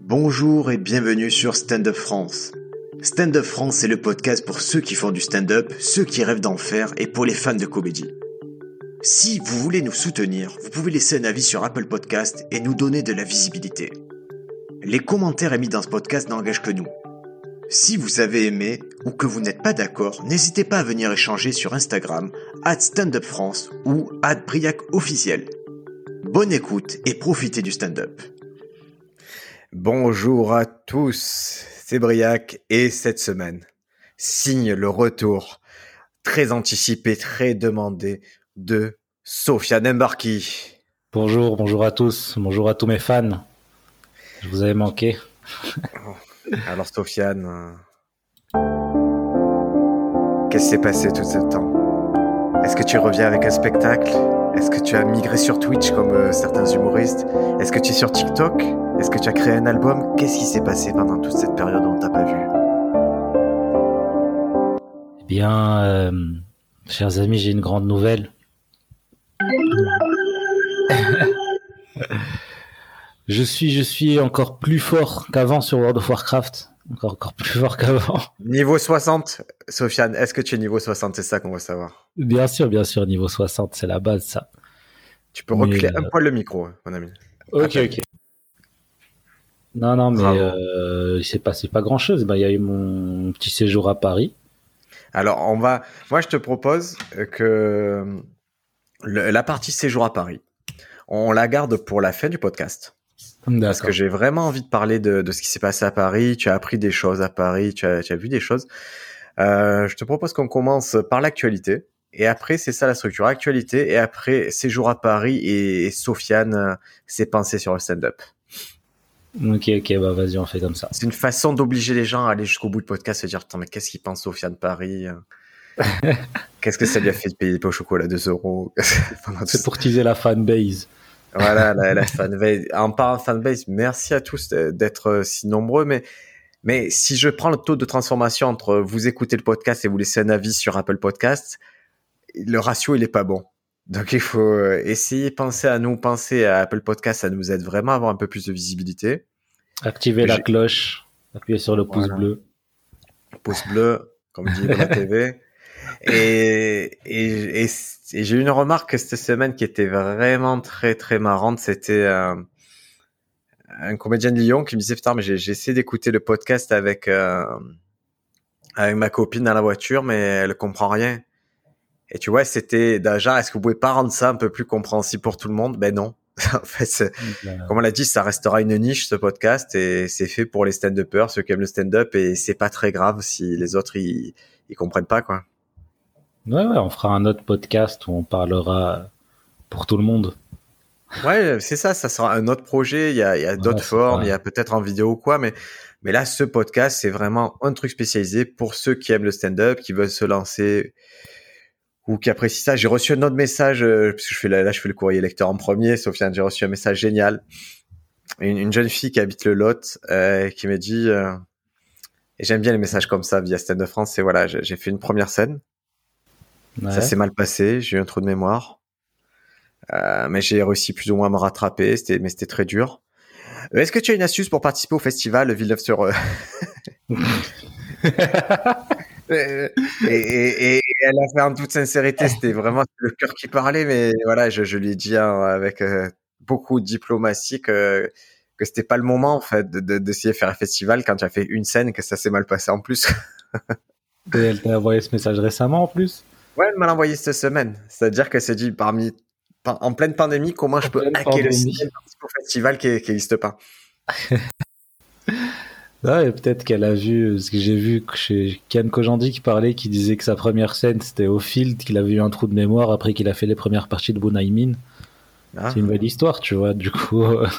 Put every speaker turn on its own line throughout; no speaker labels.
Bonjour et bienvenue sur Stand Up France. Stand Up France, c'est le podcast pour ceux qui font du stand-up, ceux qui rêvent d'en faire et pour les fans de comédie. Si vous voulez nous soutenir, vous pouvez laisser un avis sur Apple Podcast et nous donner de la visibilité. Les commentaires émis dans ce podcast n'engagent que nous. Si vous avez aimé ou que vous n'êtes pas d'accord, n'hésitez pas à venir échanger sur Instagram, at Stand France ou at Briac officiel. Bonne écoute et profitez du stand-up. Bonjour à tous, c'est Briac et cette semaine signe le retour très anticipé, très demandé de Sofiane Embarki.
Bonjour, bonjour à tous, bonjour à tous mes fans. Je vous avais manqué.
Alors Sofiane, euh, qu'est-ce qui s'est passé tout ce temps? Est-ce que tu reviens avec un spectacle? Est-ce que tu as migré sur Twitch comme euh, certains humoristes? Est-ce que tu es sur TikTok? Est-ce que tu as créé un album? Qu'est-ce qui s'est passé pendant toute cette période où on t'a pas vu?
Eh bien, euh, chers amis, j'ai une grande nouvelle. je suis, je suis encore plus fort qu'avant sur World of Warcraft. Encore, encore plus fort qu'avant.
Niveau 60, Sofiane, est-ce que tu es niveau 60 C'est ça qu'on veut savoir.
Bien sûr, bien sûr, niveau 60, c'est la base, ça.
Tu peux reculer un poil le micro, mon ami.
Ok, ok. Non, non, mais euh, il s'est passé pas grand-chose. Ben, il y a eu mon petit séjour à Paris.
Alors, on va. Moi, je te propose que le- la partie séjour à Paris, on la garde pour la fin du podcast. Parce que j'ai vraiment envie de parler de, de ce qui s'est passé à Paris. Tu as appris des choses à Paris, tu as, tu as vu des choses. Euh, je te propose qu'on commence par l'actualité. Et après, c'est ça la structure actualité. Et après, séjour à Paris et, et Sofiane, euh, ses pensées sur le stand-up.
Ok, ok, bah vas-y, on fait comme ça.
C'est une façon d'obliger les gens à aller jusqu'au bout du podcast, se dire, Attends, mais qu'est-ce qu'il pense Sofiane Paris euh Qu'est-ce que ça lui a fait de payer des pots au chocolat 2 euros
C'est pour teaser la fanbase.
Voilà, la, la fanbase. En parlant de fanbase, merci à tous de- d'être euh, si nombreux. Mais, mais si je prends le taux de transformation entre vous écoutez le podcast et vous laissez un avis sur Apple Podcast, le ratio, il est pas bon. Donc, il faut euh, essayer, penser à nous, penser à Apple Podcast. Ça nous aide vraiment à avoir un peu plus de visibilité.
Activez la cloche, appuyez sur le pouce
Voilà.
bleu.
Pouce bleu, comme dit la TV. Et, et, et, et j'ai eu une remarque cette semaine qui était vraiment très très marrante. C'était euh, un comédien de Lyon qui me disait putain mais j'ai j'ai essayé d'écouter le podcast avec euh, avec ma copine dans la voiture mais elle comprend rien. Et tu vois c'était déjà est-ce que vous pouvez pas rendre ça un peu plus compréhensible pour tout le monde? Ben non. en fait, comme on l'a dit, ça restera une niche ce podcast et c'est fait pour les stand-uppers, ceux qui aiment le stand-up et c'est pas très grave si les autres ils, ils comprennent pas quoi.
Ouais, ouais, on fera un autre podcast où on parlera pour tout le monde.
Ouais, c'est ça, ça sera un autre projet. Il y a, il y a d'autres formes, il y a peut-être en vidéo ou quoi, mais mais là ce podcast c'est vraiment un truc spécialisé pour ceux qui aiment le stand-up, qui veulent se lancer ou qui apprécient ça. J'ai reçu un autre message euh, parce que je fais là, là, je fais le courrier lecteur en premier. Sofiane, j'ai reçu un message génial. Une, une jeune fille qui habite le Lot euh, qui m'a dit euh, et j'aime bien les messages comme ça via Stand Up France. C'est voilà, j'ai fait une première scène.
Ouais.
Ça s'est mal passé, j'ai eu un trou de mémoire. Euh, mais j'ai réussi plus ou moins à me rattraper, c'était, mais c'était très dur. Euh, Est-ce que tu as une astuce pour participer au festival Villeneuve sur euh, et, et- et elle a fait en toute sincérité, c'était vraiment le cœur qui parlait, mais voilà, je, je lui ai dit hein, avec euh, beaucoup de diplomatie que, que c'était pas le moment en fait de, de- d'essayer de faire un festival quand tu as fait une scène que ça s'est mal passé en plus.
Et elle t'a envoyé ce message récemment en plus?
Ouais, elle m'a envoyé cette semaine. C'est-à-dire qu'elle s'est dit, parmi, pa- en pleine pandémie, comment je peux hacker le système festival qui n'existe pas?
Ouais, et peut-être qu'elle a vu, ce que j'ai vu chez Kian Kojandi qui parlait, qui disait que sa première scène c'était au field, qu'il avait eu un trou de mémoire après qu'il a fait les premières parties de Bunaimin.
Ah,
C'est une belle histoire, tu vois, du coup. euh,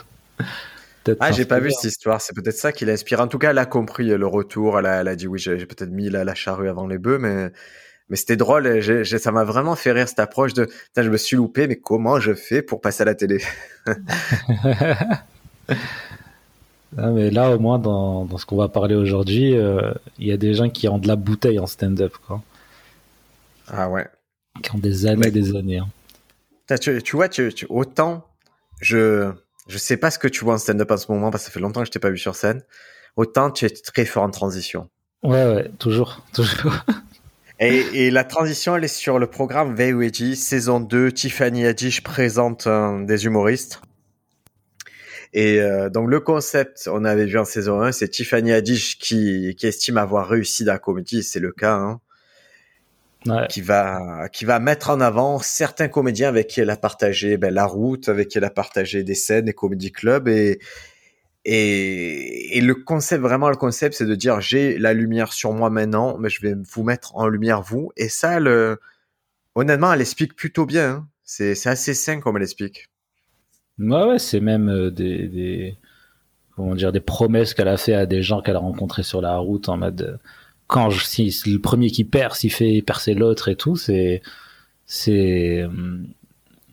Ah, j'ai pas vu cette histoire. C'est peut-être ça qui l'inspire. En tout cas, elle a compris le retour. Elle a, elle a dit oui, j'ai peut-être mis la, la charrue avant les bœufs, mais, mais c'était drôle. ça m'a vraiment fait rire cette approche de, putain, je me suis loupé, mais comment je fais pour passer à la télé?
Ah, mais là, au moins, dans, dans ce qu'on va parler aujourd'hui, euh, il y a des gens qui ont de la bouteille en stand-up, quoi.
Ah ouais.
Qui ont des années
Ouais.
et des années. hein.
Tu, tu vois, tu, tu- autant je, je sais pas ce que tu vois en stand-up en ce moment parce que ça fait longtemps que je t'ai pas vu sur scène. Autant tu es très fort en transition.
Ouais, ouais, toujours, toujours.
Et, la transition, elle est sur le programme VOEG, saison 2. Tiffany Haddish présente des humoristes. Et euh, donc le concept, on avait vu en saison 1, c'est Tiffany Haddish qui, qui estime avoir réussi dans la comédie, c'est le cas, hein, ouais. qui va qui va mettre en avant certains comédiens avec qui elle a partagé ben, la route, avec qui elle a partagé des scènes, des comédie clubs et et, et le concept, vraiment le concept, c'est de dire j'ai la lumière sur moi maintenant, mais je vais vous mettre en lumière vous. Et ça, le, honnêtement, elle explique plutôt bien. Hein. C'est, c'est assez sain comme elle explique.
Ouais, c'est même euh, des, des, comment dire, des promesses qu'elle a fait à des gens qu'elle a rencontrés sur la route en mode euh, quand je, si, le premier qui perd, s'il fait percer l'autre et tout, c'est, c'est, hum,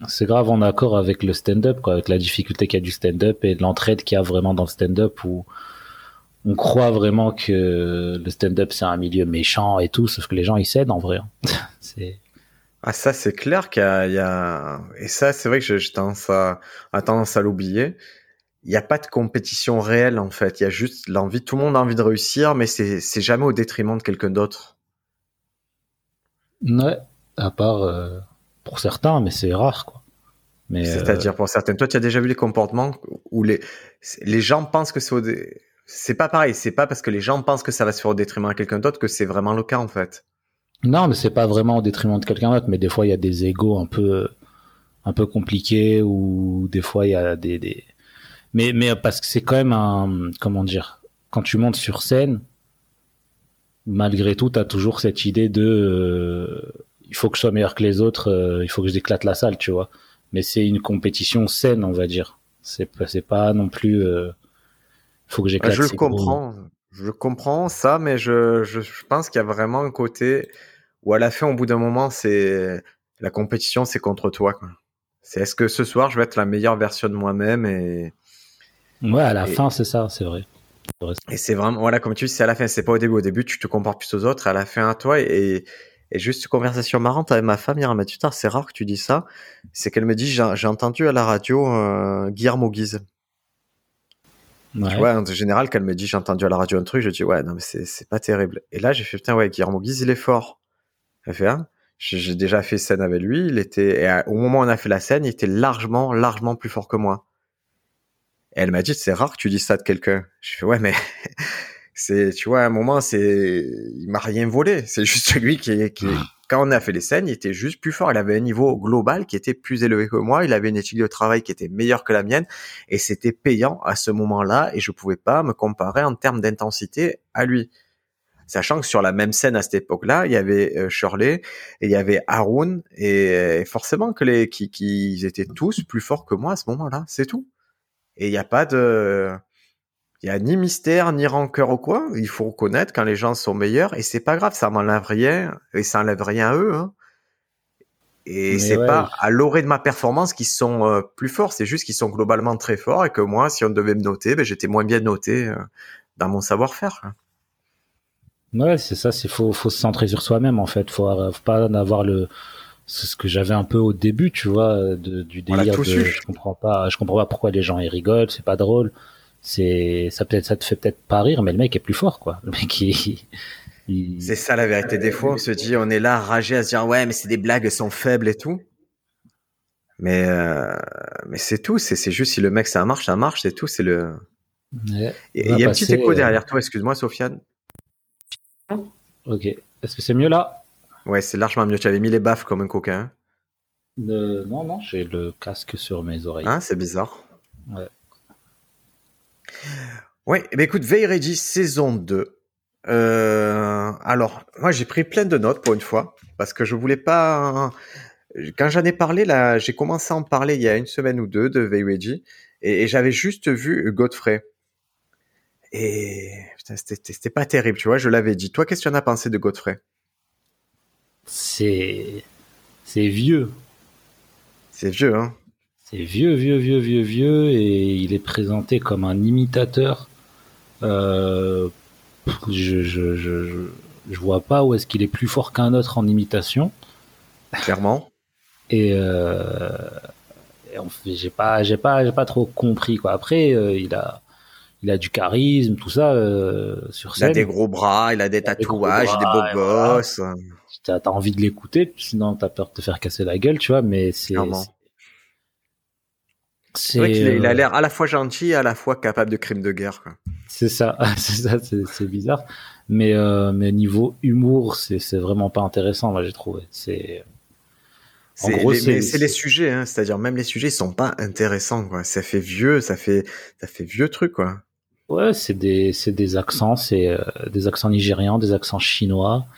c'est grave en accord avec le stand-up, quoi, avec la difficulté qu'il y a du stand-up et l'entraide qu'il y a vraiment dans le stand-up où on croit vraiment que le stand-up c'est un milieu méchant et tout, sauf que les gens ils cèdent en vrai. Hein.
ah ça c'est clair qu'il y, a, et ça c'est vrai que j'ai tendance à, tendance à l'oublier. Il n'y a pas de compétition réelle en fait. Il y a juste l'envie. Tout le monde a envie de réussir, mais c'est jamais au détriment de quelqu'un d'autre.
Ouais, à part. Euh, pour certains, mais c'est rare, quoi.
Mais c'est-à-dire euh, pour certains. Toi, tu as déjà vu les comportements où les les gens pensent que c'est au c'est pas pareil. C'est pas parce que les gens pensent que ça va se faire au détriment de quelqu'un d'autre que c'est vraiment le cas en fait.
Non, mais c'est pas vraiment au détriment de quelqu'un d'autre. Mais des fois, il y a des égos un peu un peu compliqués ou des fois il y a des, des... mais mais parce que c'est quand même un comment dire quand tu montes sur scène malgré tout tu as toujours cette idée de euh, il faut que je sois meilleur que les autres, euh, il faut que j'éclate la salle, tu vois. Mais c'est une compétition saine, on va dire. C'est c'est pas non plus. Euh, il faut que j'éclate.
Je le comprends, je comprends ça, mais je, je, pense qu'il y a vraiment un côté où à la fin, au bout d'un moment, c'est la compétition, c'est contre toi. C'est est-ce que ce soir, je vais être la meilleure version de moi-même et.
Ouais, à la fin, c'est ça, c'est vrai.
Et c'est vraiment, voilà, comme tu dis, c'est à la fin, c'est pas au début. Au début, tu te compares plus aux autres, à la fin à toi. Et, et juste une conversation marrante avec ma femme hier, elle m'a dit, c'est rare que tu dis ça. C'est qu'elle me dit, j'ai entendu à la radio euh, Guillermo Guise. Ouais. Tu vois, en général, qu'elle me dit, j'ai entendu à la radio un truc, je dis, ouais, non, mais c'est pas terrible. Et là, j'ai fait, putain, ouais, Guillermo Guise, il est fort. Elle fait, hein, j'ai déjà fait scène avec lui, il était, et au moment où on a fait la scène, il était largement, largement plus fort que moi. Et elle m'a dit, c'est rare que tu dis ça de quelqu'un. Je fais, ouais, mais c'est tu vois à un moment c'est il m'a rien volé c'est juste lui qui, qui ah. Quand on a fait les scènes il était juste plus fort. Il avait un niveau global qui était plus élevé que moi. Il avait une éthique de travail qui était meilleure que la mienne. Et c'était payant à ce moment-là et je pouvais pas me comparer en termes d'intensité à lui. Sachant que sur la même scène à cette époque-là il y avait euh, Shirley et il y avait Haroun. Et, forcément que les qui, qui étaient tous plus forts que moi à ce moment-là. C'est tout. Et il n'y a pas de il y a ni mystère, ni rancœur ou quoi. Il faut reconnaître quand les gens sont meilleurs et c'est pas grave, ça m'enlève rien et ça enlève rien à eux. Hein. Et c'est pas à l'orée de ma performance qu'ils sont euh, plus forts, c'est juste qu'ils sont globalement très forts et que moi, si on devait me noter, ben, j'étais moins bien noté euh, dans mon savoir-faire.
Ouais, c'est ça, c'est faut, faut se centrer sur soi-même en fait, faut, faut pas avoir le c'est ce que j'avais un peu au début, tu vois, de, du délire de, je comprends pas, je comprends pas pourquoi les gens ils rigolent, c'est pas drôle c'est ça peut-être ça te fait peut-être pas rire mais le mec est plus fort quoi. Le mec
il, c'est ça la vérité. Des fois on se dit on est là ragé à se dire ouais mais c'est des blagues elles sont faibles et tout. Mais euh, mais c'est tout. C'est c'est juste si le mec ça marche ça marche c'est tout. C'est le il y a un petit écho euh, derrière toi. Excuse-moi Sofiane.
Ok. Est-ce que c'est mieux là?
Ouais c'est largement mieux. Tu avais mis les baffes comme un coquin
euh, non non j'ai le casque sur mes oreilles.
Ah c'est bizarre.
Ouais
oui, eh ben écoute, Veille saison 2. Euh, alors, moi j'ai pris plein de notes pour une fois, parce que je voulais pas... Quand j'en ai parlé, là, j'ai commencé à en parler il y a une semaine ou deux de Veille et, et j'avais juste vu Godfrey. Et c'était pas terrible, tu vois, je l'avais dit. Toi, qu'est-ce que tu en as pensé de Godfrey?
C'est... C'est vieux.
C'est vieux, hein
c'est vieux, vieux, vieux, vieux, vieux, et il est présenté comme un imitateur. Euh, je, je, je, je, vois pas où est-ce qu'il est plus fort qu'un autre en imitation.
Clairement.
Et, euh, j'ai pas, j'ai pas, j'ai pas trop compris quoi. Après, euh, il a, il a du charisme, tout ça euh, sur scène.
Il a des gros bras, il a des tatouages, des, beaux gosses.
T'as as envie de l'écouter, sinon t'as peur de te faire casser la gueule, tu vois. Mais c'est.
C'est vrai qu'il a l'air à la fois gentil et à la fois capable de crimes de guerre.
C'est ça, c'est ça, c'est bizarre. Mais, euh, mais niveau humour, c'est vraiment pas intéressant, moi j'ai trouvé. C'est
en gros, c'est les sujets, hein, c'est-à-dire même les sujets sont pas intéressants, quoi. Ça fait vieux, ça fait ça fait vieux truc, quoi.
Ouais, c'est des c'est des accents, c'est euh, des accents nigérians, des accents chinois, euh,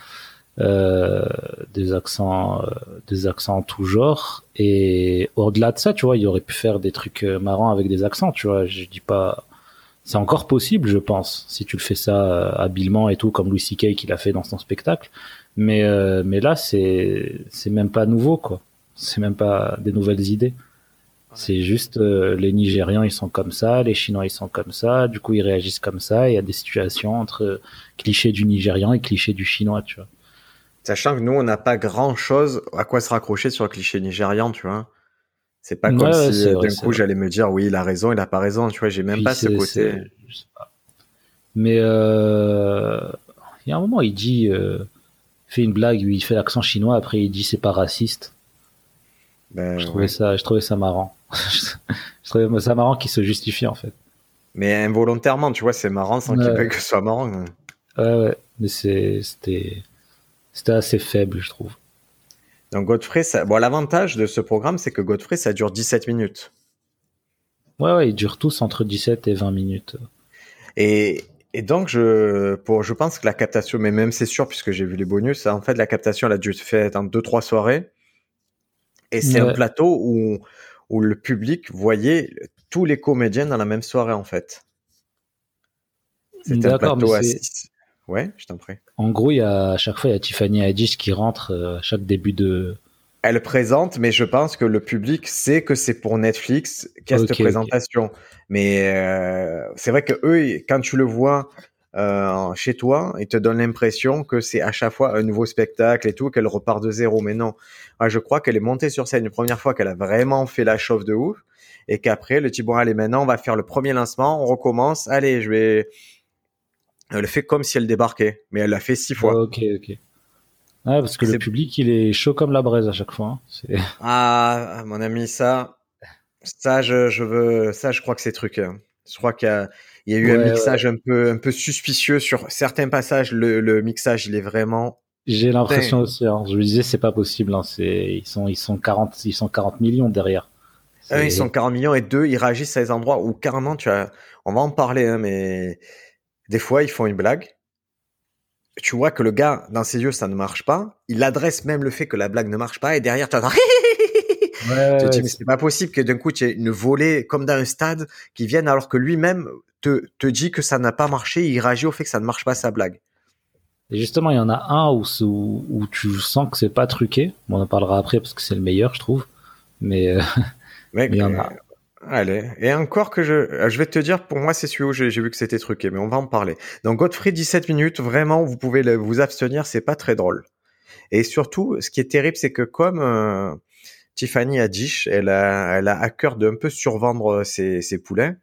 des accents euh, des accents tout genre. Et au-delà de ça, tu vois, il aurait pu faire des trucs euh, marrants avec des accents, tu vois. Je dis pas c'est encore possible, je pense, si tu le fais ça euh, habilement et tout, comme Louis C.K. qui l'a fait dans son spectacle. Mais, euh, mais là, c'est, c'est même pas nouveau, quoi. C'est même pas des nouvelles idées. C'est juste euh, les Nigérians, ils sont comme ça, les Chinois, ils sont comme ça, du coup, ils réagissent comme ça. Il y a des situations entre clichés du Nigérian et clichés du Chinois, tu vois.
Sachant que nous, on n'a pas grand chose à quoi se raccrocher sur le cliché nigérian, tu vois. C'est pas comme si euh, d'un coup j'allais me dire oui, il a raison, il a pas raison. Tu vois, j'ai même pas ce côté.
Mais euh, il y a un moment, il dit, euh, fait une blague, il fait l'accent chinois, après il dit c'est pas raciste. Ben, je trouvais ça, je trouvais ça marrant. je trouvais ça marrant qu'il se justifie en fait.
Mais involontairement, tu vois, c'est marrant sans qu'il que ce soit marrant.
Ouais, ouais. Mais c'était, c'était assez faible, je trouve.
Donc Godfrey, ça... bon, l'avantage de ce programme, c'est que Godfrey, ça dure 17 minutes.
Ouais, ouais, ils durent tous entre 17 et 20 minutes.
Et, et donc, je, pour, je pense que la captation, mais même c'est sûr, puisque j'ai vu les bonus, en fait, la captation, elle a dû se faire en 2-3 soirées. Et c'est un plateau où, où le public voyait tous les comédiens dans la même soirée, en fait.
C'était un plateau à
Ouais, je t'en prie.
En gros, il y a, à chaque fois, il y a Tiffany Haddish qui rentre euh, à chaque début de.
Elle présente, mais je pense que le public sait que c'est pour Netflix qu'il y a cette présentation. Mais euh, c'est vrai que eux, quand tu le vois euh, chez toi, ils te donnent l'impression que c'est à chaque fois un nouveau spectacle et tout, qu'elle repart de zéro. Mais non, Moi, je crois qu'elle est montée sur scène une première fois, qu'elle a vraiment fait la chauffe de ouf, et qu'après, le type, bon, allez, maintenant, on va faire le premier lancement, on recommence. Allez, je vais elle fait comme si elle débarquait, mais elle l'a fait six fois.
ok, ok. Ah, parce que le public, il est chaud comme la braise à chaque fois.
Hein. Ah, mon ami, ça, ça, je, veux, ça, je crois que c'est truc. Hein. Je crois qu'il y a, eu un mixage un peu, un peu suspicieux sur certains passages. Le, mixage, il est vraiment.
J'ai l'impression aussi. Hein. Je me disais, c'est pas possible. ils sont, ils sont 40, ils sont 40 millions derrière.
Un, ils sont 40 millions et deux, ils réagissent à des endroits où carrément, tu as, on va en parler, mais des fois, ils font une blague. Tu vois que le gars, dans ses yeux, ça ne marche pas. Il adresse même le fait que la blague ne marche pas et derrière, tu entends ouais, tu te dis, mais c'est pas possible que d'un coup, tu aies une volée comme dans un stade qui vienne alors que lui-même te, te dit que ça n'a pas marché. Il réagit au fait que ça ne marche pas sa blague.
Et justement, il y en a un où, où, tu sens que c'est pas truqué. on en parlera après parce que c'est le meilleur, je trouve. Mais, euh, mais il y en a.
Allez, et encore que je, euh, je vais te dire, pour moi, c'est celui où j'ai vu que c'était truqué, mais on va en parler. Donc, Godfrey, 17 minutes, vraiment, vous pouvez vous abstenir, c'est pas très drôle. Et surtout, ce qui est terrible, c'est que comme euh, Tiffany Haddish, elle a, elle a à cœur de un peu survendre ses, ses poulets,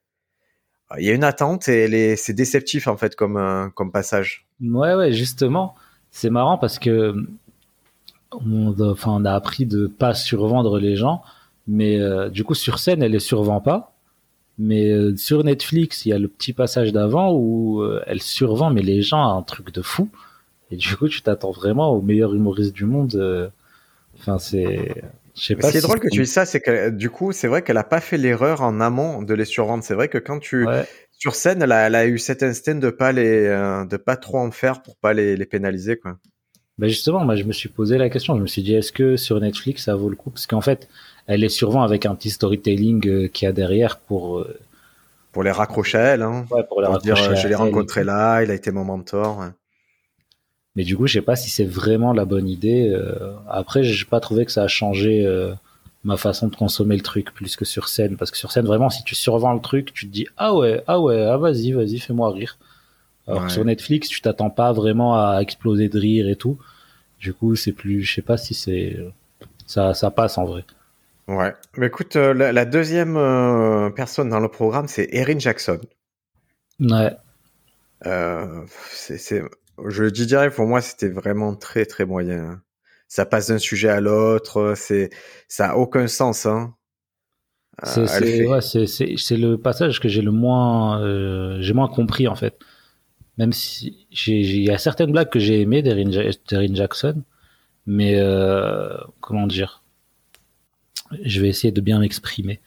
il y a une attente et c'est déceptif, en fait, comme, euh, comme passage.
Ouais, ouais, justement. C'est marrant parce que on, enfin, on a appris de pas survendre les gens mais euh, du coup, sur scène, elle les survend pas. Mais euh, sur Netflix, il y a le petit passage d'avant où euh, elle survend, mais les gens, un truc de fou. Et du coup, tu t'attends vraiment au meilleur humoriste du monde. Enfin, c'est.
Je sais pas. Ce qui est drôle que tu dis ça, c'est que du coup, c'est vrai qu'elle a pas fait l'erreur en amont de les survendre. C'est vrai que quand tu sur scène, elle a, elle a, eu cet instinct de pas les, de pas trop en faire pour pas les, les pénaliser, quoi.
Ben justement, moi, je me suis posé la question. Je me suis dit, est-ce que sur Netflix, ça vaut le coup? Parce qu'en fait, elle est souvent avec un petit storytelling euh, qu'il y a derrière pour euh,
pour les raccrocher à elle. Hein.
Ouais, pour les pour dire,
je l'ai rencontré là, il a été mon mentor.
Mais du coup, je sais pas si c'est vraiment la bonne idée. Euh. Après, j'ai pas trouvé que ça a changé ma façon de consommer le truc plus que sur scène, parce que sur scène, vraiment, si tu survends le truc, tu te dis ah ouais, ah ouais, ah vas-y, vas-y, fais-moi rire. Alors sur Netflix, tu t'attends pas vraiment à exploser de rire et tout. Du coup, c'est plus, je sais pas si c'est ça, ça passe en vrai.
Ouais. Mais écoute, euh, la, la deuxième euh, personne dans le programme, c'est Erin Jackson.
Ouais.
Euh, c'est, je le dis direct, pour moi, c'était vraiment très très moyen. Ça passe d'un sujet à l'autre, c'est, ça a aucun sens. Hein.
C'est
fait-
ouais, le passage que j'ai le moins j'ai moins compris en fait. Même si il y a certaines blagues que j'ai aimées d'Erin Ja- d'Erin Jackson, mais euh, comment dire? Je vais essayer de bien m'exprimer.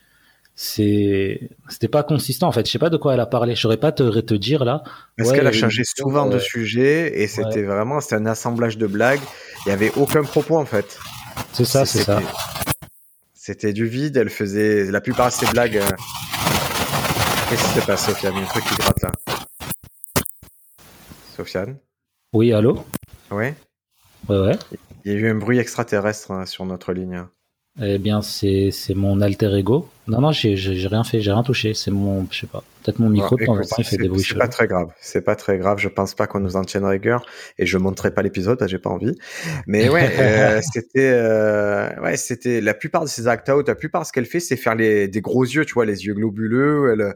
C'est c'était pas consistant en fait. Je sais pas de quoi elle a parlé. Je saurais pas te te dire là.
Parce
Ouais,
qu'elle a changé
une
souvent de
euh,
sujet et c'était vraiment, c'était un assemblage de blagues. Il y avait aucun propos en fait.
C'est ça, c'est ça.
C'était- du vide. Elle faisait la plupart de ses blagues. euh, Qu'est-ce qui se passe, Sofiane? Il y a un truc qui gratte là. Sofiane?
Oui, allô?
Ouais.
Ouais, ouais.
Il y a eu un bruit extraterrestre hein, sur notre ligne.
Eh bien, c'est c'est mon alter ego. Non, non, j'ai rien fait, j'ai rien touché. C'est mon, je sais pas. Peut-être mon micro de
Bon,
temps en
écoute,
temps il fait
c'est-
des bruits
C'est pas très grave. C'est pas très grave. Je pense pas qu'on nous en tienne rigueur et je montrerai pas l'épisode j'ai pas envie. Mais ouais, euh, c'était, euh, ouais, c'était la plupart de ses act out, la plupart ce qu'elle fait, c'est faire les, des gros yeux, tu vois, les yeux globuleux. Elle,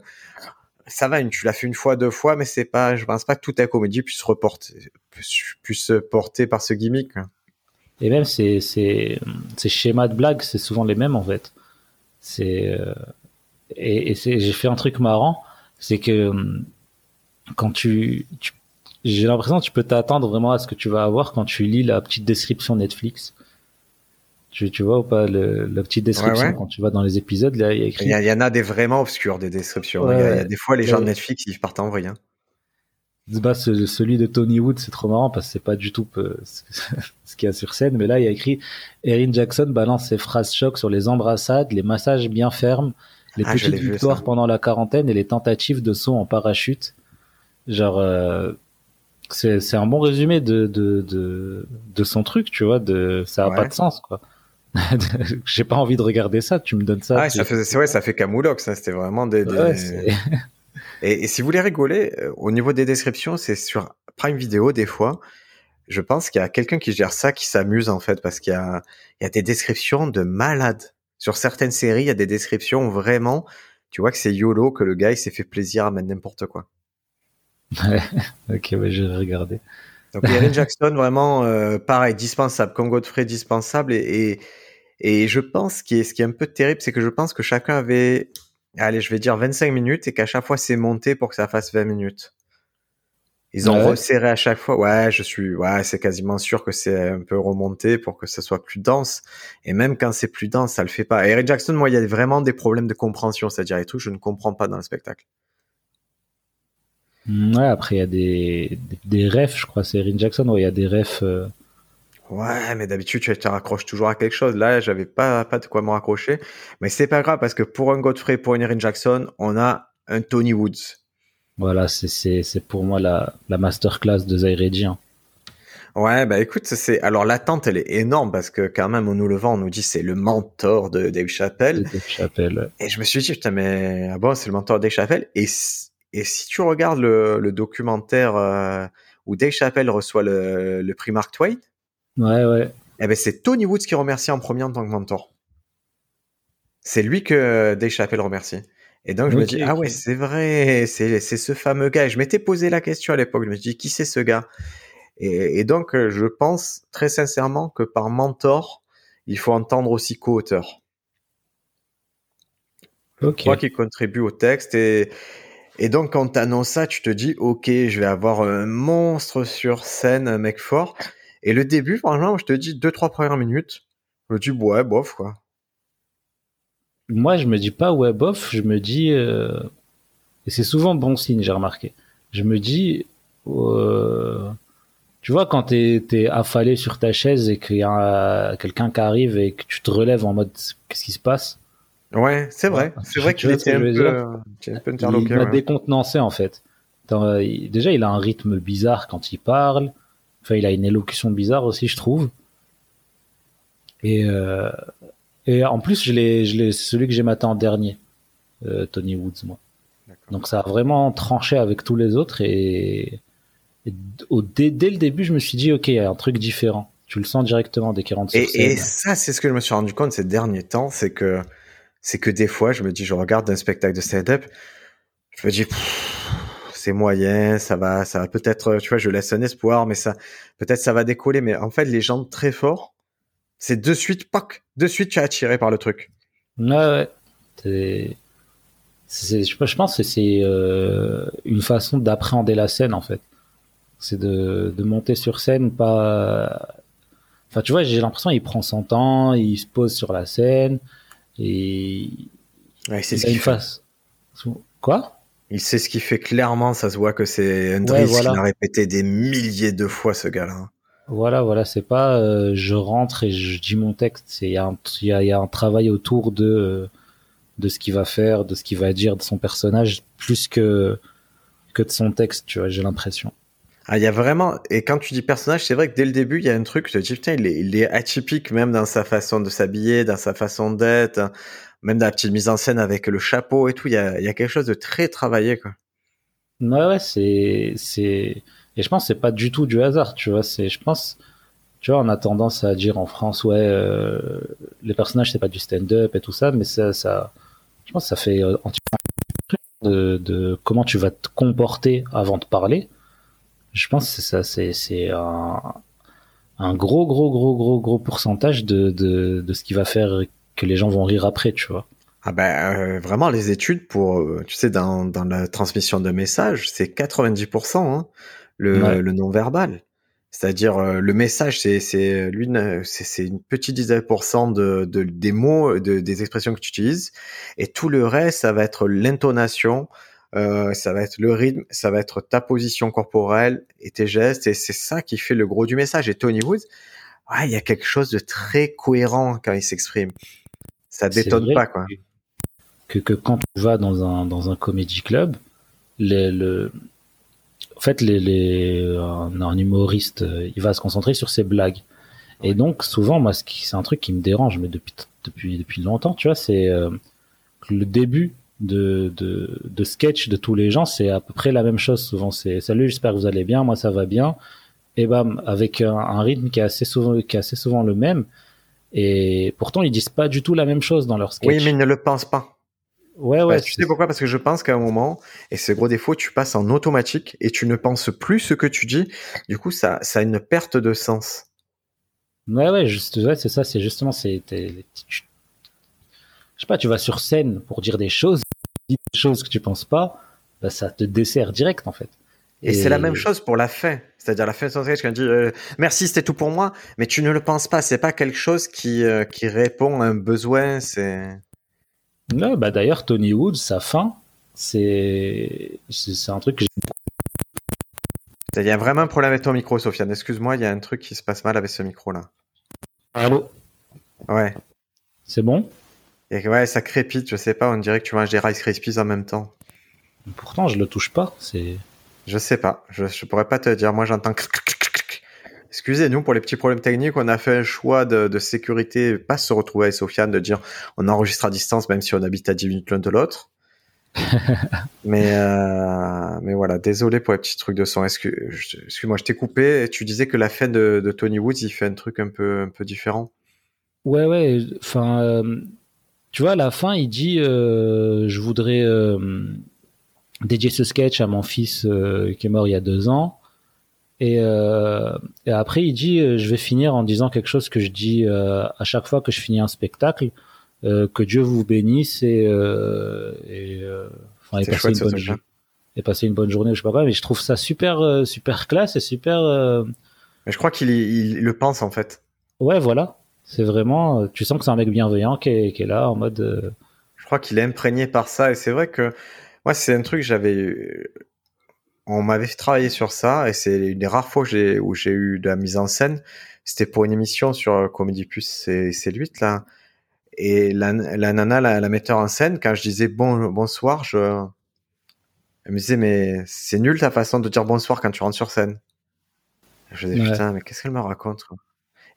ça va, tu l'as fait une fois, deux fois, mais c'est pas, je pense pas que toute ta comédie puisse reporter, puisse, puisse se porter par ce gimmick. quoi.
Et même ces, ces, ces schémas de blagues, c'est souvent les mêmes en fait. C'est euh, et, et c'est- j'ai fait un truc marrant, c'est que hum, quand tu, tu- j'ai l'impression que tu peux t'attendre vraiment à ce que tu vas avoir quand tu lis la petite description Netflix. Tu, tu vois ou pas le, la petite description
Ouais, ouais.
quand tu vas dans les épisodes là il y a écrit
il y en a des vraiment obscurs, des descriptions.
Ouais,
il, y a, il y a
ouais.
des fois, les gens de. Netflix, ils partent en vrille. Hein.
Bah, ce- celui de Tony Wood, c'est trop marrant parce que c'est pas du tout euh, ce qu'il y a sur scène. Mais là, il y a écrit Erin Jackson balance ses phrases chocs sur les embrassades, les massages bien fermes, les
Ah,
petites
vu,
victoires pendant la quarantaine et les tentatives de saut en parachute. Genre, euh, c'est c'est un bon résumé de, de, de, de son truc, tu vois. De, ça a
Ouais.
pas de sens, quoi. J'ai pas envie de regarder ça. Tu me donnes ça.
Ah,
tu-
ça c'est vrai, ça fait camoulox, ça. C'était vraiment des. des-
Ouais,
Et, et si vous voulez rigoler, euh, au niveau des descriptions, c'est sur Prime Video des fois. Je pense qu'il y a quelqu'un qui gère ça qui s'amuse en fait parce qu'il y a, il y a des descriptions de malades. Sur certaines séries, il y a des descriptions vraiment, tu vois que c'est YOLO, que le gars il s'est fait plaisir à mettre n'importe quoi.
ok, ouais, je vais regarder.
Donc Erin Jackson, vraiment, euh, pareil, dispensable, comme Godfrey, dispensable. Et, et, et je pense que ce qui est un peu terrible, c'est que je pense que chacun avait, allez, je vais dire 25 minutes et qu'à chaque fois c'est monté pour que ça fasse 20 minutes. Ils ont
ouais
resserré à chaque fois. Ouais, je suis, ouais, c'est quasiment sûr que c'est un peu remonté pour que ça soit plus dense. Et même quand c'est plus dense, ça le fait pas. Erin Jackson, moi, il y a vraiment des problèmes de compréhension, c'est-à-dire les trucs que je ne comprends pas dans le spectacle.
Ouais, après, il y a des, des, des refs, je crois, c'est Erin Jackson, ouais, il y a des refs. euh,
Ouais, mais d'habitude, tu te raccroches toujours à quelque chose. Là, j'avais pas, pas de quoi me raccrocher. Mais c'est pas grave parce que pour un Godfrey, pour une Erin Jackson, on a un Tony Woods.
Voilà, c'est- pour moi la, la masterclass de Zairedi. Hein.
Ouais, bah écoute, c'est, alors l'attente, elle est énorme parce que quand même, on nous le vend, on nous dit c'est le mentor de Dave Chappelle.
de Dave Chappelle.
Et je me suis dit, putain, mais, ah bon, c'est le mentor de Dave Chappelle. Et, si- et si tu regardes le, le documentaire euh, où Dave Chappelle reçoit le, le prix Mark Twain,
Ouais, ouais.
eh ben c'est Tony Woods qui remercie en premier en tant que mentor. C'est lui que Dave Chappelle remercie. Et donc je me dis ah ouais c'est vrai c'est ce fameux gars. Et je m'étais posé la question à l'époque. Je me suis dit qui c'est ce gars? Et, et donc je pense très sincèrement que par mentor il faut entendre aussi co-auteur.
Ok.
Toi qui contribue au texte et et donc quand t'annonces ça tu te dis ok je vais avoir un monstre sur scène un mec fort. Et le début franchement je te dis deux trois premières minutes je me dis ouais bof quoi.
Moi, je me dis pas ouais, bof, je me dis. euh, Et c'est souvent bon signe, j'ai remarqué. Je me dis. euh, Tu vois, quand t'es es affalé sur ta chaise et qu'il y a quelqu'un qui arrive et que tu te relèves en mode qu'est-ce qui se passe?
Ouais, c'est vrai.
Ouais.
C'est vrai qu'il était un peu, un peu
Il
interloqué.
m'a
ouais.
décontenancé en fait. Attends, euh, déjà, il a un rythme bizarre quand il parle. Enfin, il a une élocution bizarre aussi, je trouve. Et, euh, et en plus, je l'ai, je l'ai, c'est celui que j'ai maté en dernier, euh, Tony Woods, moi.
D'accord.
Donc ça a vraiment tranché avec tous les autres et, et au, dès, dès le début, je me suis dit, ok, il y a un truc différent. Tu le sens directement dès qu'il rentre sur
Et,
scène.
et ça, c'est ce que je me suis rendu compte ces derniers temps, c'est que c'est que des fois, je me dis, je regarde un spectacle de stand-up, je me dis, pff, c'est moyen, ça va, ça va peut-être, tu vois, je laisse un espoir, mais ça, peut-être ça va décoller. Mais en fait, les gens très forts, c'est de suite, poc, de suite, tu es attiré par le truc.
Ouais, ouais. C'est- je pense que c'est euh, une façon d'appréhender la scène, en fait. C'est de, de monter sur scène, pas. Enfin, tu vois, j'ai l'impression qu'il prend son temps, il se pose sur la scène, et
Ouais, c'est ce qu'il
face. Quoi?
Il sait ce qu'il fait clairement, ça se voit que c'est un
Ouais, voilà.
qu'il a répété des milliers de fois, ce gars-là.
Voilà, voilà, c'est pas euh, je rentre et je dis mon texte, y, y a, il y a un travail autour de euh, de ce qu'il va faire, de ce qu'il va dire, de son personnage, plus que que de son texte, tu vois, j'ai l'impression.
Ah, il y a vraiment, et quand tu dis personnage, c'est vrai que dès le début, il y a un truc, je te dis, putain, il est, il est atypique même dans sa façon de s'habiller, dans sa façon d'être, hein, même dans la petite mise en scène avec le chapeau et tout, il y a, quelque chose de très travaillé, quoi.
Ouais, ouais, c'est c'est et je pense que c'est pas du tout du hasard, tu vois, c'est je pense tu vois, on a tendance à dire en France ouais euh, les personnages c'est pas du stand-up et tout ça, mais ça ça je pense que ça fait euh, entièrement de, de comment tu vas te comporter avant de parler. Je pense que ça, c'est c'est un, un gros gros gros gros gros pourcentage de, de de ce qui va faire que les gens vont rire après, tu vois.
Ah ben, euh, vraiment, les études pour, euh, tu sais, dans, dans la transmission de messages, c'est 90%, hein, le,
Ouais.
le non-verbal. C'est-à-dire, euh, le message, c'est, c'est, l'une, c'est, c'est une petite dizaine de de, de, des mots, de, des expressions que tu utilises. Et tout le reste, ça va être l'intonation, euh, ça va être le rythme, ça va être ta position corporelle et tes gestes. Et c'est ça qui fait le gros du message. Et Tony Wood, ouais, il y a quelque chose de très cohérent quand il s'exprime. Ça détonne pas, quoi.
que, que quand tu vas dans un, dans un comédie club, les, le, en fait, les, les, un, un humoriste, euh, il va se concentrer sur ses blagues. Et donc, souvent, moi, ce qui- c'est un truc qui me dérange, mais depuis, depuis, depuis longtemps, tu vois, c'est euh, le début de, de, de sketch de tous les gens, c'est à peu près la même chose. Souvent, c'est Salut, j'espère que vous allez bien, moi ça va bien. Et bam, avec un, un rythme qui est, assez souvent, qui est assez souvent le même. Et pourtant, ils disent pas du tout la même chose dans leur sketch.
Oui, mais il ne le pense pas.
Ouais,
Ouais,
ouais.
tu sais pourquoi? Parce que je pense qu'à un moment, et c'est gros défaut, tu passes en automatique et tu ne penses plus ce que tu dis. Du coup, ça, ça a une perte de sens.
Ouais, ouais, juste, ouais, c'est ça, c'est justement, c'est, je sais pas, tu vas sur scène pour dire des choses, tu dis des choses que tu penses pas, bah, ça te dessert direct, en fait.
Et, c'est la même chose pour la fin. C'est-à-dire la fin de son sketch, quand il dit euh, merci, c'était tout pour moi, mais tu ne le penses pas. C'est pas quelque chose qui, euh, qui répond à un besoin. C'est
Ouais, bah, d'ailleurs, Tony Wood, sa fin, c'est, c'est, c'est un truc que j'ai
il y a vraiment un problème avec ton micro, Sofiane. Excuse-moi, il y a un truc qui se passe mal avec ce micro-là.
Allô?
Ouais.
C'est bon?
Et ouais, ça crépite. Je sais pas. On dirait que tu manges des Rice Krispies en même temps.
Pourtant, je le touche pas, c'est,
Je sais pas. Je, je pourrais pas te dire. Moi, j'entends. Excusez-nous pour les petits problèmes techniques. On a fait un choix de, de sécurité, pas se retrouver avec Sofiane, de dire on enregistre à distance, même si on habite à 10 minutes l'un de l'autre. mais euh, mais voilà, désolé pour les petits trucs de son. Excuse-moi, je t'ai coupé. Tu disais que la fin de, de Tony Woods, il fait un truc un peu un peu différent.
Ouais, ouais. Enfin, euh, tu vois, à la fin, il dit euh, Je voudrais dédier ce sketch à mon fils euh, qui est mort il y a deux ans. Et, euh, et après, il dit euh, Je vais finir en disant quelque chose que je dis à chaque fois que je finis un spectacle Que Dieu vous bénisse et, et, enfin, et
C'est
passez une bonne journée. Et passer une bonne journée, je sais pas quoi, mais je trouve ça super, super classe et super. euh,
Mais je crois qu'il il, il le pense en fait.
Ouais, voilà. C'est vraiment. Tu sens que c'est un mec bienveillant qui est, qui est là en mode. euh,
Je crois qu'il est imprégné par ça et c'est vrai que moi c'est un truc que j'avais eu- on m'avait fait travailler sur ça et c'est une des rares fois j'ai où j'ai eu de la mise en scène c'était pour une émission sur euh, Comédie Plus c'est c'est 8 là et la, la nana la, la metteur en scène quand je disais bon bonsoir je elle me disait mais c'est nul ta façon de dire bonsoir quand tu rentres sur scène je disais
Ouais.
putain mais qu'est-ce qu'elle me raconte quoi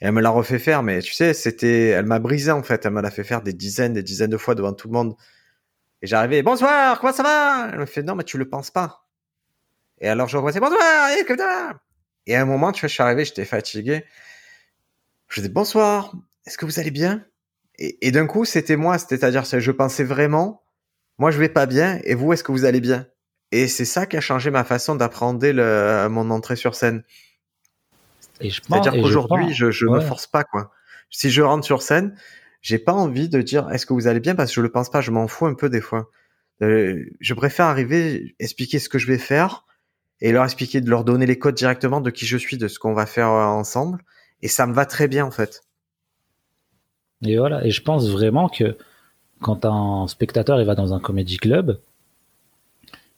et elle me l'a refait faire, mais tu sais, c'était, elle m'a brisé en fait. Elle me l'a fait faire des dizaines, des dizaines de fois devant tout le monde. Et j'arrivais, bonsoir, comment ça va? Elle me fait, non, mais tu le penses pas. Et alors je repassais, bonsoir, et comme ça. Et à un moment, tu vois, je suis arrivé, j'étais fatigué. Je dis bonsoir, est-ce que vous allez bien? Et, et d'un coup, c'était moi, c'est-à-dire je pensais vraiment, moi je vais pas bien, et vous, est-ce que vous allez bien? Et c'est ça qui a changé ma façon d'apprendre mon entrée sur scène. C'est-à-dire qu'aujourd'hui, je, je, me force pas quoi. Si je rentre sur scène, j'ai pas envie de dire est-ce que vous allez bien? Parce que je le pense pas, je m'en fous un peu des fois. Euh, je préfère arriver, expliquer ce que je vais faire et leur expliquer, de leur donner les codes directement de qui je suis, de ce qu'on va faire euh, ensemble. Et ça me va très bien en fait.
Et voilà, et je pense vraiment que quand un spectateur il va dans un comédie club,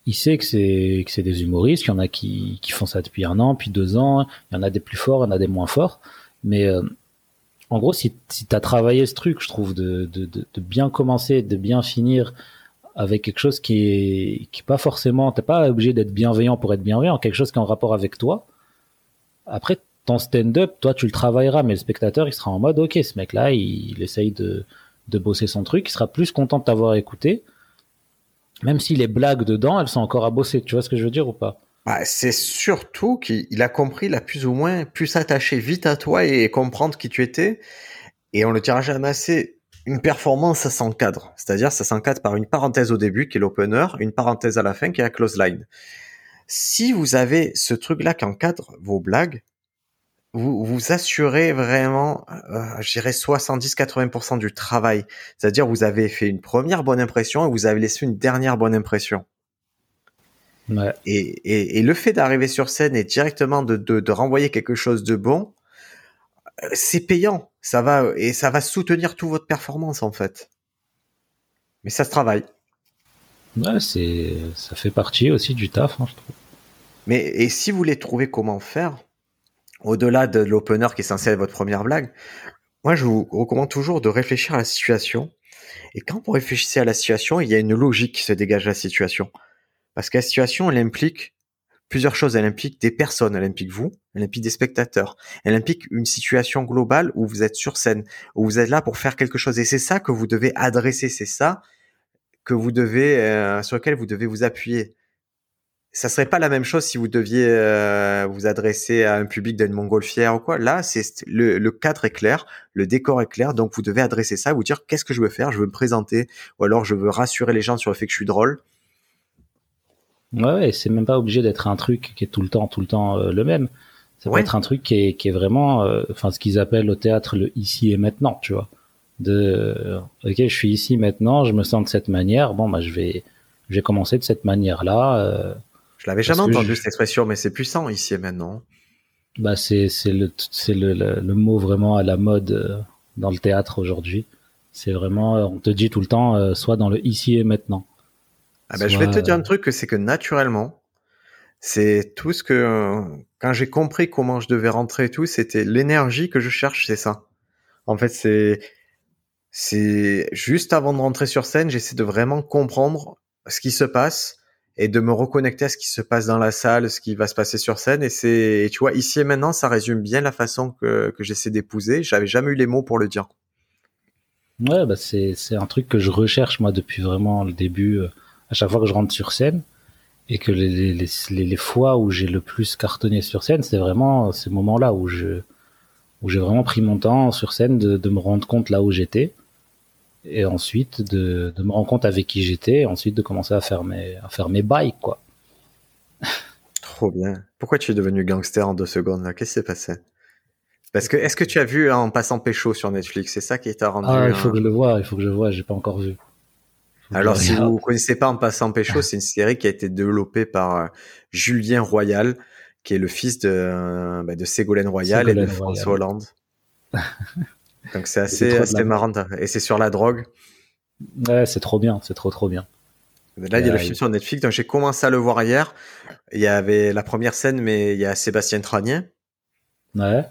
il sait que c'est que c'est des humoristes, il y en a qui, qui font ça depuis un an, puis deux ans, il y en a des plus forts, il y en a des moins forts, mais euh, en gros, si, si tu travaillé ce truc, je trouve, de, bien commencer, de bien finir avec quelque chose qui est, qui est pas forcément, t'es pas obligé d'être bienveillant pour être bienveillant, quelque chose qui est en rapport avec toi. Après, ton stand-up, toi, tu le travailleras, mais le spectateur, il sera en mode, ok, ce mec-là, il, il, essaye de, de bosser son truc, il sera plus content de t'avoir écouté, même si les blagues dedans, elles sont encore à bosser. Tu vois ce que je veux dire ou pas?
Bah, c'est surtout qu'il a compris, là, plus ou moins, plus s'attacher vite à toi et comprendre qui tu étais. Et on le dira jamais assez, une performance, ça s'encadre. C'est-à-dire, ça s'encadre par une parenthèse au début, qui est l'opener, une parenthèse à la fin, qui est la close line. Si vous avez ce truc-là qui encadre vos blagues, vous vous assurez vraiment, euh, je dirais 70-80% du travail. C'est-à-dire, vous avez fait une première bonne impression et vous avez laissé une dernière bonne impression. Et, le fait d'arriver sur scène et directement de, renvoyer quelque chose de bon, euh, c'est payant. Ça va et ça va soutenir toute votre performance en fait. Mais ça se travaille.
Ouais, c'est ça fait partie aussi du taf, hein, je trouve.
Mais et si vous voulez trouver comment faire, au-delà de l'opener qui est censé être votre première blague, moi je vous recommande toujours de réfléchir à la situation. Et quand vous réfléchissez à la situation, il y a une logique qui se dégage de la situation. Parce que la situation, elle implique plusieurs choses. Elle implique des personnes, elle implique vous, elle implique des spectateurs, elle implique une situation globale où vous êtes sur scène, où vous êtes là pour faire quelque chose. Et c'est ça que vous devez adresser, c'est ça que vous devez, euh, sur lequel vous devez vous appuyer. Ça serait pas la même chose si vous deviez euh, vous adresser à un public d'une montgolfière ou quoi. Là, c'est le, le, cadre est clair, le décor est clair, donc vous devez adresser ça, vous dire qu'est-ce que je veux faire, je veux me présenter, ou alors je veux rassurer les gens sur le fait que je suis drôle
Ouais, c'est même pas obligé d'être un truc qui est tout le temps, tout le temps euh, le même. Ça peut être un truc qui est, qui est vraiment, euh, enfin, ce qu'ils appellent au théâtre le ici et maintenant, tu vois. De, euh, ok, je suis ici maintenant, je me sens de cette manière. Bon, bah, je vais, je vais commencer de cette manière-là.
je l'avais jamais entendu cette expression, mais c'est puissant ici et maintenant.
Bah, c'est, c'est le, c'est le, le, mot vraiment à la mode dans le théâtre aujourd'hui. C'est vraiment, on te dit tout le temps, soit dans le ici et maintenant.
Ah ben, je vais te dire un truc, c'est que naturellement, c'est tout ce que quand j'ai compris comment je devais rentrer et tout, c'était l'énergie que je cherche, c'est ça. En fait, c'est c'est juste avant de rentrer sur scène, j'essaie de vraiment comprendre ce qui se passe et de me reconnecter à ce qui se passe dans la salle, ce qui va se passer sur scène. Et c'est, tu vois, ici et maintenant, ça résume bien la façon que, que j'essaie d'épouser. J'avais jamais eu les mots pour le dire.
Ouais, bah c'est, c'est un truc que je recherche, moi, depuis vraiment le début. À chaque fois que je rentre sur scène et que les, les, les, fois où j'ai le plus cartonné sur scène, c'est vraiment ces moments-là où je où j'ai vraiment pris mon temps sur scène de, de me rendre compte là où j'étais et ensuite de, de me rendre compte avec qui j'étais et ensuite de commencer à faire mes à faire mes bails quoi.
Trop bien. Pourquoi tu es devenu gangster en deux secondes là? Qu'est-ce qui s'est passé? Parce que est-ce que tu as vu En passant pécho sur Netflix C'est ça qui t'a rendu
Ah, il faut que je le vois. Il faut que je le vois. J'ai pas encore vu.
Alors, si vous connaissez pas En passant pécho, c'est une série qui a été développée par euh, Julien Royal, qui est le fils de, euh, bah, de Ségolène Royal et de François Hollande. Donc c'est assez, assez marrant. Et c'est sur la drogue.
Ouais, c'est trop bien, c'est trop trop bien.
Là, il y a le film sur Netflix, donc j'ai commencé à le voir hier. Il y avait la première scène, mais il y a Sébastien Tranier.
Ouais.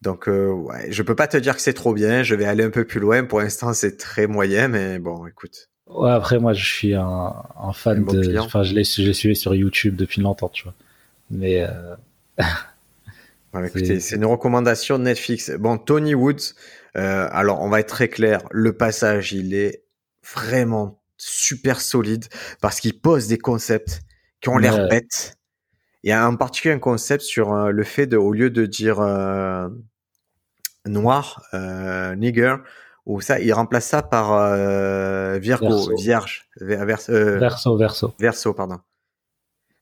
Donc, euh, ouais, je peux pas te dire que c'est trop bien. Je vais aller un peu plus loin. Pour l'instant, c'est très moyen, mais bon, écoute.
Ouais, après, moi, je suis un, un fan de. Enfin, je l'ai suivi sur YouTube depuis longtemps, tu vois. Mais. Euh...
écoutez, c'est une recommandation de Netflix. Bon, Tony Woods, euh, alors, on va être très clair. Le passage, il est vraiment super solide parce qu'il pose des concepts qui ont l'air bêtes. Il y a en particulier un concept sur euh, le fait de, au lieu de dire. Noir, nigger, ou ça, il remplace ça par euh, Virgo,
Verseau.
vierge, vers- euh,
Verso, verso.
verso, pardon.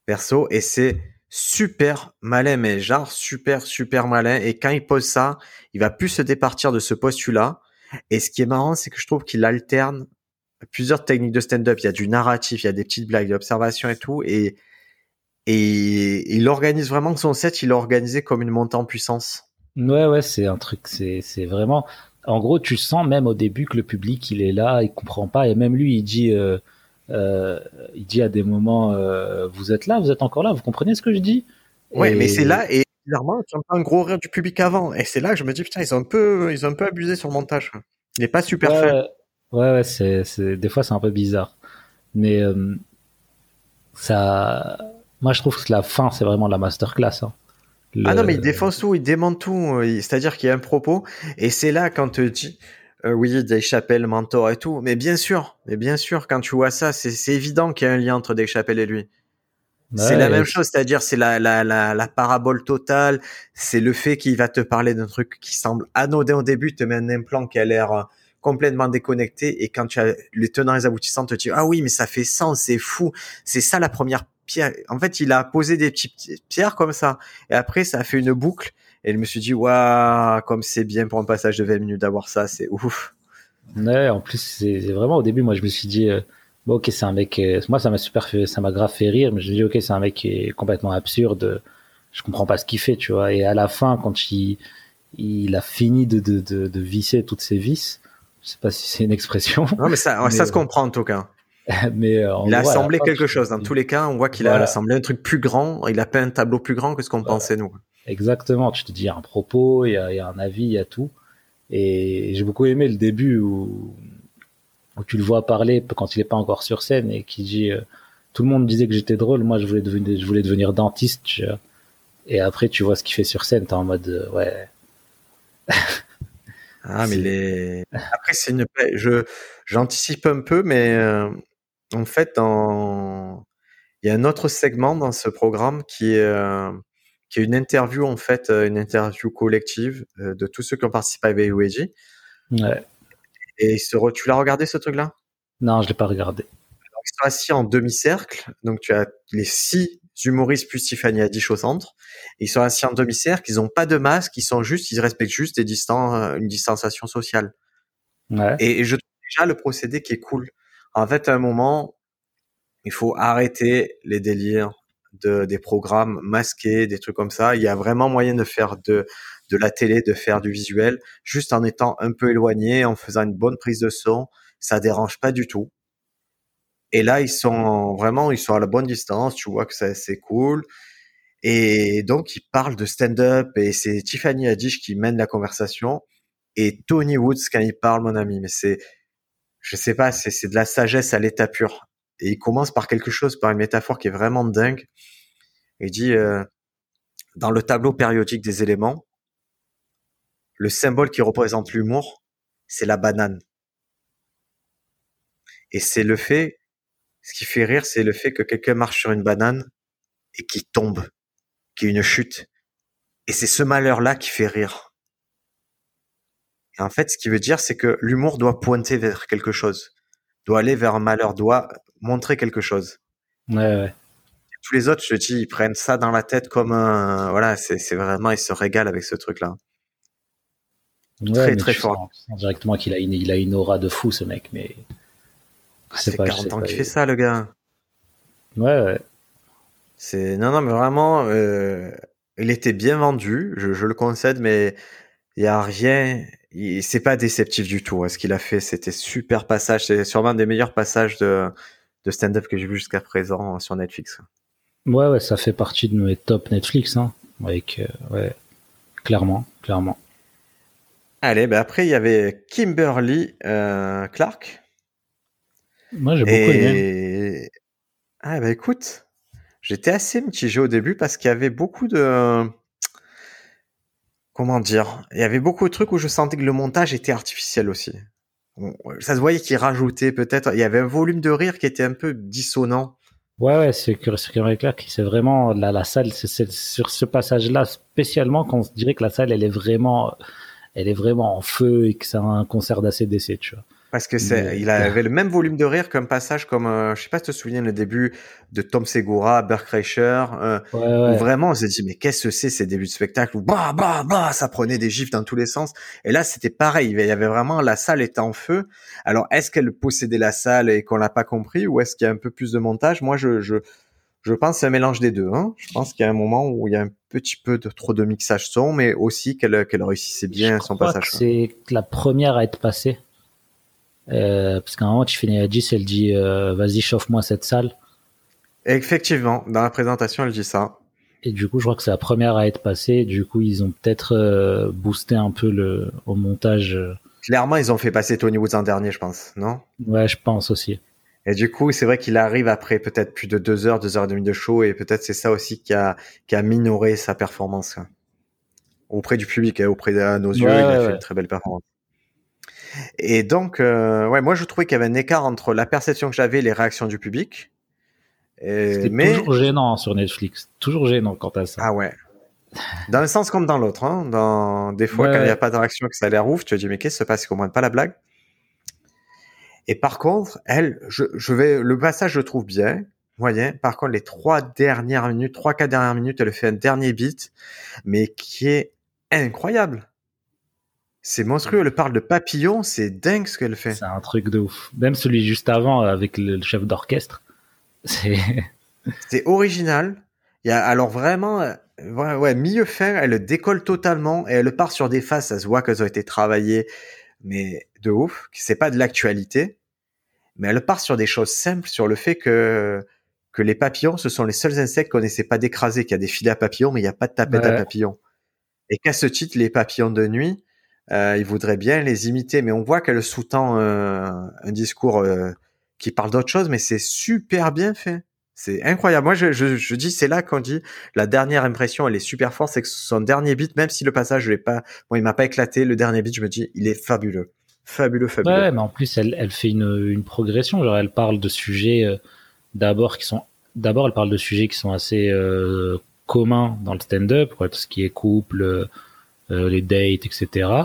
Verso, et c'est super malin, mais genre super, super malin. Et quand il pose ça, il va plus se départir de ce postulat. Et ce qui est marrant, c'est que je trouve qu'il alterne plusieurs techniques de stand-up. Il y a du narratif, il y a des petites blagues, de l'observation et tout. Et, et il organise vraiment son set, il l'a organisé comme une montée en puissance.
Ouais, ouais, c'est un truc, c'est vraiment. En gros, tu sens même au début que le public, il est là, il comprend pas, et même lui, il dit, euh, euh, il dit à des moments, euh, vous êtes là, vous êtes encore là, vous comprenez ce que je dis?
Ouais,
Et-
mais c'est là, et bizarrement, tu entends un gros rire du public avant. Et c'est là que je me dis, putain, ils ont un peu, ils ont un peu abusé sur le montage. Il est pas super
ouais,
fait.
ouais, ouais, c'est, c'est, des fois, c'est un peu bizarre, mais ça, moi, je trouve que la fin, c'est vraiment la masterclass. Hein.
Ah non, mais il défonce tout, il démonte tout. euh, C'est-à-dire qu'il y a un propos. Et c'est là quand te dit, euh, oui, Dave Chappelle, mentor et tout. Mais bien sûr, mais bien sûr, quand tu vois ça, c'est c'est évident qu'il y a un lien entre Dave Chappelle et lui. c'est la même chose, c'est-à-dire c'est la, la, la, la parabole totale. C'est le fait qu'il va te parler d'un truc qui semble anodin au début, te met un implant qui a l'air euh, complètement déconnecté. Et quand tu as les tenants et les aboutissants, te dis, ah oui, mais ça fait sens, c'est fou. C'est ça la première pierre. En fait, il a posé des petites pierres comme ça. Et après, ça a fait une boucle. Et je me suis dit, waouh, comme c'est bien pour un passage de 20 minutes d'avoir ça, c'est ouf.
Ouais, en plus, c'est vraiment au début, moi, je me suis dit, euh, bon, ok, c'est un mec, euh, moi, ça m'a super fait, ça m'a grave fait rire, mais je me suis dit, ok, c'est un mec qui est complètement absurde, je comprends pas ce qu'il fait, tu vois. Et à la fin, quand il, a fini de, de, de, de visser toutes ses vis, je sais pas si c'est une expression,
Non, mais ça,
Mais,
ça se
euh,
comprend en tout cas.
mais euh, en
Il a
gros,
assemblé quelque chose. Dans tous les cas, on voit qu'il a assemblé un truc plus grand. Il a peint un tableau plus grand que ce qu'on
Voilà.
pensait, nous.
Exactement, tu te dis, il y a un propos, il y a, il y a un avis, il y a tout. Et j'ai beaucoup aimé le début où, où tu le vois parler quand il est pas encore sur scène et qui dit euh, tout le monde disait que j'étais drôle, moi je voulais devenir, je voulais devenir dentiste. tu vois. Et après tu vois ce qu'il fait sur scène, t'es en mode euh, ouais.
Ah, mais les... Après, c'est une... Je, j'anticipe un peu, mais euh, en fait, dans... il y a un autre segment dans ce programme qui est, euh, qui est une interview, en fait, euh, une interview collective euh, de tous ceux qui ont participé à VUEG.
ouais.
Et tu l'as regardé, ce truc-là?
Non, je l'ai pas regardé.
Donc, ils sont assis en demi-cercle. Donc, tu as les six humoristes plus Tiffany Haddish au centre. Ils sont assis en demi-cercle. Ils n'ont pas de masque. Ils sont juste, ils respectent juste des distan- une distanciation sociale.
Ouais.
Et, et je trouve déjà le procédé qui est cool. En fait, à un moment, il faut arrêter les délires de, des programmes masqués, des trucs comme ça. Il y a vraiment moyen de faire de, de la télé, de faire du visuel, juste en étant un peu éloigné, en faisant une bonne prise de son. Ça dérange pas du tout. Et là, ils sont vraiment, ils sont à la bonne distance. Tu vois que c'est cool. Et donc, ils parlent de stand-up et c'est Tiffany Haddish qui mène la conversation et Tony Woods quand il parle, mon ami. Mais c'est, je sais pas, c'est, c'est de la sagesse à l'état pur. Et il commence par quelque chose, par une métaphore qui est vraiment dingue. Il dit, euh, dans le tableau périodique des éléments, le symbole qui représente l'humour, c'est la banane. Et c'est le fait, ce qui fait rire, c'est le fait que quelqu'un marche sur une banane et qui tombe, qui est une chute. Et c'est ce malheur-là qui fait rire. Et en fait, ce qui veut dire, c'est que l'humour doit pointer vers quelque chose, doit aller vers un malheur, doit montrer quelque chose.
Ouais, ouais.
Tous les autres, je te dis, ils prennent ça dans la tête comme un, voilà, c'est, vraiment, ils se régalent avec ce truc-là.
Ouais,
Très, très fort.
sens- tu sens directement qu'il a une, il a une aura de fou, ce mec, mais. Je
Ça fait
pas, je
40
sais
ans qu'il fait ça, le gars.
Ouais, ouais.
C'est, non, non, mais vraiment, euh, il était bien vendu, je, je le concède, mais il y a rien, il, c'est pas déceptif du tout. hein. Ce qu'il a fait, c'était super passage. C'est sûrement un des meilleurs passages de, de stand-up que j'ai vu jusqu'à présent sur Netflix.
Ouais, ouais, ça fait partie de mes top Netflix, hein. Avec, euh, ouais, clairement, clairement.
Allez, ben après, il y avait Kimberly euh, Clark.
Moi, j'ai beaucoup aimé.
Et... Ah, bah écoute, j'étais assez mitigé au début parce qu'il y avait beaucoup de. Comment dire Il y avait beaucoup de trucs où je sentais que le montage était artificiel aussi. Ça se voyait qu'il rajoutait peut-être. Il y avait un volume de rire qui était un peu dissonant.
Ouais, ouais, c'est que c'est que clair que c'est vraiment la, la salle, c'est c'est sur ce passage-là spécialement qu'on se dirait que la salle, elle est vraiment, elle est vraiment en feu et que c'est un concert d'ACDC, tu vois.
Parce que c'est, il avait le même volume de rire qu'un passage comme, euh, je sais pas si tu te souviens le début de Tom Segura, Bert Kreischer, euh, où vraiment on s'est dit mais qu'est-ce que c'est ces débuts de spectacle où bah bah bah ça prenait des gifs dans tous les sens. Et là c'était pareil, il y avait vraiment la salle était en feu. Alors est-ce qu'elle possédait la salle et qu'on l'a pas compris ou est-ce qu'il y a un peu plus de montage? Moi je je je pense c'est un mélange des deux. Hein. Je pense qu'il y a un moment où il y a un petit peu de trop de mixage son, mais aussi qu'elle qu'elle réussissait bien
je
son
crois
passage.
Que c'est la première à être passée. Euh, parce qu'à un moment, tu finis à 10, elle dit euh, Vas-y, chauffe-moi cette salle.
Effectivement, dans la présentation, elle dit ça.
Et du coup, je crois que c'est la première à être passée. Du coup, ils ont peut-être euh, boosté un peu le, au montage.
Clairement, ils ont fait passer Tony Woods en dernier, je pense, non?
Ouais, je pense aussi.
Et du coup, c'est vrai qu'il arrive après peut-être plus de deux heures, deux heures et demie de show, et peut-être c'est ça aussi qui a, qui a minoré sa performance auprès du public, hein, auprès de nos yeux. il a fait une très belle performance. Et donc, euh, ouais, moi je trouvais qu'il y avait un écart entre la perception que j'avais et les réactions du public.
C'était mais... toujours gênant sur Netflix, toujours gênant quant à ça.
Ah ouais. Dans le sens comme dans l'autre. Hein. Dans... Des fois, quand il n'y a pas de réaction, que ça a l'air ouf, tu te dis, mais qu'est-ce qui se passe, qu'on pas la blague Et par contre, elle, je, je vais, le passage, je trouve bien, moyen. Par contre, les trois dernières minutes, trois, quatre dernières minutes, elle fait un dernier beat, mais qui est incroyable. C'est monstrueux. Elle parle de papillon, c'est dingue ce qu'elle fait.
C'est un truc de ouf. Même celui juste avant avec le chef d'orchestre. C'est.
c'est original. Il y a alors vraiment, euh, ouais, ouais, milieu fin, elle décolle totalement et elle part sur des faces. Ça se voit qu'elles ont été travaillées, mais de ouf. C'est pas de l'actualité, mais elle part sur des choses simples, sur le fait que que les papillons, ce sont les seuls insectes qu'on n'essaie pas d'écraser. Qu'il y a des filets à papillons, mais il n'y a pas de tapette à papillons. Et qu'à ce titre, les papillons de nuit, euh, il voudrait bien les imiter, mais on voit qu'elle sous-tend euh, un discours euh, qui parle d'autre chose, mais c'est super bien fait. C'est incroyable. Moi, je, dis, c'est là qu'on dit la dernière impression, elle est super forte, c'est que son dernier beat, même si le passage, je l'ai il m'a pas éclaté, le dernier beat, je me dis, il est fabuleux, fabuleux, fabuleux.
Ouais, mais en plus, elle, fait une, progression. Elle parle de sujets d'abord qui sont, d'abord, elle parle de sujets qui sont assez communs dans le stand-up, tout ce qui est couple, les dates, etc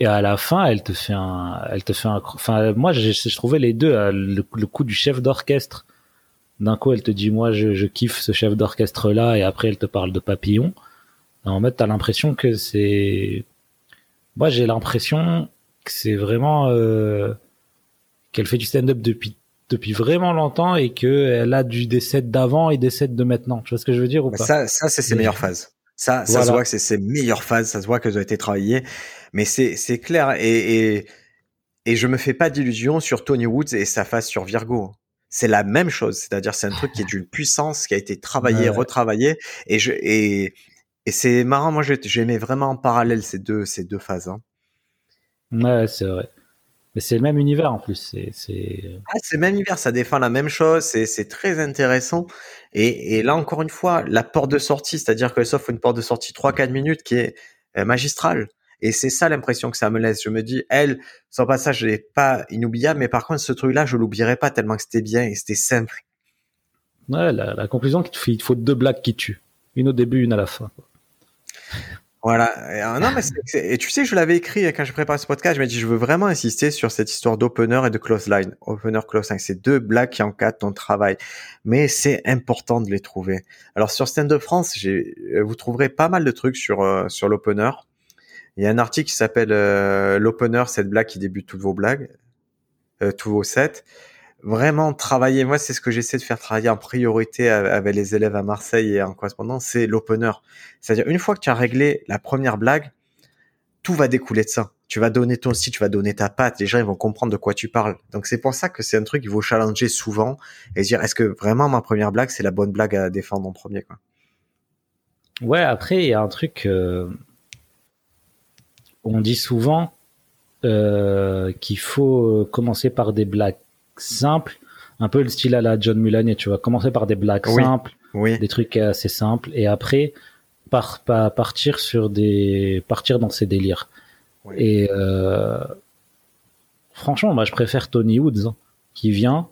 et à la fin elle te fait un elle te fait un enfin moi je, je trouvais les deux euh, le, coup du chef d'orchestre. D'un coup elle te dit moi je, je kiffe ce chef d'orchestre là et après elle te parle de papillon. En fait t'as l'impression que c'est moi j'ai l'impression que c'est vraiment euh, qu'elle fait du stand-up depuis depuis vraiment longtemps et que elle a du des sets d'avant et des sets de maintenant. Tu vois ce que je veux dire ou pas?
ça ça c'est ses meilleures phases. Ça ça se voit que c'est ses meilleures phases ça se voit qu'elles ont été travaillées mais c'est clair et, et et je me fais pas d'illusions sur Tony Woods et sa face sur Virgo. C'est la même chose, c'est-à-dire c'est un truc qui est d'une puissance qui a été travaillé, retravaillé et je et et c'est marrant. Moi, j'aimais vraiment en parallèle ces deux ces deux phases. Hein.
Ouais, c'est vrai. Mais c'est le même univers en plus. C'est c'est
ah, le même univers. Ça défend la même chose. C'est c'est très intéressant. Et, et là encore une fois, la porte de sortie, c'est-à-dire que sauf une porte de sortie 3-4 minutes qui est euh, magistrale. Et c'est ça l'impression que ça me laisse. Je me dis, elle, son passage n'est pas inoubliable, mais par contre, ce truc-là, je l'oublierai pas tellement que c'était bien et c'était simple.
Ouais, la, la conclusion, il faut deux blagues qui tuent. Une au début, une à la fin.
Voilà. Et, euh, non, mais et tu sais, je l'avais écrit quand je préparais ce podcast. Je me dit, je veux vraiment insister sur cette histoire d'opener et de close line. Opener, close line. C'est deux blagues qui encadrent ton travail. Mais c'est important de les trouver. Alors, sur Stand Up France, j'ai, vous trouverez pas mal de trucs sur, euh, sur l'opener. Il y a un article qui s'appelle euh, l'opener, cette blague qui débute toutes vos blagues, euh, tous vos sets. Vraiment travailler. Moi, c'est ce que j'essaie de faire travailler en priorité avec les élèves à Marseille et en correspondance, c'est l'opener. C'est-à-dire une fois que tu as réglé la première blague, tout va découler de ça. Tu vas donner ton style, tu vas donner ta patte. Les gens ils vont comprendre de quoi tu parles. Donc c'est pour ça que c'est un truc qu'il faut challenger souvent et dire est-ce que vraiment ma première blague c'est la bonne blague à défendre en premier quoi?
Ouais. Après il y a un truc. Euh on dit souvent euh, qu'il faut commencer par des blagues simples, un peu le style à la John Mulaney, tu vois, commencer par des blagues simples, des trucs assez simples, et après par, partir sur des partir dans ces délires. Et euh, franchement, moi je préfère Tony Woods hein, qui vient.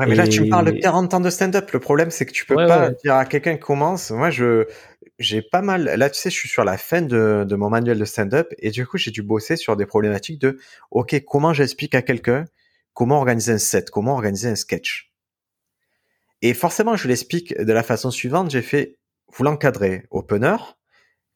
mais là tu me parles de 40 ans de stand-up. Le problème c'est que tu peux pas dire à quelqu'un qui commence. Moi je j'ai pas mal. Là, tu sais, je suis sur la fin de, mon manuel de stand-up et du coup, j'ai dû bosser sur des problématiques de OK, comment j'explique à quelqu'un comment organiser un set, comment organiser un sketch. Et forcément, je l'explique de la façon suivante. J'ai fait, vous l'encadrez, opener,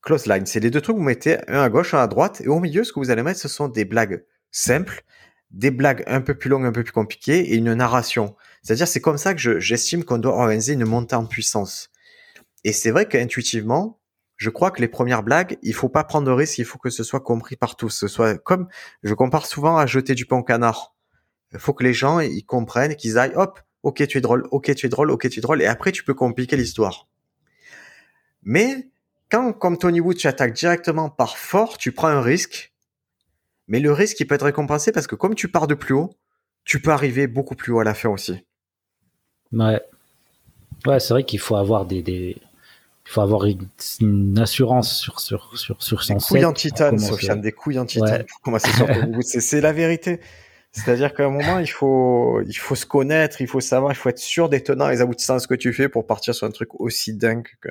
close line. C'est les deux trucs vous mettez un à gauche, un à droite. Et au milieu, ce que vous allez mettre, ce sont des blagues simples, des blagues un peu plus longues, un peu plus compliquées et une narration. C'est-à-dire, c'est comme ça que j'estime qu'on doit organiser une montée en puissance. Et c'est vrai qu'intuitivement, je crois que les premières blagues, il faut pas prendre de risques, il faut que ce soit compris par tous. Ce soit comme, je compare souvent à jeter du pain au canard. Il faut que les gens, ils comprennent, qu'ils aillent, hop, ok, tu es drôle, ok, tu es drôle, ok, tu es drôle, et après, tu peux compliquer l'histoire. Mais, quand, comme Tony Wood, tu attaques directement par fort, tu prends un risque, mais le risque, il peut être récompensé parce que comme tu pars de plus haut, tu peux arriver beaucoup plus haut à la fin aussi.
Ouais. Ouais, c'est vrai qu'il faut avoir des, il faut avoir une, assurance sur sur sur sur
son des couilles en titane, Sofiane, des couilles en titane C'est la vérité. C'est-à-dire qu'à un moment, il faut il faut se connaître, il faut savoir, il faut être sûr des tenants et des aboutissants de ce que tu fais pour partir sur un truc aussi dingue que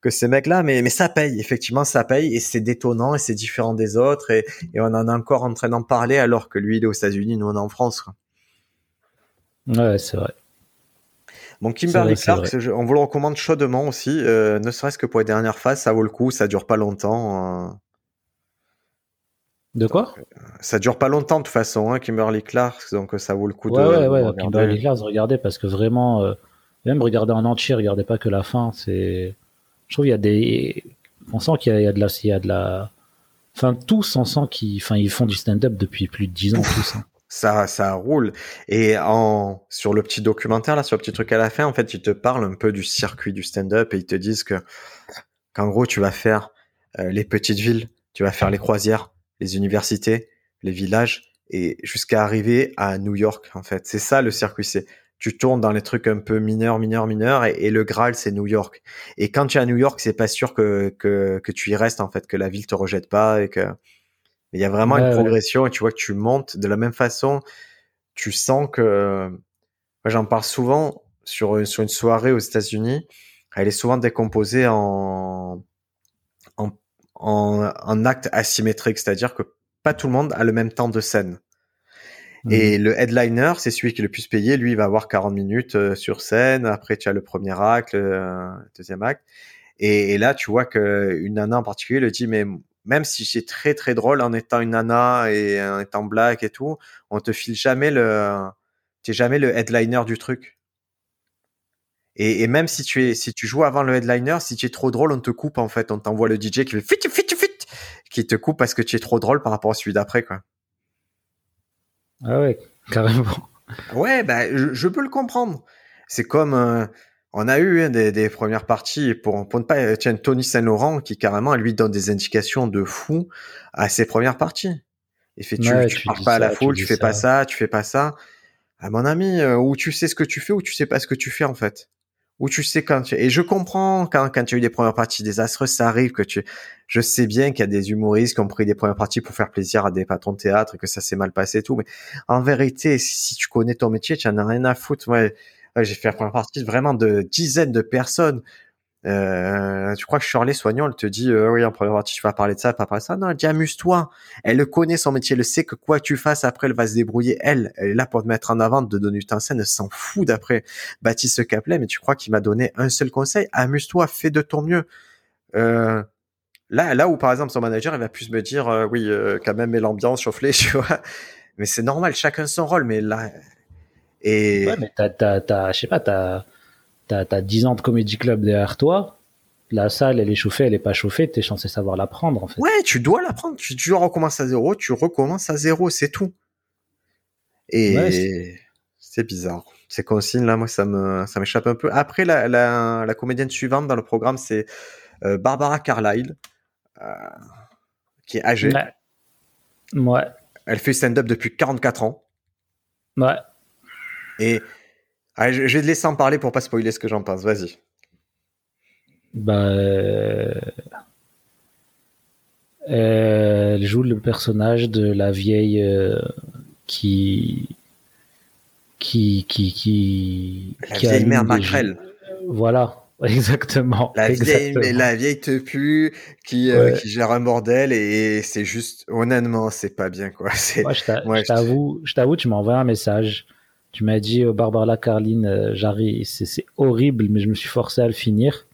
que ces mecs-là. Mais mais ça paye, effectivement, ça paye et c'est détonnant et c'est différent des autres et, et on en est encore en train d'en parler alors que lui il est aux États-Unis, nous on est en France.
Ouais, c'est vrai.
Bon, Kimberly Clark, on vous le recommande chaudement aussi, euh, ne serait-ce que pour les dernières phases, ça vaut le coup, ça dure pas longtemps. Euh.
De quoi
Ça dure pas longtemps de toute façon, hein, Kimberly Clark, donc ça vaut le coup
de. Ouais, ouais, Kimberly Clark, regardez parce que vraiment, euh, même regarder en entier, regardez pas que la fin. C'est, je trouve il y a des, on sent qu'il y, a de la, il y a de la, enfin tous, on sent qu'ils, enfin ils font du stand-up depuis plus de dix ans tous. Hein
ça ça roule. Et en sur le petit documentaire là sur le petit truc à la fin en fait ils te parlent un peu du circuit du stand-up et ils te disent que qu'en gros tu vas faire euh, les petites villes tu vas faire les croisières les universités les villages et jusqu'à arriver à New York en fait. C'est ça le circuit c'est tu tournes dans les trucs un peu mineurs mineurs mineurs et, le Graal c'est New York. Et quand tu es à New York c'est pas sûr que, que que tu y restes en fait que la ville te rejette pas et que il y a vraiment une progression et tu vois que tu montes de la même façon. Tu sens que, moi j'en parle souvent sur, sur une soirée aux États-Unis. Elle est souvent décomposée en, en, en, en actes asymétriques, c'est-à-dire que pas tout le monde a le même temps de scène. Et mmh. le headliner, c'est celui qui est le plus payé. Lui, il va avoir 40 minutes euh, sur scène. Après, tu as le premier acte, le deuxième acte. Et, et là, tu vois qu'une nana en particulier le dit, mais même si c'est très très drôle en étant une nana et en étant black et tout, on te file jamais le, t'es jamais le headliner du truc. Et, et, même si tu es, si tu joues avant le headliner, si tu es trop drôle, on te coupe en fait, on t'envoie le DJ qui fait fit fit fit, qui te coupe parce que tu es trop drôle par rapport à celui d'après quoi.
Ah ouais, carrément.
Ouais, bah je, je peux le comprendre. C'est comme euh, on a eu hein, des, des, premières parties pour, pour ne pas tiens Tony Saint Laurent qui carrément lui donne des indications de fou à ses premières parties. Il fait tu, tu, parles pas à la foule, tu, fais pas ça, tu fais pas ça. À mon ami, euh, où tu sais ce que tu fais ou tu sais pas ce que tu fais en fait. Où tu sais quand tu... et je comprends quand quand tu as eu des premières parties désastreuses, ça arrive que tu je sais bien qu'il y a des humoristes qui ont pris des premières parties pour faire plaisir à des patrons de théâtre et que ça s'est mal passé et tout mais en vérité si, tu connais ton métier, tu en as rien à foutre. Ouais, j'ai fait la première partie vraiment de dizaines de personnes. Euh, tu crois que Shirley Soignant, elle te dit, euh, oui, en première partie, tu vas parler de ça, pas parler de ça. Non, elle dit, amuse-toi. Elle le connaît, son métier, elle sait que quoi tu fasses, après, elle va se débrouiller. Elle, elle est là pour te mettre en avant, de donner ta scène, elle s'en fout d'après Baptiste Caplet, mais tu crois qu'il m'a donné un seul conseil, amuse-toi, fais de ton mieux. Euh, là, là où, par exemple, son manager, il va plus me dire, oui, quand même, mais l'ambiance, chauffe tu vois. Mais c'est normal, chacun son rôle, mais là, et...
Ouais, mais t'as, t'as, je sais pas, t'as, t'as, t'as 10 ans de comédie club derrière toi. La salle, elle est chauffée, elle est pas chauffée. T'es censé savoir la prendre, en fait.
Ouais, tu dois la prendre. Tu, tu recommences à zéro, tu recommences à zéro, c'est tout. Et c'est bizarre. Ces consignes là, moi, ça me, ça m'échappe un peu. Après, la, la, la comédienne suivante dans le programme, c'est euh, Barbara Carlyle, euh, qui est âgée.
Ouais. ouais.
Elle fait stand-up depuis 44 ans.
Ouais.
Et ah, je, vais te laisser en parler pour pas spoiler ce que j'en pense. Vas-y.
Bah, euh, elle joue le personnage de la vieille euh, qui qui qui qui
la vieille mère Macrel.
Voilà. Exactement.
La vieille,
exactement.
la vieille te pue, qui, euh, qui gère un bordel et c'est juste, honnêtement, c'est pas bien, quoi.
Moi, je t'avoue, je t'avoue, tu m'as envoyé un message. Tu m'as dit, oh, Barbara Carline, euh, j'arrive, c'est horrible, mais je me suis forcé à le finir.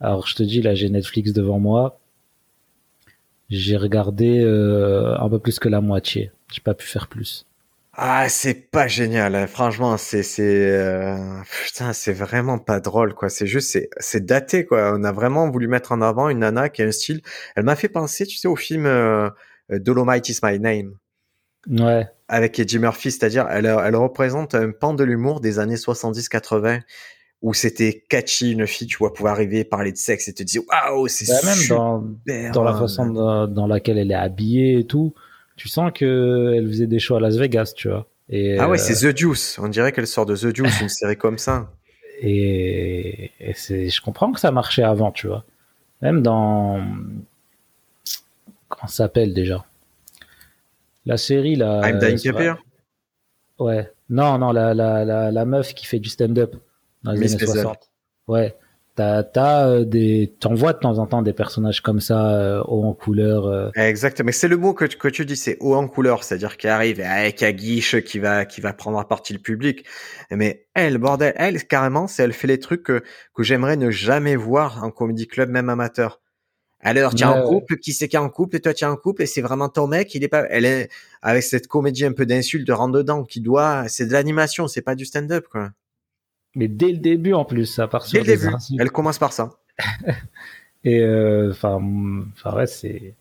Alors, je te dis, là, j'ai Netflix devant moi. J'ai regardé euh, un peu plus que la moitié. J'ai pas pu faire plus.
Ah, c'est pas génial. Hein. Franchement, c'est c'est euh... putain, c'est vraiment pas drôle quoi. C'est juste c'est c'est daté quoi. On a vraiment voulu mettre en avant une nana qui a un style. Elle m'a fait penser, tu sais, au film euh, Dolomite is my name.
Ouais.
Avec Eddie Murphy, c'est-à-dire elle elle représente un pan de l'humour des années 70-80 où c'était catchy une fille, tu vois, pouvoir arriver parler de sexe et te dire waouh, c'est
bah, même dans, dans la façon dans, dans laquelle elle est habillée et tout tu sens que elle faisait des shows à Las Vegas, tu vois.
Et, ah ouais, c'est The Deuce. On dirait qu'elle sort de The Deuce, une série comme ça.
Et, et c'est, je comprends que ça marchait avant, tu vois. Même dans comment ça s'appelle déjà? La série là.
I'm Dying
Ouais. Non, non, la, la, la, la meuf qui fait du stand-up dans les années 60. Ouais. T'as, t'as euh, des, t'envoies de temps en temps des personnages comme ça, euh, haut en couleur. Euh.
Exactement. Mais c'est le mot que, que tu dis, c'est haut en couleur, c'est-à-dire qui arrive avec à guiche, qui va, qui va prendre à partie le public. Mais elle, bordel, elle, carrément, c'est, elle fait les trucs que, que j'aimerais ne jamais voir en comédie club, même amateur. Alors, tu es en couple, qui c'est qui est en couple, et toi tu es en couple, et c'est vraiment ton mec, il est pas, elle est, avec cette comédie un peu d'insulte de rentre dedans, qui doit, c'est de l'animation, c'est pas du stand-up, quoi.
Mais dès le début en plus, à part
Dès le début, elle commence par ça.
et euh, enfin, enfin ouais, c'est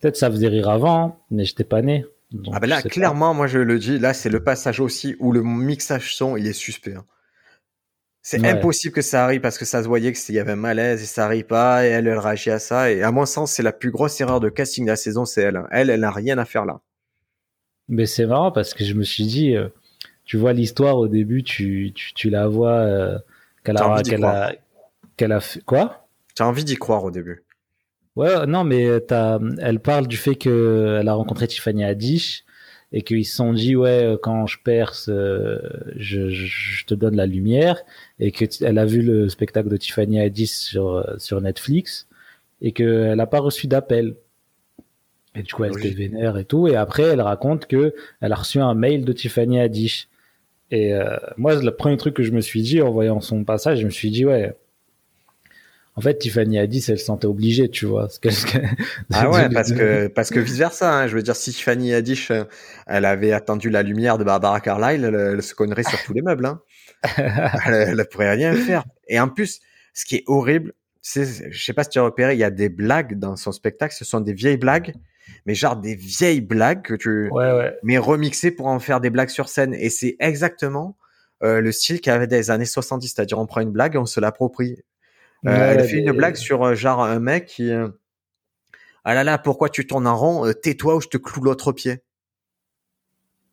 peut-être ça faisait rire avant, mais j'étais pas né.
ah ben là, clairement, moi je le dis, là c'est le passage aussi où le mixage son il est suspect. Hein. C'est impossible que ça arrive parce que ça se voyait qu'il y avait un malaise et ça arrive pas et elle, elle réagit à ça. Et à mon sens, c'est la plus grosse erreur de casting de la saison, c'est elle. Elle, elle n'a rien à faire là.
Mais c'est marrant parce que je me suis dit, euh, tu vois l'histoire au début, tu, tu, tu la vois euh, qu'elle a, qu'elle a, qu'elle a fait quoi?
Tu as envie d'y croire au début.
Ouais, non, mais as, elle parle du fait qu'elle a rencontré Tiffany Haddish et qu'ils se sont dit ouais quand je perce euh, je, je, te donne la lumière et que elle a vu le spectacle de Tiffany Haddish sur sur Netflix et qu'elle n'a pas reçu d'appel. Et du coup elle était vénère et tout et après elle raconte que elle a reçu un mail de Tiffany Haddish et euh, moi, le premier truc que je me suis dit en voyant son passage, je me suis dit, ouais, en fait, Tiffany a dit, elle se sentait obligée, tu vois. Que,
ah ouais, parce que, parce que vice versa, hein, je veux dire, si Tiffany Haddish, euh, elle avait attendu la lumière de Barbara Carlyle, elle, se cognerait sur tous les meubles, hein. elle, ne pourrait rien faire. Et en plus, ce qui est horrible, c'est, je sais pas si tu as repéré, il y a des blagues dans son spectacle, ce sont des vieilles blagues mais genre des vieilles blagues que tu,
ouais, ouais.
mais remixées pour en faire des blagues sur scène. Et c'est exactement euh, le style qu'il y avait des années 70, c'est-à-dire on prend une blague et on se l'approprie. Euh, elle fait une blague sur euh, genre un mec qui, euh, ah là là, pourquoi tu tournes en rond Tais-toi ou je te cloue l'autre pied.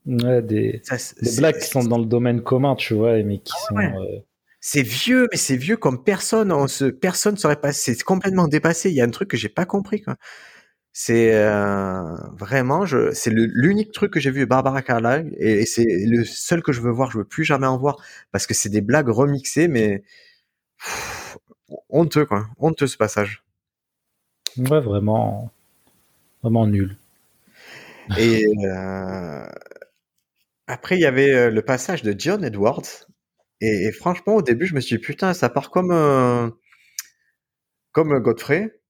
Ouais, des, des blagues qui sont dans le domaine commun, tu vois, mais qui sont.
C'est vieux, mais c'est vieux comme personne. On se, personne serait passé. C'est complètement dépassé. Il y a un truc que j'ai pas compris. Quoi. C'est euh, vraiment, je, c'est l'unique truc que j'ai vu Barbara Carlyle et, c'est le seul que je veux voir. Je veux plus jamais en voir parce que c'est des blagues remixées, mais honteux quoi, honteux ce passage.
Ouais, vraiment, vraiment nul.
Et euh, après, il y avait euh, le passage de John Edwards. Et, franchement, au début, je me suis dit, putain, ça part comme, comme Godfrey.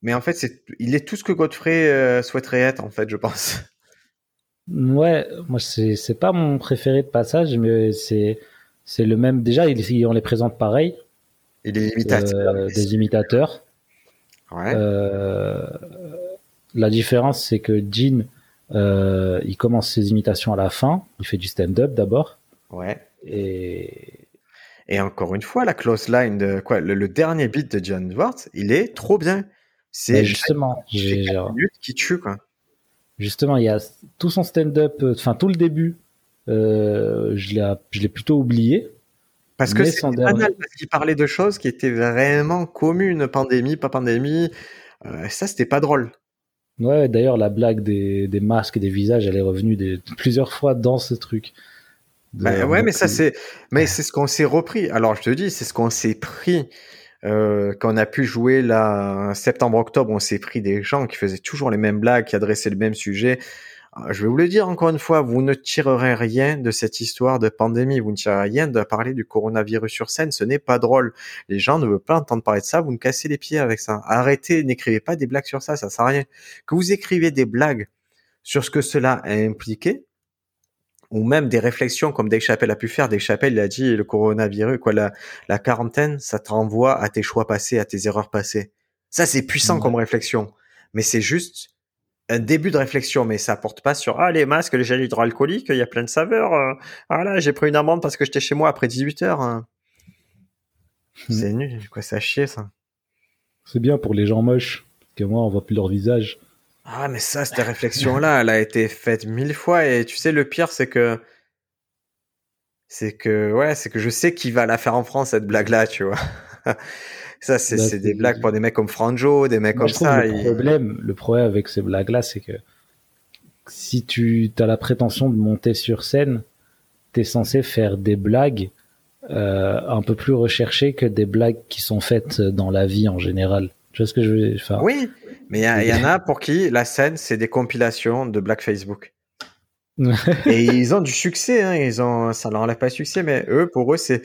Mais en fait, c'est, il est tout ce que Godfrey euh, souhaiterait être, en fait, je pense.
Ouais, moi, c'est, c'est pas mon préféré de passage, mais c'est, c'est le même. Déjà, il, on les présente pareil.
Il est imitateur.
Euh, des imitateurs.
Ouais.
Euh, la différence, c'est que Jean, euh, il commence ses imitations à la fin. Il fait du stand-up d'abord.
Ouais.
Et.
Et encore une fois, la close line de quoi, le, dernier beat de John Edwards, il est trop bien.
C'est justement,
j'ai qui tue quoi.
Justement, il y a tout son stand-up, enfin tout le début, je l'ai plutôt oublié.
Parce que c'est banal, parce qu'il parlait de choses qui étaient vraiment communes, pandémie, pas pandémie. Euh, ça, c'était pas drôle.
Ouais, d'ailleurs, la blague des, des, masques et des visages, elle est revenue des, plusieurs fois dans ce truc.
Bah, ouais, mais ça c'est, mais c'est ce qu'on s'est repris. Alors je te dis, c'est ce qu'on s'est pris euh, quand on a pu jouer là septembre-octobre. On s'est pris des gens qui faisaient toujours les mêmes blagues, qui adressaient le même sujet. Je vais vous le dire encore une fois, vous ne tirerez rien de cette histoire de pandémie. Vous ne tirerez rien de parler du coronavirus sur scène. Ce n'est pas drôle. Les gens ne veulent pas entendre parler de ça. Vous me cassez les pieds avec ça. Arrêtez, n'écrivez pas des blagues sur ça. Ça sert à rien. Que vous écrivez des blagues sur ce que cela a impliqué, ou même des réflexions comme Dave Chappelle a pu faire. Dave Chappelle, il a dit le coronavirus, quoi, la, la quarantaine, ça te renvoie à tes choix passés, à tes erreurs passées. Ça, c'est puissant comme réflexion. Mais c'est juste un début de réflexion, mais ça porte pas sur ah les masques, les gels hydroalcooliques, il y a plein de saveurs. Euh, ah là, j'ai pris une amende parce que j'étais chez moi après 18 heures. Hein. Hmm. C'est nul, quoi, ça chier ça.
C'est bien pour les gens moches, que moi on voit plus leur visage.
Ah, mais ça, cette réflexion-là, elle a été faite mille fois. Et tu sais, le pire, c'est que. C'est que, ouais, c'est que je sais qui va la faire en France, cette blague-là, tu vois. ça, c'est bah, des blagues pour des mecs comme Franjo, des mecs comme ça.
Le, problème, le problème avec ces blagues-là, c'est que si tu as la prétention de monter sur scène, tu es censé faire des blagues euh, un peu plus recherchées que des blagues qui sont faites dans la vie en général. Tu vois ce que je veux
dire? Oui, mais il y, en a pour qui la scène, c'est des compilations de Black Facebook. et ils ont du succès, hein, ils ont, ça leur enlève pas de succès, mais eux, pour eux, c'est,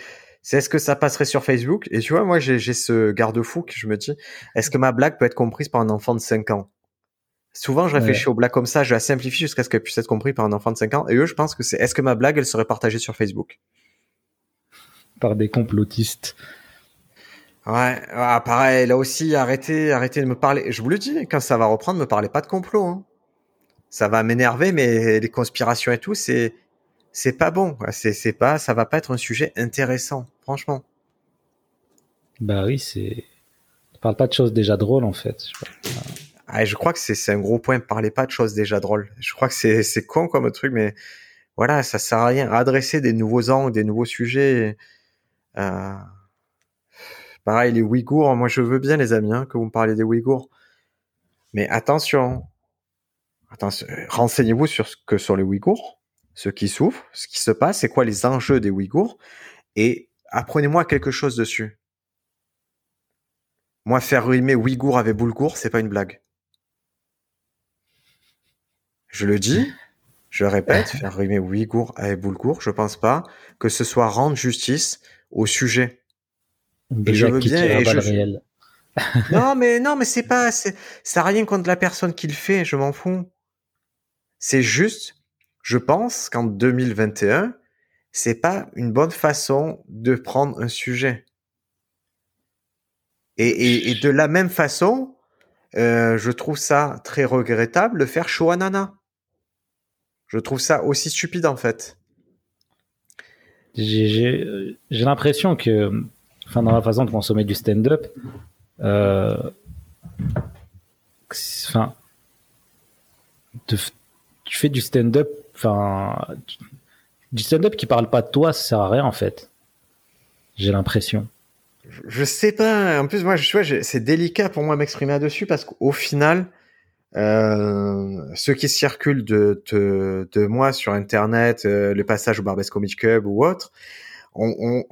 c'est est-ce que ça passerait sur Facebook? Et tu vois, moi, j'ai, ce garde-fou que je me dis, est-ce que ma blague peut être comprise par un enfant de 5 ans? Souvent, je réfléchis aux blagues comme ça, je la simplifie jusqu'à ce qu'elle puisse être comprise par un enfant de 5 ans. Et eux, je pense que c'est, est-ce que ma blague, elle serait partagée sur Facebook?
Par des complotistes.
Ouais, ah, pareil, là aussi, arrêtez, arrêtez de me parler. Je vous le dis, quand ça va reprendre, me parlez pas de complot. Hein. Ça va m'énerver, mais les conspirations et tout, c'est, c'est pas bon. C'est, c'est pas, ça va pas être un sujet intéressant, franchement.
Bah oui, c'est. On parle pas de choses déjà drôles en fait.
Je, ah, je crois que c'est, c'est un gros point. Parlez pas de choses déjà drôles. Je crois que c'est, c'est con comme truc, mais voilà, ça sert à rien. Adresser des nouveaux angles, des nouveaux sujets. Euh Pareil, les Ouïghours, moi je veux bien les amis, hein, que vous me parlez des Ouïghours. Mais attention, attention renseignez-vous sur ce que sont les Ouïghours, ce qui souffrent, ce qui se passe, c'est quoi les enjeux des Ouïghours, et apprenez-moi quelque chose dessus. Moi, faire rimer Ouïghour avec Boulgour, c'est pas une blague. Je le dis, je le répète, faire rimer Ouïghour avec Boulgour, je pense pas que ce soit rendre justice au sujet
et je veux bien. Et je...
non, mais non, mais c'est pas, ça n'a rien contre la personne qui le fait. Je m'en fous. C'est juste, je pense qu'en 2021, c'est pas une bonne façon de prendre un sujet. Et, de la même façon, euh, je trouve ça très regrettable de faire Shoanana. Je trouve ça aussi stupide en fait.
J'ai l'impression que enfin dans la façon de consommer du stand-up, euh, enfin, tu fais du stand-up, enfin, du stand-up qui parle pas de toi, ça sert à rien en fait. J'ai l'impression.
Je sais pas. En plus, moi, c'est délicat pour moi m'exprimer là-dessus parce qu'au final, euh, ce qui circule de, moi sur Internet, euh, le passage au Barbès Comedy Club ou autre,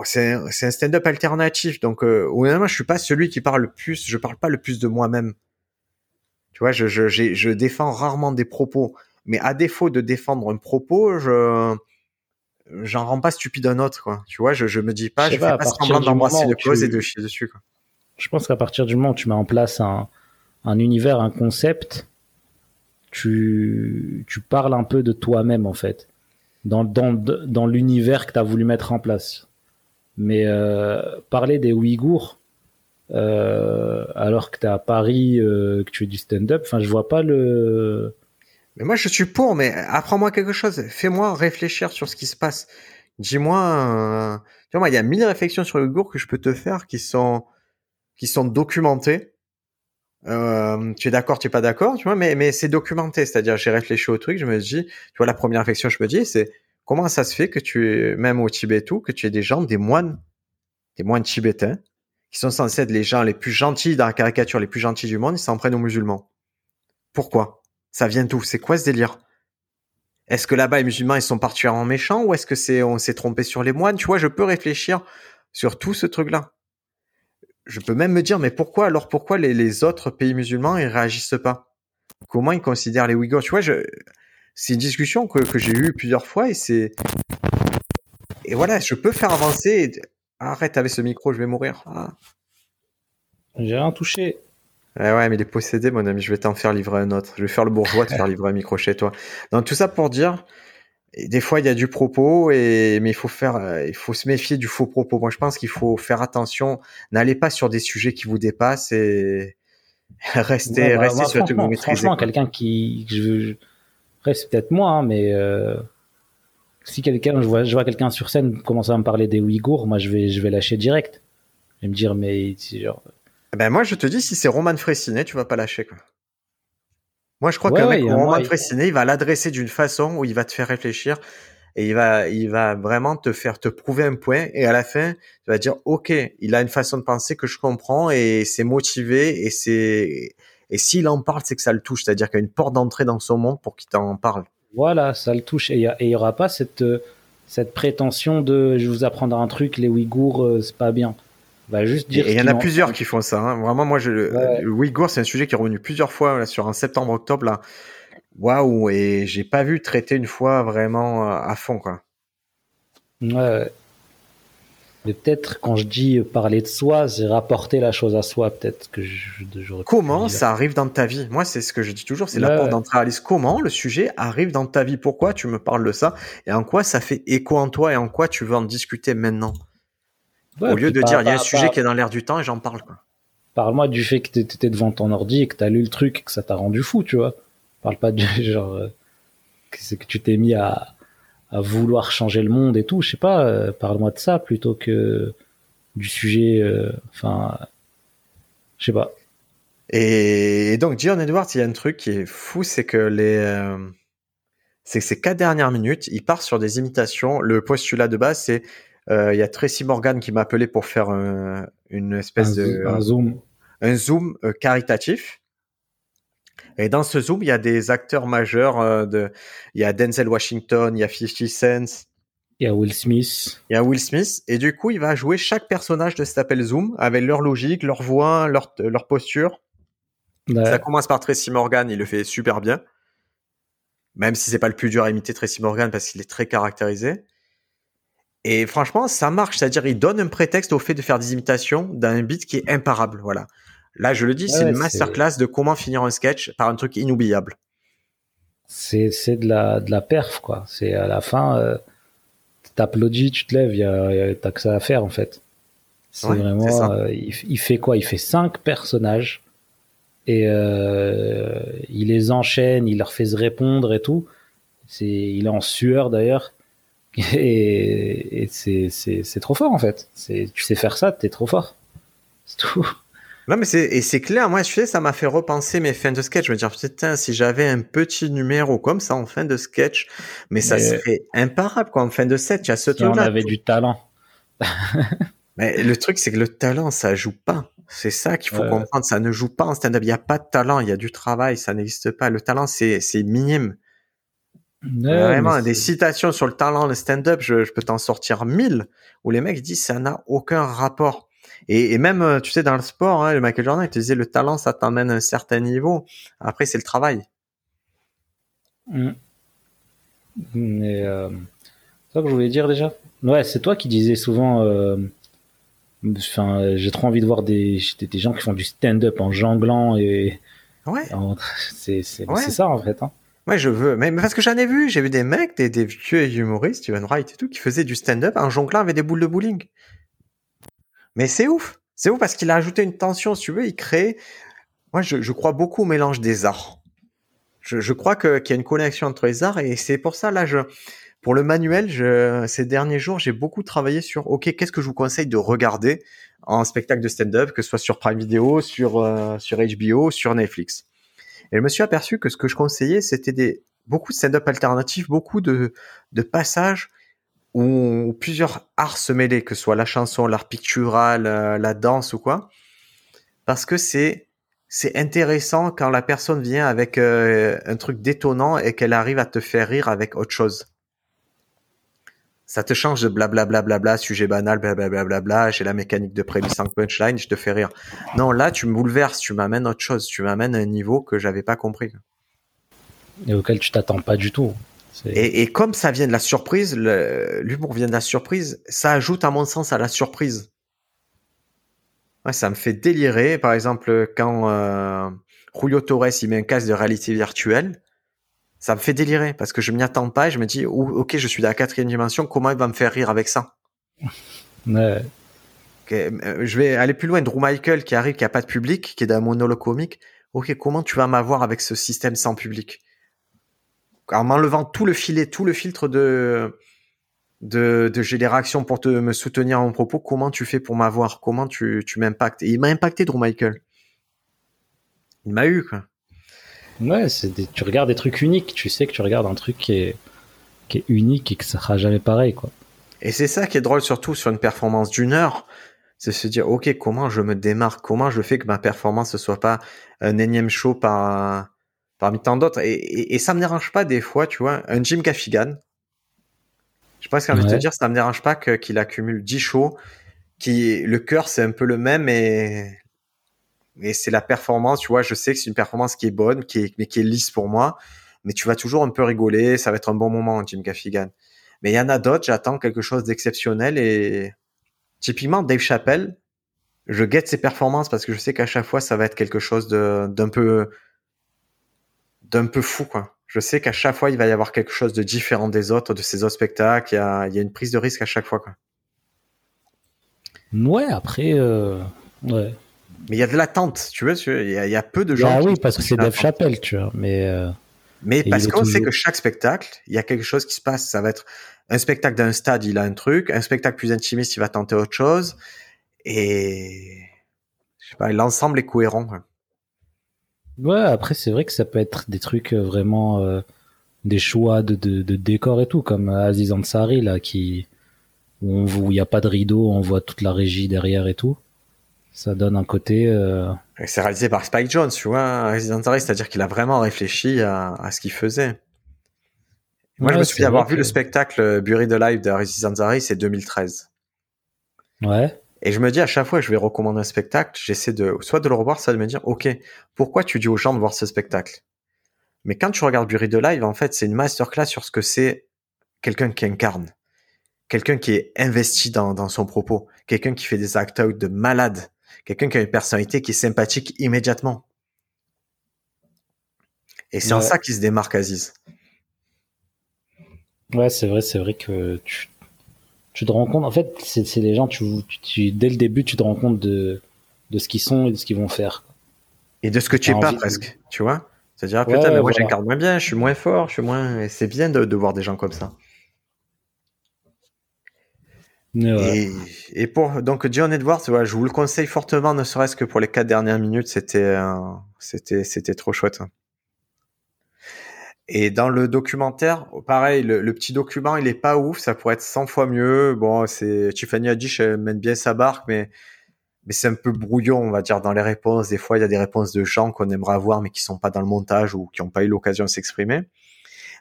c'est un stand-up alternatif. Donc, euh, honnêtement, je suis pas celui qui parle le plus. Je parle pas le plus de moi-même. Tu vois, je défends rarement des propos. Mais à défaut de défendre un propos, je j'en rends pas stupide un autre. Quoi. Tu vois, je, je me dis pas, je, je fais pas semblant d'embrasser le cause et de chier dessus. Quoi.
Je pense qu'à partir du moment où tu mets en place un, un univers, un concept, tu, tu parles un peu de toi-même en fait dans, dans, dans l'univers que tu as voulu mettre en place. Mais euh, parler des Ouïghours, euh, alors que tu es à Paris, euh, que tu fais du stand-up, enfin, je vois pas le.
Mais moi, je suis pour, mais apprends-moi quelque chose. Fais-moi réfléchir sur ce qui se passe. Dis-moi, euh, tu vois, il y a mille réflexions sur les Ouïghours que je peux te faire qui sont, qui sont documentées. Euh, tu es d'accord, tu es pas d'accord, tu vois, mais, mais c'est documenté. C'est-à-dire, j'ai réfléchi au truc, je me dis, tu vois, la première réflexion, je me dis, c'est comment ça se fait que tu es, même au Tibet tout, que tu es des gens, des moines, des moines tibétains, qui sont censés être les gens les plus gentils dans la caricature, les plus gentils du monde, ils s'en prennent aux musulmans. Pourquoi? Ça vient d'où? C'est quoi ce délire? Est-ce que là-bas les musulmans ils sont particulièrement méchants ou est-ce que c'est on s'est trompé sur les moines? Tu vois, je peux réfléchir sur tout ce truc-là. Je peux même me dire mais pourquoi alors pourquoi les, autres pays musulmans ils réagissent pas? Comment ils considèrent les Ouïghours? Tu vois, c'est une discussion que, que j'ai eue plusieurs fois et c'est et voilà, je peux faire avancer. Arrête avec ce micro, je vais mourir. Ah.
J'ai rien touché.
Ouais, ouais, mais il est possédé, mon ami. Je vais t'en faire livrer un autre. Je vais faire le bourgeois de faire livrer un micro chez toi. Donc tout ça pour dire, des fois il y a du propos, et mais il faut faire, euh, il faut se méfier du faux propos. Moi, je pense qu'il faut faire attention. N'allez pas sur des sujets qui vous dépassent et restez,
bah,
restez sur
ce que vous maîtrisez. Franchement, quelqu'un qui, je c'est peut-être moi, hein, mais euh, si quelqu'un, je vois, je vois quelqu'un sur scène commencer à me parler des Ouïghours, moi je vais, je vais lâcher direct. Je vais me dire, mais genre.
Eh ben moi je te dis, si c'est Roman Fressinet, tu vas pas lâcher quoi. Moi je crois que ouais, Roman Fressinet, il va l'adresser d'une façon où il va te faire réfléchir et il va, il va vraiment te faire te prouver un point et à la fin, tu vas dire, ok, il a une façon de penser que je comprends et c'est motivé et c'est et s'il en parle, c'est que ça le touche, c'est-à-dire qu'il y a une porte d'entrée dans son monde pour qu'il t'en parle.
Voilà, ça le touche. Et il n'y aura pas cette, euh, cette prétention de je vais vous apprendre un truc, les Ouïghours, euh, c'est pas bien.
Va juste dire. Et il y en a plusieurs qui font ça. Hein. Vraiment, moi, je, le Ouïghour, c'est un sujet qui est revenu plusieurs fois sur un septembre-octobre là. Waouh, et j'ai pas vu traiter une fois vraiment euh, à fond quoi.
Ouais. Mais peut-être quand je dis parler de soi, c'est rapporter la chose à soi. Peut-être que je,
Comment ça arrive dans ta vie? Moi, c'est ce que je dis toujours, c'est la porte d'entrée à Comment le sujet arrive dans ta vie? Pourquoi tu me parles de ça? Et en quoi ça fait écho en toi? Et en quoi tu veux en discuter maintenant? Au lieu de dire, il y a un sujet qui est dans l'air du temps et j'en parle.
Parle-moi du fait que tu étais devant ton ordi et que tu as lu le truc et que ça t'a rendu fou, tu vois. Parle pas de genre euh, que, que tu t'es mis à, à vouloir changer le monde et tout. Je sais pas, euh, parle-moi de ça plutôt que du sujet. Euh, enfin, je sais pas.
Et, donc, John Edwards, il y a un truc qui est fou, c'est que les. C'est que ces quatre dernières minutes, il part sur des imitations. Le postulat de base, c'est il y a Tracy Morgan qui m'a appelé pour faire une espèce de
un zoom,
un zoom caritatif. Et dans ce zoom, il y a des acteurs majeurs. Euh, de, il y a Denzel Washington, il y a 50 Cent.
Il y a Will Smith.
Il y a Will Smith. Et du coup, il va jouer chaque personnage de cet appel Zoom avec leur logique, leur voix, leur, leur posture. Ça commence par Tracy Morgan, il le fait super bien. Même si c'est pas le plus dur à imiter Tracy Morgan parce qu'il est très caractérisé. Et franchement, ça marche. C'est-à-dire, il donne un prétexte au fait de faire des imitations d'un beat qui est imparable. Voilà. Là, je le dis, c'est une masterclass de comment finir un sketch par un truc inoubliable.
C'est de la, de la perf, quoi. C'est à la fin, euh, t'applaudis, tu te lèves, t'as que ça à faire, en fait. C'est vraiment. Euh, il, fait quoi? Il fait cinq personnages et euh, il les enchaîne, il leur fait se répondre et tout. C'est, il est en sueur d'ailleurs. Et, et c'est trop fort en fait. Tu sais faire ça, t'es trop fort. C'est tout.
Non, mais c'est, et c'est clair, moi, je sais, ça m'a fait repenser mes fins de sketch. Je me dire, putain, si j'avais un petit numéro comme ça en fin de sketch, mais ça serait imparable, quoi, en fin de set. Il y a ce
truc-là. on avait du talent.
mais le truc, c'est que le talent, ça joue pas. C'est ça qu'il faut comprendre. Ça ne joue pas en stand-up. Il n'y a pas de talent. Il y a du travail. Ça n'existe pas. Le talent, c'est, c'est Vraiment, des citations sur le talent, le stand-up, je, je peux t'en sortir mille où les mecs disent ça n'a aucun rapport. Et, même, euh, tu sais, dans le sport, hein, Michael Jordan, il te disait le talent, ça t'emmène à un certain niveau. Après, c'est le travail.
Mm. Mais euh, c'est ça que je voulais dire déjà. Ouais, c'est toi qui disais souvent. Euh, enfin, j'ai trop envie de voir des, des, gens qui font du stand-up en jonglant et.
Ouais.
C'est ça en fait. Hein.
Ouais, je veux. Mais, parce que j'en ai vu, j'ai vu des mecs, des, vieux humoristes, Steven Wright et tout, qui faisaient du stand-up en jonglant avec des boules de bowling. Mais c'est ouf. C'est ouf parce qu'il a ajouté une tension, si tu veux, il crée. Moi, je, crois beaucoup au mélange des arts. Je, crois que, qu'il y a une connexion entre les arts et c'est pour ça, là, je, pour le manuel, ces derniers jours, j'ai beaucoup travaillé sur, OK, qu'est-ce que je vous conseille de regarder en spectacle de stand-up, que ce soit sur Prime Video, sur, euh, sur HBO, sur Netflix? Et je me suis aperçu que ce que je conseillais, c'était des, beaucoup de stand-up alternatifs, beaucoup de, de passages où plusieurs arts se mêlaient, que ce soit la chanson, l'art pictural, la, danse ou quoi, parce que c'est c'est intéressant quand la personne vient avec euh, un truc détonnant et qu'elle arrive à te faire rire avec autre chose. Ça te change de blablabla, bla, bla, bla, sujet banal, blablabla, bla, bla, j'ai la mécanique de prémisse sans punchline, je te fais rire. Non, là, tu me bouleverses, tu m'amènes autre chose, tu m'amènes à un niveau que j'avais pas compris.
Et auquel tu t'attends pas du tout.
Et, et, comme ça vient de la surprise, l'humour vient de la surprise, ça ajoute à mon sens à la surprise. Ouais, ça me fait délirer. Par exemple, quand euh, Julio Torres il met un casque de réalité virtuelle, ça me fait délirer parce que je m'y attends pas et je me dis, ok, je suis dans la quatrième dimension, comment il va me faire rire avec ça?
Ouais.
Euh, je vais aller plus loin. Drew Michael qui arrive, qui a pas de public, qui est dans un monologue comique. Ok, comment tu vas m'avoir avec ce système sans public? En m'enlevant tout le filet, tout le filtre de de, de j'ai des réactions pour te me soutenir en propos. Comment tu fais pour m'avoir? Comment tu, tu m'impactes? Et il m'a impacté, Drew Michael. Il m'a eu quoi.
Ouais, c'est tu regardes des trucs uniques. Tu sais que tu regardes un truc qui est qui est unique et que ça sera jamais pareil quoi.
Et c'est ça qui est drôle surtout sur une performance d'une heure, c'est se dire ok comment je me démarque, comment je fais que ma performance ne soit pas un énième show par parmi tant d'autres. Et, et, et, ça me dérange pas des fois, tu vois, un Jim Gaffigan, je pense envie de te dire, ça me dérange pas qu'il accumule 10 shows, qui le cœur c'est un peu le même et et c'est la performance, tu vois, je sais que c'est une performance qui est bonne, qui est mais qui est lisse pour moi, mais tu vas toujours un peu rigoler, ça va être un bon moment Jim Gaffigan. Mais il y en a d'autres, j'attends quelque chose d'exceptionnel et typiquement Dave Chappelle, je guette ses performances parce que je sais qu'à chaque fois ça va être quelque chose d'un peu d'un peu fou quoi je sais qu'à chaque fois, il va y avoir quelque chose de différent des autres, de ces autres spectacles. Il y a, il y a une prise de risque à chaque fois. Quoi.
Ouais, après, euh, ouais.
Mais il y a de l'attente, tu vois. Il y, a, il y a peu de gens.
Ah oui, parce que c'est Dave Chappelle, tu vois. Mais, euh,
mais parce qu'on sait que chaque spectacle, il y a quelque chose qui se passe. Ça va être un spectacle d'un stade, il a un truc. Un spectacle plus intimiste, il va tenter autre chose. Et je sais pas, l'ensemble est cohérent.
Ouais, après, c'est vrai que ça peut être des trucs euh, vraiment euh, des choix de, de, de décor et tout, comme Aziz Ansari, là, qui, où il n'y a pas de rideau, on voit toute la régie derrière et tout. Ça donne un côté. Euh...
C'est réalisé par Spike Jones, tu vois, Aziz Ansari, c'est-à-dire qu'il a vraiment réfléchi à, à ce qu'il faisait. Moi, je me souviens avoir vu le spectacle Buried Alive de Aziz Ansari, c'est 2013.
Ouais.
Et je me dis à chaque fois que je vais recommander un spectacle, j'essaie de soit de le revoir, soit de me dire, ok, pourquoi tu dis aux gens de voir ce spectacle? Mais quand tu regardes Bury de Live, en fait, c'est une masterclass sur ce que c'est quelqu'un qui incarne, quelqu'un qui est investi dans, dans son propos, quelqu'un qui fait des act out de malade, quelqu'un qui a une personnalité qui est sympathique immédiatement. Et c'est en ça qu'il se démarque, Aziz.
Ouais, c'est vrai, c'est vrai que tu, tu te rends compte, en fait, c'est des gens, tu, tu, dès le début, tu te rends compte de, de ce qu'ils sont et de ce qu'ils vont faire.
Et de ce que tu es pas presque, tu vois C'est-à-dire, ah, putain, mais moi j'incarne moins bien, je suis moins fort, je suis moins. C'est bien de, de, voir des gens comme ça. Et, et, pour donc John Edwards, ouais, je vous le conseille fortement, ne serait-ce que pour les quatre dernières minutes, c'était c'était c'était trop chouette. Et dans le documentaire, pareil, le, petit document, il est pas ouf, ça pourrait être 100 fois mieux. Bon, c'est Tiffany Haddish, elle mène bien sa barque, mais mais c'est un peu brouillon, on va dire, dans les réponses. Des fois, il y a des réponses de gens qu'on aimerait avoir, mais qui sont pas dans le montage ou qui n'ont pas eu l'occasion de s'exprimer.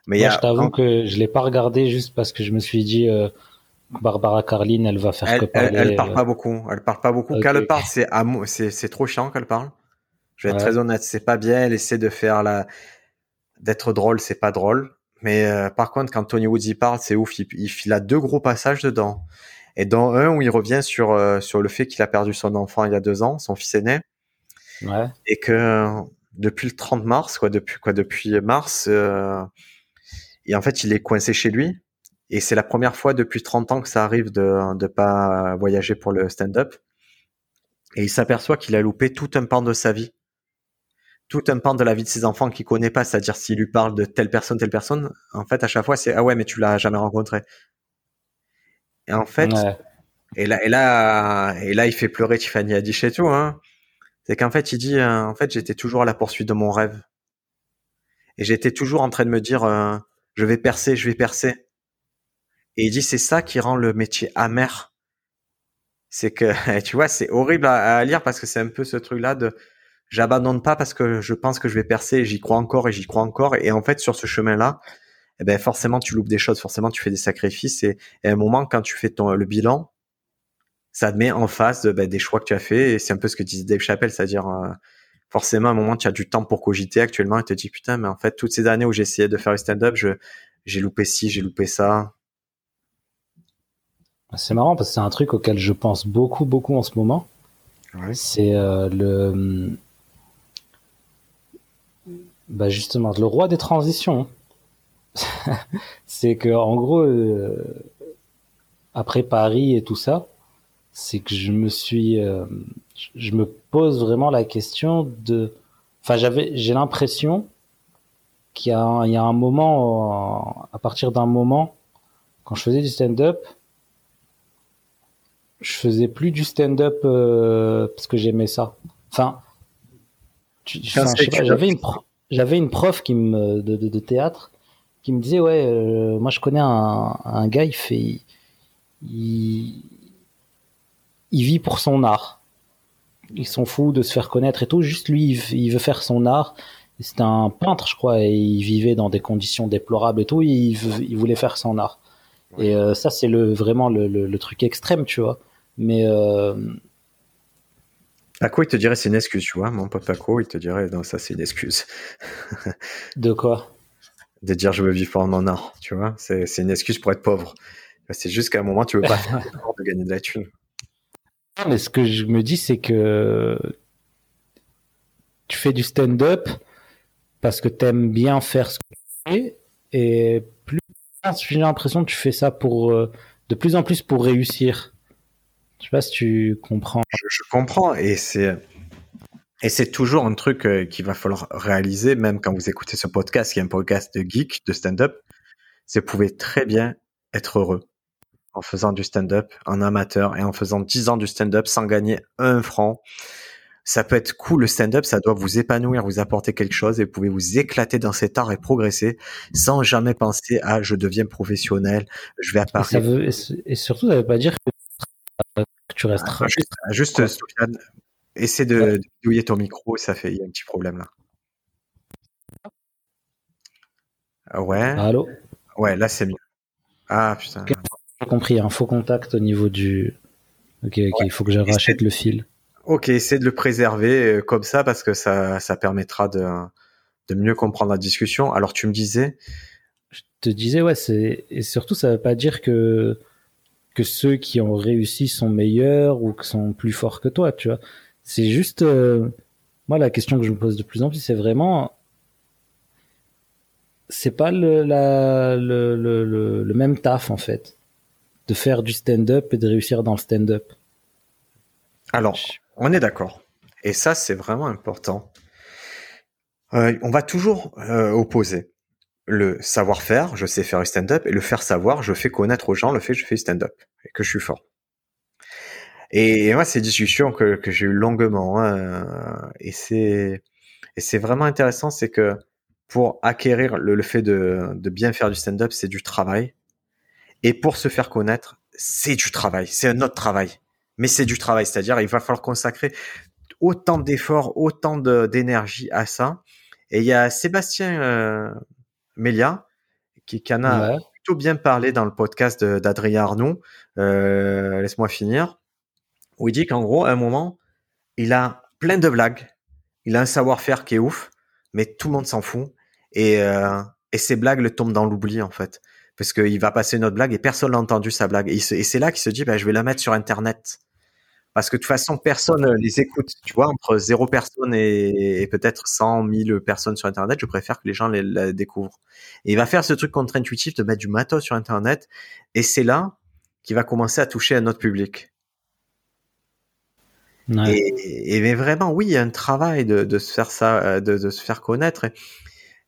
Mais Moi, je t'avoue que je l'ai pas regardé juste parce que je me suis dit, euh, Barbara Carlin, elle va faire
elle,
que parler.
Elle, parle euh. pas beaucoup. Elle parle pas beaucoup. Quand elle parle, c'est trop chiant qu'elle parle. Je vais être très honnête, c'est pas bien. Elle essaie de faire la d'être drôle, c'est pas drôle. Mais euh, par contre, quand Tony Woody parle, c'est ouf. Il, il, a deux gros passages dedans. Et dans un où il revient sur euh, sur le fait qu'il a perdu son enfant il y a deux ans, son fils aîné,
ouais.
et que depuis le 30 mars, quoi, depuis quoi, depuis mars, euh, et en fait, il est coincé chez lui. Et c'est la première fois depuis 30 ans que ça arrive de de pas voyager pour le stand-up. Et il s'aperçoit qu'il a loupé tout un pan de sa vie tout un pan de la vie de ses enfants qu'il connaît pas, c'est-à-dire s'il lui parle de telle personne, telle personne, en fait, à chaque fois, c'est ah ouais, mais tu l'as jamais rencontré. Et en fait, et là, et là, et là, il fait pleurer Tiffany Haddish et tout, hein. C'est qu'en fait, il dit, euh, en fait, j'étais toujours à la poursuite de mon rêve. Et j'étais toujours en train de me dire, euh, je vais percer, je vais percer. Et il dit, c'est ça qui rend le métier amer. C'est que, tu vois, c'est horrible à, lire parce que c'est un peu ce truc-là de, j'abandonne pas parce que je pense que je vais percer et j'y crois encore et j'y crois encore. Et en fait, sur ce chemin-là, eh ben forcément tu loupes des choses, forcément tu fais des sacrifices et, à un moment quand tu fais ton le bilan, ça te met en face ben, des choix que tu as fait et c'est un peu ce que disait Dave Chappelle, c'est-à-dire euh, forcément à un moment tu as du temps pour cogiter actuellement et te dis putain mais en fait toutes ces années où j'ai essayé de faire le stand-up, j'ai loupé ci, j'ai loupé ça.
C'est marrant parce que c'est un truc auquel je pense beaucoup beaucoup en ce moment. C'est euh, le bah justement le roi des transitions. c'est que en gros, euh, après Paris et tout ça, c'est que je me suis, euh, je me pose vraiment la question de, enfin j'avais, j'ai l'impression qu'il y a, un, il y a un moment, à partir d'un moment, quand je faisais du stand-up, je faisais plus du stand-up euh, parce que j'aimais ça. Enfin, j'avais une, prof qui me de, de, de théâtre qui me disait ouais euh, moi je connais un, un, gars il fait il, il vit pour son art. Ils sont fous de se faire connaître et tout juste lui il, veut faire son art. C'était un peintre je crois et il vivait dans des conditions déplorables et tout il, il voulait faire son art. Et euh, ça c'est le vraiment le, le, truc extrême tu vois mais euh...
Paco, il te dirait c'est une excuse, tu vois. Mon pote Paco, il te dirait non, ça c'est une excuse.
de quoi?
De dire je veux vivre en mon art, tu vois. C'est, une excuse pour être pauvre. C'est juste qu'à un moment, tu veux pas faire de gagner de la thune.
Mais ce que je me dis, c'est que tu fais du stand-up parce que tu aimes bien faire ce que tu fais et plus j'ai l'impression que tu fais ça pour euh, de plus en plus pour réussir. Je sais pas si tu comprends.
je comprends et c'est et c'est toujours un truc euh, qu'il va falloir réaliser, même quand vous écoutez ce podcast, qui est un podcast de geek, de stand-up, c'est vous pouvez très bien être heureux en faisant du stand-up, en amateur, et en faisant 10 ans du stand-up sans gagner un franc. Ça peut être cool le stand-up, ça doit vous épanouir, vous apporter quelque chose, et vous pouvez vous éclater dans cet art et progresser sans jamais penser à je deviens professionnel, je vais à Paris.
Et, surtout, ça veut pas dire que tu resteras.
Juste, juste Essaie de, douiller ton micro, ça fait, il y a un petit problème là. Ah ouais.
Allô?
Ouais, là c'est mieux. Ah putain.
J'ai compris, un faux contact au niveau du. Ok, ok, il faut que je rachète le fil.
Ok, essaie de le préserver euh, comme ça parce que ça, ça permettra de, de mieux comprendre la discussion. Alors tu me disais.
Je te disais, ouais, c'est. Et surtout, ça veut pas dire que que ceux qui ont réussi sont meilleurs ou que sont plus forts que toi, tu vois. C'est juste, euh, moi, la question que je me pose de plus en plus, c'est vraiment, c'est pas le, la, le, le, le, même taf en fait, de faire du stand-up et de réussir dans le stand-up.
Alors, on est d'accord. Et ça, c'est vraiment important. Euh, on va toujours euh, opposer le savoir-faire, je sais faire du stand-up, et le faire savoir, je fais connaître aux gens le fait que je fais du stand-up et que je suis fort. Et, moi, c'est discussion que, que j'ai eu longuement, hein, et c'est et c'est vraiment intéressant, c'est que pour acquérir le, le fait de, de bien faire du stand-up, c'est du travail, et pour se faire connaître, c'est du travail, c'est un autre travail, mais c'est du travail, c'est-à-dire il va falloir consacrer autant d'efforts, autant d'énergie à ça. Et il y a Sébastien euh, Mélia qui, qui en a plutôt bien parlé dans le podcast d'Adrien Arnoux. Euh, Laisse-moi finir où il dit qu'en gros, à un moment, il a plein de blagues, il a un savoir-faire qui est ouf, mais tout le monde s'en fout. Et, euh, et ces blagues le tombent dans l'oubli, en fait. Parce qu'il va passer une autre blague et personne n'a entendu sa blague. Et, c'est là qu'il se dit, bah, je vais la mettre sur Internet. Parce que de toute façon, personne les écoute. Tu vois, entre zéro personne et, peut-être 100 000 personnes sur Internet, je préfère que les gens les, la découvrent. Et il va faire ce truc contre-intuitif de mettre du matos sur Internet. Et c'est là qu'il va commencer à toucher un autre public. Et, mais vraiment, oui, il y a un travail de, de se faire ça, euh, de, de se faire connaître.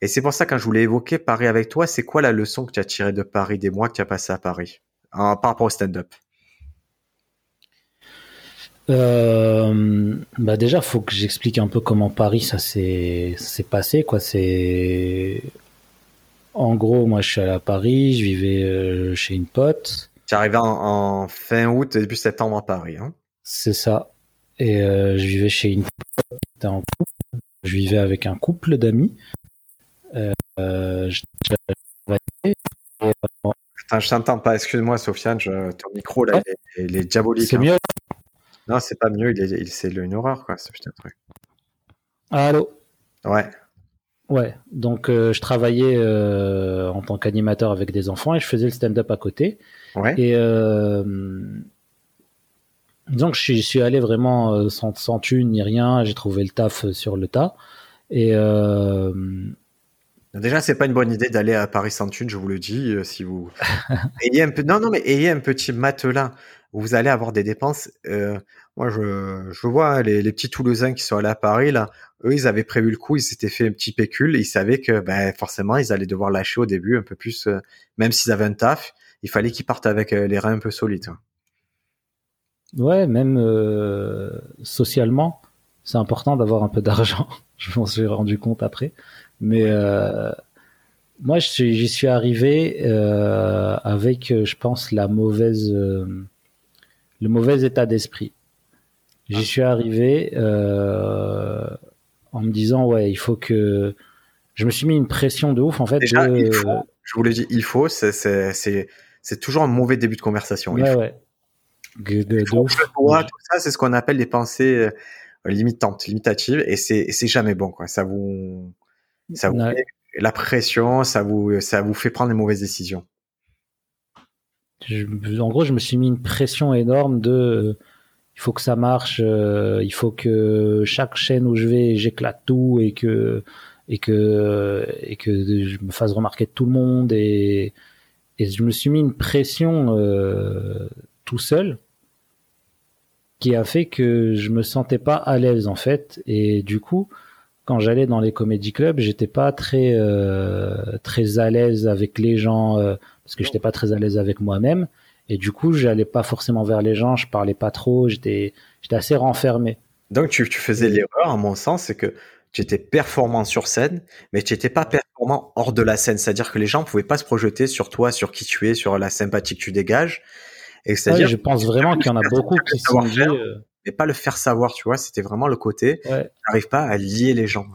Et, c'est pour ça quand je voulais évoquer Paris avec toi, c'est quoi la leçon que tu as tirée de Paris, des mois que tu as passé à Paris, en, par rapport au stand-up?
Euh, bah déjà, faut que j'explique un peu comment Paris ça s'est passé quoi. C'est en gros, moi je suis allé à Paris, je vivais euh, chez une pote.
Tu es arrivé en, en, fin août, début septembre à Paris. Hein
c'est ça. Et euh, je vivais chez une en couple. Je vivais avec un couple d'amis. Euh, je,
Putain, je t'entends pas. Excuse-moi, Sofiane. Je... Ton micro, là, il, est, diabolique.
C'est
hein.
mieux
Non, c'est pas mieux. Il est, il, c'est une horreur, quoi, ce putain de truc.
Allô?
Ouais.
Ouais, donc euh, je travaillais euh, en tant qu'animateur avec des enfants et je faisais le stand-up à côté.
Ouais.
Et euh, donc je suis, je suis allé vraiment sans, sans thune ni rien, j'ai trouvé le taf sur le tas. Et
Déjà, c'est pas une bonne idée d'aller à Paris sans thune, je vous le dis. si vous ayez un peu, non, non, mais ayez un petit matelas où vous allez avoir des dépenses. Euh, moi, je, je vois hein, les, les petits Toulousains qui sont allés à Paris là. Eux, ils avaient prévu le coup, ils s'étaient fait un petit pécule. Et ils savaient que, ben, forcément, ils allaient devoir lâcher au début un peu plus, euh, même s'ils avaient un taf. Il fallait qu'ils partent avec les reins un peu solides. hein.
ouais, même euh, socialement, c'est important d'avoir un peu d'argent. je m'en suis rendu compte après. Mais euh, moi, j'y suis arrivé euh, avec, je pense, la mauvaise, euh, le mauvais état d'esprit. J'y suis arrivé euh, en me disant, ouais, il faut que. Je me suis mis une pression de ouf, en fait.
Déjà,
de-
il faut, je vous le dis, il faut, c'est, toujours un mauvais début de conversation. Il
Ouais,
faut.
ouais. De, de-
faut tout ça, c'est ce qu'on appelle des pensées euh, limitantes, limitatives, et c'est, et c'est jamais bon, quoi. Ça vous, ça vous
Ouais.
met la pression, ça vous, ça vous fait prendre les mauvaises décisions.
En gros, je me suis mis une pression énorme de il faut que ça marche, euh, il faut que chaque chaîne où je vais, j'éclate tout et que et que et que je me fasse remarquer de tout le monde et et je me suis mis une pression euh, tout seul qui a fait que je me sentais pas à l'aise en fait. Et du coup quand j'allais dans les comédie clubs j'étais pas très euh, très à l'aise avec les gens euh, parce que j'étais pas très à l'aise avec moi-même et du coup j'allais pas forcément vers les gens je parlais pas trop j'étais j'étais assez renfermé
Donc, tu, tu faisais l'erreur, à mon sens, c'est que tu étais performant sur scène, mais tu n'étais pas performant hors de la scène. C'est-à-dire que les gens pouvaient pas se projeter sur toi, sur qui tu es, sur la sympathie que tu dégages. Et
Ouais,
c'est-à-dire,
je pense vraiment qu'il y en a beaucoup qui se sont dit euh,
mais pas le faire savoir, tu vois. C'était vraiment le côté,
ouais,
tu n'arrives pas à lier les gens.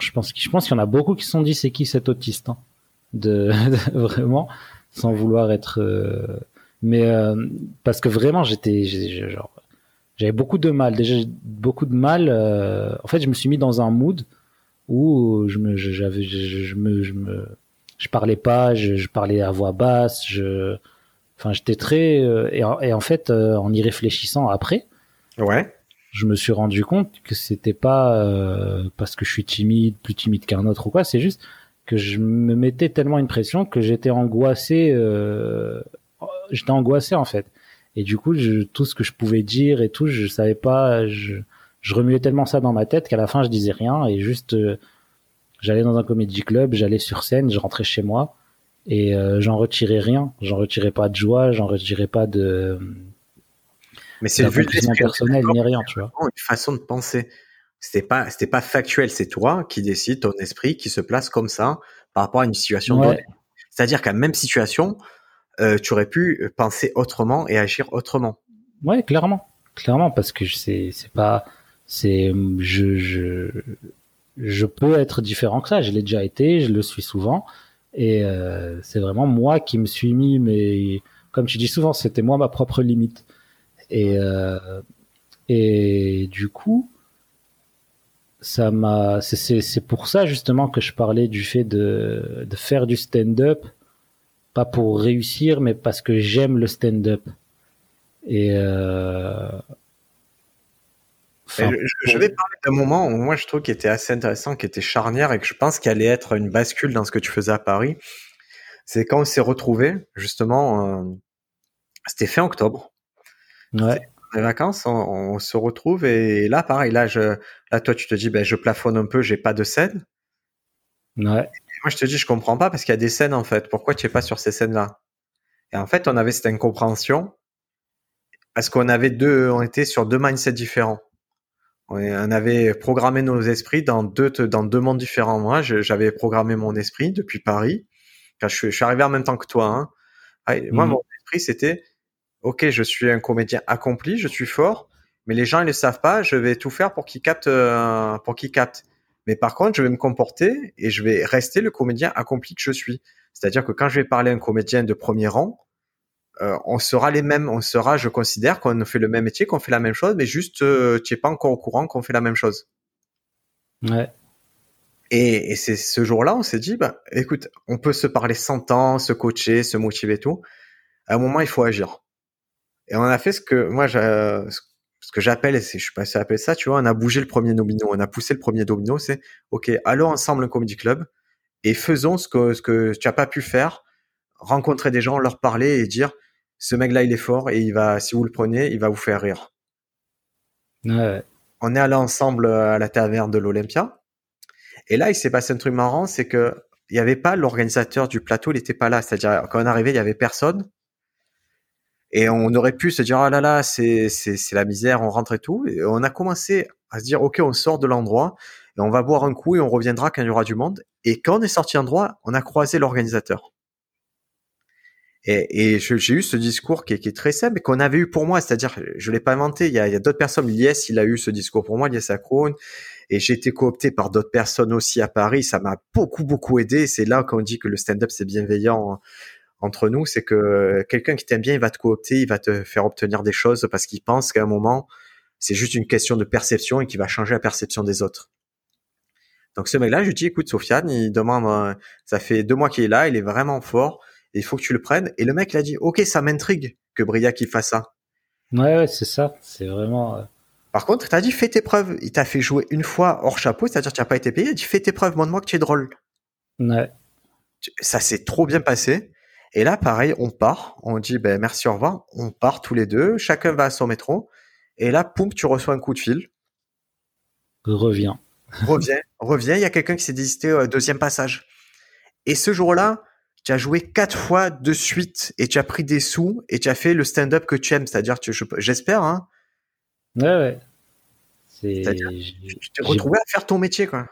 je pense que- je pense qu'il y en a beaucoup qui se sont dit c'est qui cet autiste hein, de, de- vraiment sans vouloir être euh, mais euh, parce que vraiment j'étais genre j'avais beaucoup de mal déjà beaucoup de mal euh, en fait je me suis mis dans un mood où je me je- j'avais je, je- je me je me je parlais pas je, je parlais à voix basse je enfin j'étais très euh, et, en- et en fait euh, en y réfléchissant après
Ouais.
je me suis rendu compte que c'était pas euh, parce que je suis timide, plus timide qu'un autre ou quoi, c'est juste que je me mettais tellement une pression que j'étais angoissé, euh, j'étais angoissé en fait. Et du coup, je, tout ce que je pouvais dire et tout, je savais pas, je, je remuais tellement ça dans ma tête qu'à la fin, je disais rien et juste, euh, j'allais dans un comédie club, j'allais sur scène, je rentrais chez moi et euh, j'en retirais rien, j'en retirais pas de joie, j'en retirais pas de
Mais c'est le
personnel ni rien, tu vois.
une façon de penser. C'était pas, c'était pas factuel, c'est toi qui décides, ton esprit qui se place comme ça par rapport à une situation
Ouais.
donnée. C'est-à-dire qu'à la même situation, euh, tu aurais pu penser autrement et agir autrement.
Ouais, clairement, clairement, parce que c'est c'est pas c'est je je je peux être différent que ça. Je l'ai déjà été, je le suis souvent, et euh, c'est vraiment moi qui me suis mis. Mais comme tu dis souvent, c'était moi ma propre limite. Et euh, et du coup, ça m'a c'est pour ça justement que je parlais du fait de de faire du stand-up, pas pour réussir, mais parce que j'aime le stand-up. Et euh... Enfin,
je, je vais parler d'un moment où moi je trouve qui était assez intéressant, qui était charnière et que je pense qu'il allait être une bascule dans ce que tu faisais à Paris. C'est quand on s'est retrouvés, justement, euh, c'était fin octobre.
ouais,
Les vacances, on, on se retrouve et là, pareil, là, je, là, toi, tu te dis, ben, je plafonne un peu, j'ai pas de scène.
ouais,
Et moi, je te dis, je comprends pas parce qu'il y a des scènes en fait. Pourquoi tu es pas sur ces scènes-là? Et en fait, on avait cette incompréhension parce qu'on avait deux, on était sur deux mindsets différents. On avait programmé nos esprits dans deux, dans deux mondes différents. Moi, j'avais programmé mon esprit depuis Paris. Quand je, suis- je suis arrivé en même temps que toi. Hein. Ah, Moi,
Mhm.
mon esprit, c'était, ok, je suis un comédien accompli, je suis fort, mais les gens ils le savent pas. Je vais tout faire pour qu'ils captent, euh, pour qu'ils captent. Mais par contre, je vais me comporter et je vais rester le comédien accompli que je suis. C'est-à-dire que quand je vais parler à un comédien de premier rang, euh, on sera les mêmes. On sera, je considère qu'on fait le même métier, qu'on fait la même chose, mais juste euh, tu es pas encore au courant qu'on fait la même chose.
Ouais.
Et, et c'est ce jour-là, on s'est dit, bah, écoute, on peut se parler 100 ans, se coacher, se motiver et tout. À un moment, il faut agir. Et on a fait ce que moi, ce que j'appelle, je suis passé à appeler ça, tu vois, on a bougé le premier domino, on a poussé le premier domino, c'est, ok, allons ensemble un comedy club et faisons ce que, ce que tu as pas pu faire, rencontrer des gens, leur parler et dire, ce mec-là, il est fort et il va, si vous le prenez, il va vous faire rire.
Ouais.
On est allé ensemble à la taverne de l'Olympia. Et là, il s'est passé un truc marrant, c'est que il n'y avait pas l'organisateur du plateau, il n'était pas là. C'est-à-dire, quand on arrivé, il y avait personne. Et on aurait pu se dire, ah là là, c'est, c'est, la misère, on rentre et tout. Et on a commencé à se dire, OK, on sort de l'endroit et on va boire un coup et on reviendra quand il y aura du monde. Et quand on est sorti endroit, on a croisé l'organisateur. Et, et j'ai eu ce discours qui est, très simple et qu'on avait eu pour moi, c'est-à-dire, je l'ai pas inventé. Il y a, y a d'autres personnes. Lies, il a eu ce discours pour moi, Lies Akron. Et j'ai été coopté par d'autres personnes aussi à Paris. Ça m'a beaucoup, beaucoup aidé. C'est là qu'on dit que le stand-up, c'est bienveillant entre nous, c'est que quelqu'un qui t'aime bien, il va te coopter, il va te faire obtenir des choses parce qu'il pense qu'à un moment, c'est juste une question de perception et qu'il va changer la perception des autres. Donc ce mec-là, je lui dis, écoute, Sofiane, il demande, euh, ça fait deux mois qu'il est là, il est vraiment fort, et il faut que tu le prennes. Et le mec, il a dit, ok, ça m'intrigue que Briac il fasse ça.
Ouais, ouais, c'est ça, c'est vraiment. Euh,
Par contre, il t'a dit, fais tes preuves. Il t'a fait jouer une fois hors chapeau, c'est-à-dire que tu n'as pas été payé. Il a dit, fais tes preuves, montre-moi que tu es drôle.
Ouais.
Ça s'est trop bien passé. Et là, pareil, on part, on dit ben, merci, au revoir, on part tous les deux, chacun va à son métro, et là, poum, tu reçois un coup de fil.
Reviens.
Reviens, reviens, il y a quelqu'un qui s'est désisté au deuxième passage. Et ce jour-là, tu as joué quatre fois de suite, et tu as pris des sous, et tu as fait le stand-up que tu aimes, c'est-à-dire, j'espère, hein.
Ouais, ouais.
Tu t'es retrouvé à faire ton métier, quoi.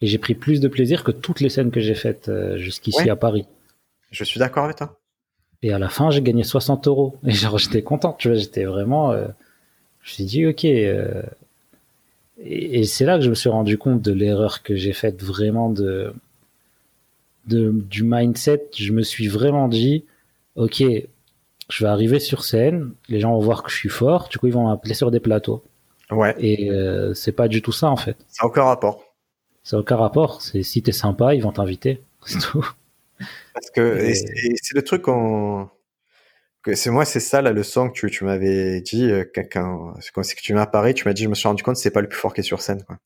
Et j'ai pris plus de plaisir que toutes les scènes que j'ai faites euh, jusqu'ici à Paris.
Je suis d'accord avec toi.
Et à la fin, j'ai gagné 60 euros. Et genre, j'étais content, tu vois, j'étais vraiment. Euh, je me suis dit, ok. Euh, et, c'est là que je me suis rendu compte de l'erreur que j'ai faite vraiment de, de, du mindset. Je me suis vraiment dit, ok, je vais arriver sur scène, les gens vont voir que je suis fort, du coup, ils vont m'appeler sur des plateaux.
Ouais.
Et euh, c'est pas du tout ça, en fait.
Ça n'a aucun rapport.
Ça n'a aucun rapport. C'est si t'es sympa, ils vont t'inviter. C'est tout.
Parce que c'est le truc qu'on c'est moi c'est ça la leçon que tu, tu m'avais dit euh, quand, quand c'est que tu m'as apparu tu m'as dit je me suis rendu compte c'est pas le plus fort qui est sur scène quoi.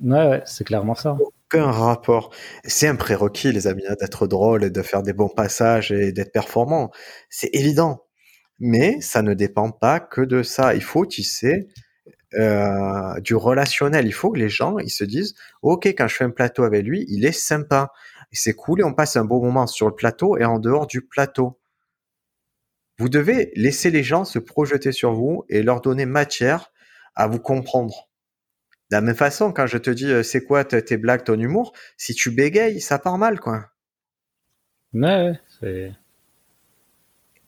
Ouais, ouais c'est clairement ça.
Aucun rapport. C'est un prérequis les amis hein, d'être drôle et de faire des bons passages et d'être performant. C'est évident. Mais ça ne dépend pas que de ça. Il faut tisser euh, du relationnel. Il faut que les gens ils se disent ok quand je fais un plateau avec lui il est sympa c'est cool et on passe un bon moment sur le plateau et en dehors du plateau. Vous devez laisser les gens se projeter sur vous et leur donner matière à vous comprendre. De la même façon, quand je te dis euh, c'est quoi tes blagues, ton humour, si tu bégayes, ça part mal, quoi.
Ouais, c'est.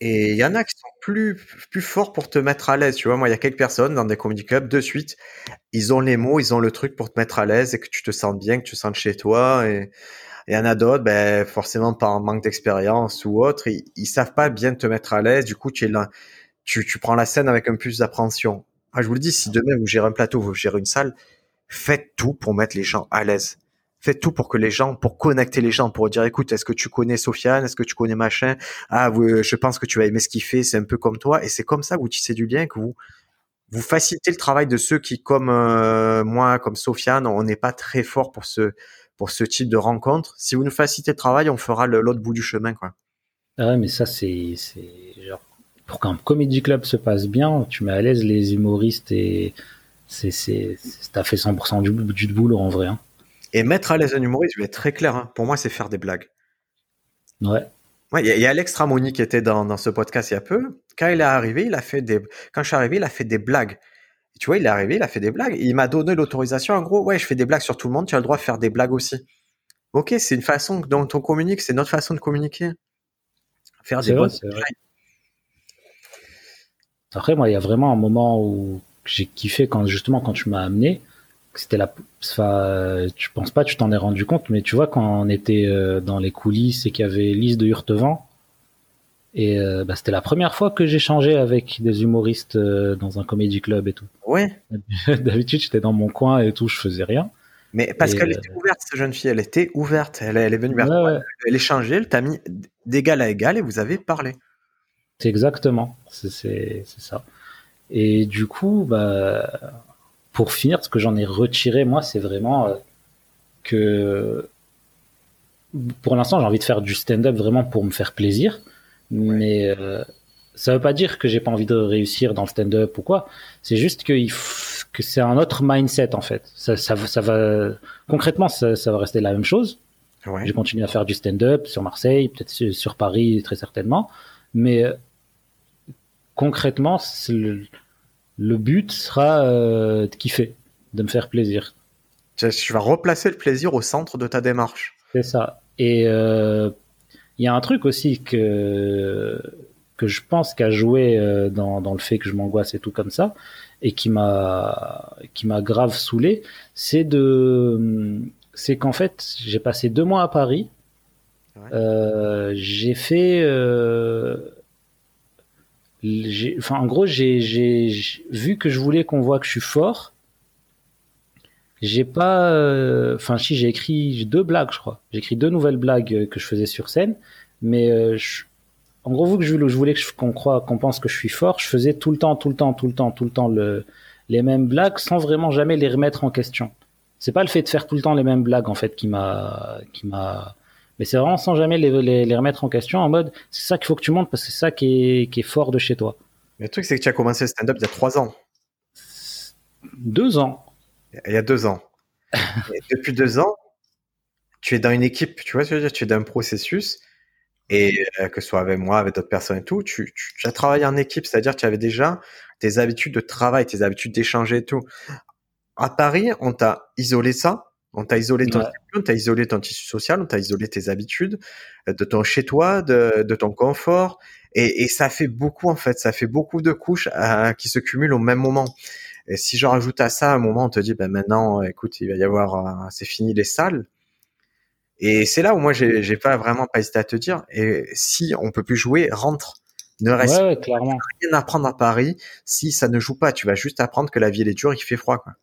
Et il y en a qui sont plus, plus forts pour te mettre à l'aise. Tu vois, moi, il y a quelques personnes dans des comedy clubs, de suite, ils ont les mots, ils ont le truc pour te mettre à l'aise et que tu te sentes bien, que tu te sentes chez toi. Et, il y en a d'autres, ben, forcément par manque d'expérience ou autre, ils, ils, savent pas bien te mettre à l'aise. Du coup, tu, es là, tu, prends la scène avec un plus d'appréhension. Ah, je vous le dis, si demain vous gérez un plateau, vous gérez une salle, faites tout pour mettre les gens à l'aise. Faites tout pour que les gens, pour connecter les gens, pour dire, écoute, est-ce que tu connais Sofiane, est-ce que tu connais machin? Ah, je pense que tu vas aimer ce qu'il fait, c'est un peu comme toi, et c'est comme ça que vous tissez du lien, que vous vous facilitez le travail de ceux qui, comme euh, moi, comme Sofiane, on n'est pas très fort pour ce pour ce type de rencontre. Si vous nous facilitez le travail, on fera l'autre bout du chemin, quoi.
Ah ouais, mais ça, c'est, genre, pour qu'un comédie club se passe bien, tu mets à l'aise les humoristes et c'est, c'est, t'as fait 100% du, du boulot en vrai. Hein.
Et mettre à l'aise un humoriste, je vais être très clair, hein. pour moi, c'est faire des blagues.
Ouais.
Ouais, il y, a Alex Ramoni qui était dans, dans ce podcast il y a peu. Quand il est arrivé, il a fait des, quand je suis arrivé, il a fait des blagues tu vois, il est arrivé, il a fait des blagues. Il m'a donné l'autorisation. En gros, ouais, je fais des blagues sur tout le monde. Tu as le droit de faire des blagues aussi. Ok, c'est une façon dont on communique. C'est notre façon de communiquer. Faire des blagues.
Après, moi, il y a vraiment un moment où j'ai kiffé quand justement quand tu m'as amené. C'était la, enfin, tu penses pas, tu t'en es rendu compte, mais tu vois quand on était euh, dans les coulisses et qu'il y avait Lise de Hurtevent, et euh, bah, c'était la première fois que j'échangeais avec des humoristes euh, dans un comédie club et tout.
Ouais.
D'habitude, j'étais dans mon coin et tout, je faisais rien.
Mais parce qu'elle était ouverte, cette jeune fille, elle était ouverte. Elle, elle est venue vers toi, elle échangeait, elle t'a mis d'égal à égal et vous avez parlé.
C'est exactement, c'est ça. Et du coup, bah, pour finir, ce que j'en ai retiré, moi, c'est vraiment euh, que pour l'instant, j'ai envie de faire du stand-up vraiment pour me faire plaisir. Mais euh, ça veut pas dire que j'ai pas envie de réussir dans le stand-up ou quoi. C'est juste que, que c'est un autre mindset en fait. Ça, ça, ça va concrètement, ça, ça, va rester la même chose. Ouais. J'ai continué à faire du stand-up sur Marseille, peut-être sur Paris, très certainement. Mais concrètement, le, le, but sera euh, de kiffer, de me faire plaisir.
Tu vas replacer le plaisir au centre de ta démarche.
C'est ça. Et euh, il y a un truc aussi que que je pense qu'a joué euh, dans, dans le fait que je m'angoisse et tout comme ça et qui m'a qui m'a grave saoulé, c'est de c'est qu'en fait j'ai passé deux mois à Paris. Euh, j'ai fait euh, enfin en gros j'ai j'ai vu que je voulais qu'on voit que je suis fort j'ai pas, euh, enfin si j'ai écrit deux blagues, je crois. J'ai écrit deux nouvelles blagues euh, que je faisais sur scène, mais euh, en gros, vu que je, voulais qu'on croit, qu'on pense que je suis fort, je faisais tout le temps, tout le temps, tout le temps, tout le temps le, les mêmes blagues sans vraiment jamais les remettre en question. C'est pas le fait de faire tout le temps les mêmes blagues en fait qui m'a, qui m'a, mais c'est vraiment sans jamais les, les, les, remettre en question en mode c'est ça qu'il faut que tu montes parce que c'est ça qui est, qui est fort de chez toi.
Mais le truc c'est que tu as commencé le stand-up il y a trois ans.
Deux ans
il y a deux ans. depuis deux ans, tu es dans une équipe, tu vois ce que je veux dire, tu es dans un processus, et euh, que ce soit avec moi, avec d'autres personnes et tout, tu, tu, as travaillé en équipe, c'est-à-dire que tu avais déjà tes habitudes de travail, tes habitudes d'échanger et tout. À Paris, on t'a isolé ça, on t'a isolé ton on t'a isolé ton tissu social, on t'a isolé tes habitudes, euh, de ton chez toi, de, de ton confort, et, et, ça fait beaucoup en fait, ça fait beaucoup de couches euh, qui se cumulent au même moment. Et si je rajoute à ça, à un moment, on te dit, ben maintenant, écoute, il va y avoir, c'est fini les salles. Et c'est là où moi, j'ai pas vraiment pas hésité à te dire, et si on peut plus jouer, rentre. Ne reste
ouais,
rien à apprendre à Paris. Si ça ne joue pas, tu vas juste apprendre que la vie elle est dure et qu'il fait froid. Quoi.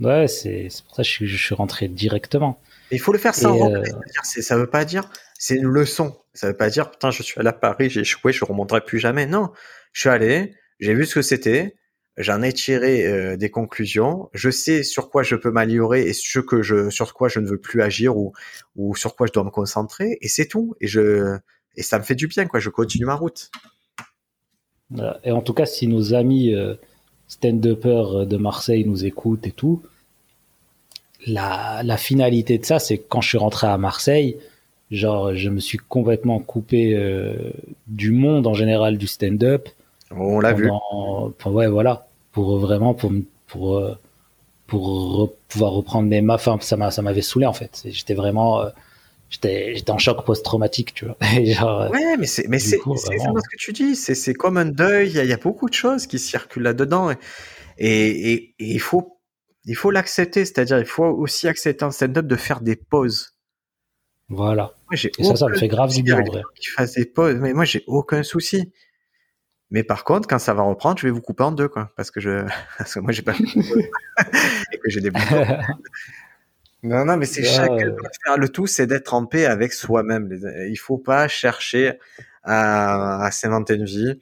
Ouais, c'est pour ça que je, suis rentré directement.
il faut le faire sans euh... Ça veut pas dire, c'est une leçon. Ça veut pas dire, putain, je suis allé à Paris, j'ai échoué, je remonterai plus jamais. Non, je suis allé, j'ai vu ce que c'était, j'en ai tiré euh, des conclusions, je sais sur quoi je peux m'améliorer et sur que je sur quoi je ne veux plus agir ou ou sur quoi je dois me concentrer et c'est tout et je et ça me fait du bien quoi, je continue ma route.
Et en tout cas, si nos amis euh, stand-uppers de Marseille nous écoutent et tout, la, la finalité de ça, c'est quand je suis rentré à Marseille, genre je me suis complètement coupé euh, du monde en général du stand-up.
On l'a vu.
ouais, voilà pour vraiment pour pour euh, pour pouvoir reprendre mes mains. ça m'a ça m'avait saoulé en fait. J'étais vraiment euh, j'étais j'étais en choc post-traumatique, tu vois.
genre, euh, ouais, mais c'est mais c'est exactement ce que tu dis. C'est c'est comme un deuil. Il y, a, y, a beaucoup de choses qui circulent là-dedans et, et, et, il faut il faut l'accepter. C'est-à-dire il faut aussi accepter en stand-up de faire des pauses.
Voilà. et ça, ça me fait grave du bien en vrai.
Qui fassent des pauses, mais moi j'ai aucun souci. Mais par contre, quand ça va reprendre, je vais vous couper en deux, quoi, parce que je, parce que moi j'ai pas et que j'ai des Non, non, mais c'est chacun doit faire le tout, c'est d'être en paix avec soi-même. Il faut pas chercher à, à s'inventer une vie.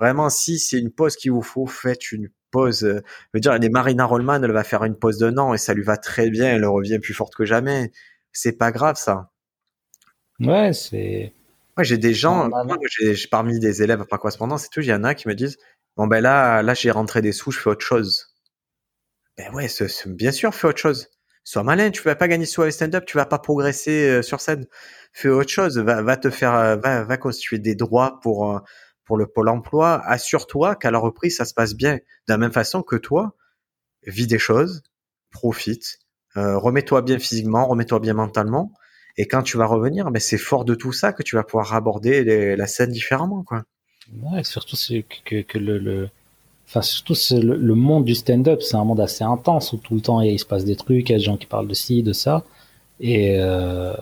Vraiment, si c'est une pause qu'il vous faut, faites une pause. Je veux dire, les Marina Rollman, elle va faire une pause d'un an et ça lui va très bien, elle revient plus forte que jamais. C'est pas grave, ça.
Ouais, c'est,
moi, j'ai des gens, moi, parmi des élèves par correspondance et tout, il y en a qui me disent, bon, ben là, là, j'ai rentré des sous, je fais autre chose. Ben ouais, bien sûr, fais autre chose. Sois malin, tu vas pas gagner sous avec stand-up, tu vas pas progresser euh, sur scène. Fais autre chose, va, va te faire, euh, va, va constituer des droits pour, euh, pour le pôle emploi. Assure-toi qu'à la reprise, ça se passe bien. De la même façon que toi, vis des choses, profite, remets-toi bien physiquement, remets-toi bien mentalement et quand tu vas revenir, mais ben, c'est fort de tout ça que tu vas pouvoir aborder la scène différemment, quoi.
Ouais, surtout que, le, enfin surtout le, monde du stand-up, c'est un monde assez intense où tout le temps il se passe des trucs, il y a des gens qui parlent de ci, de ça, et euh,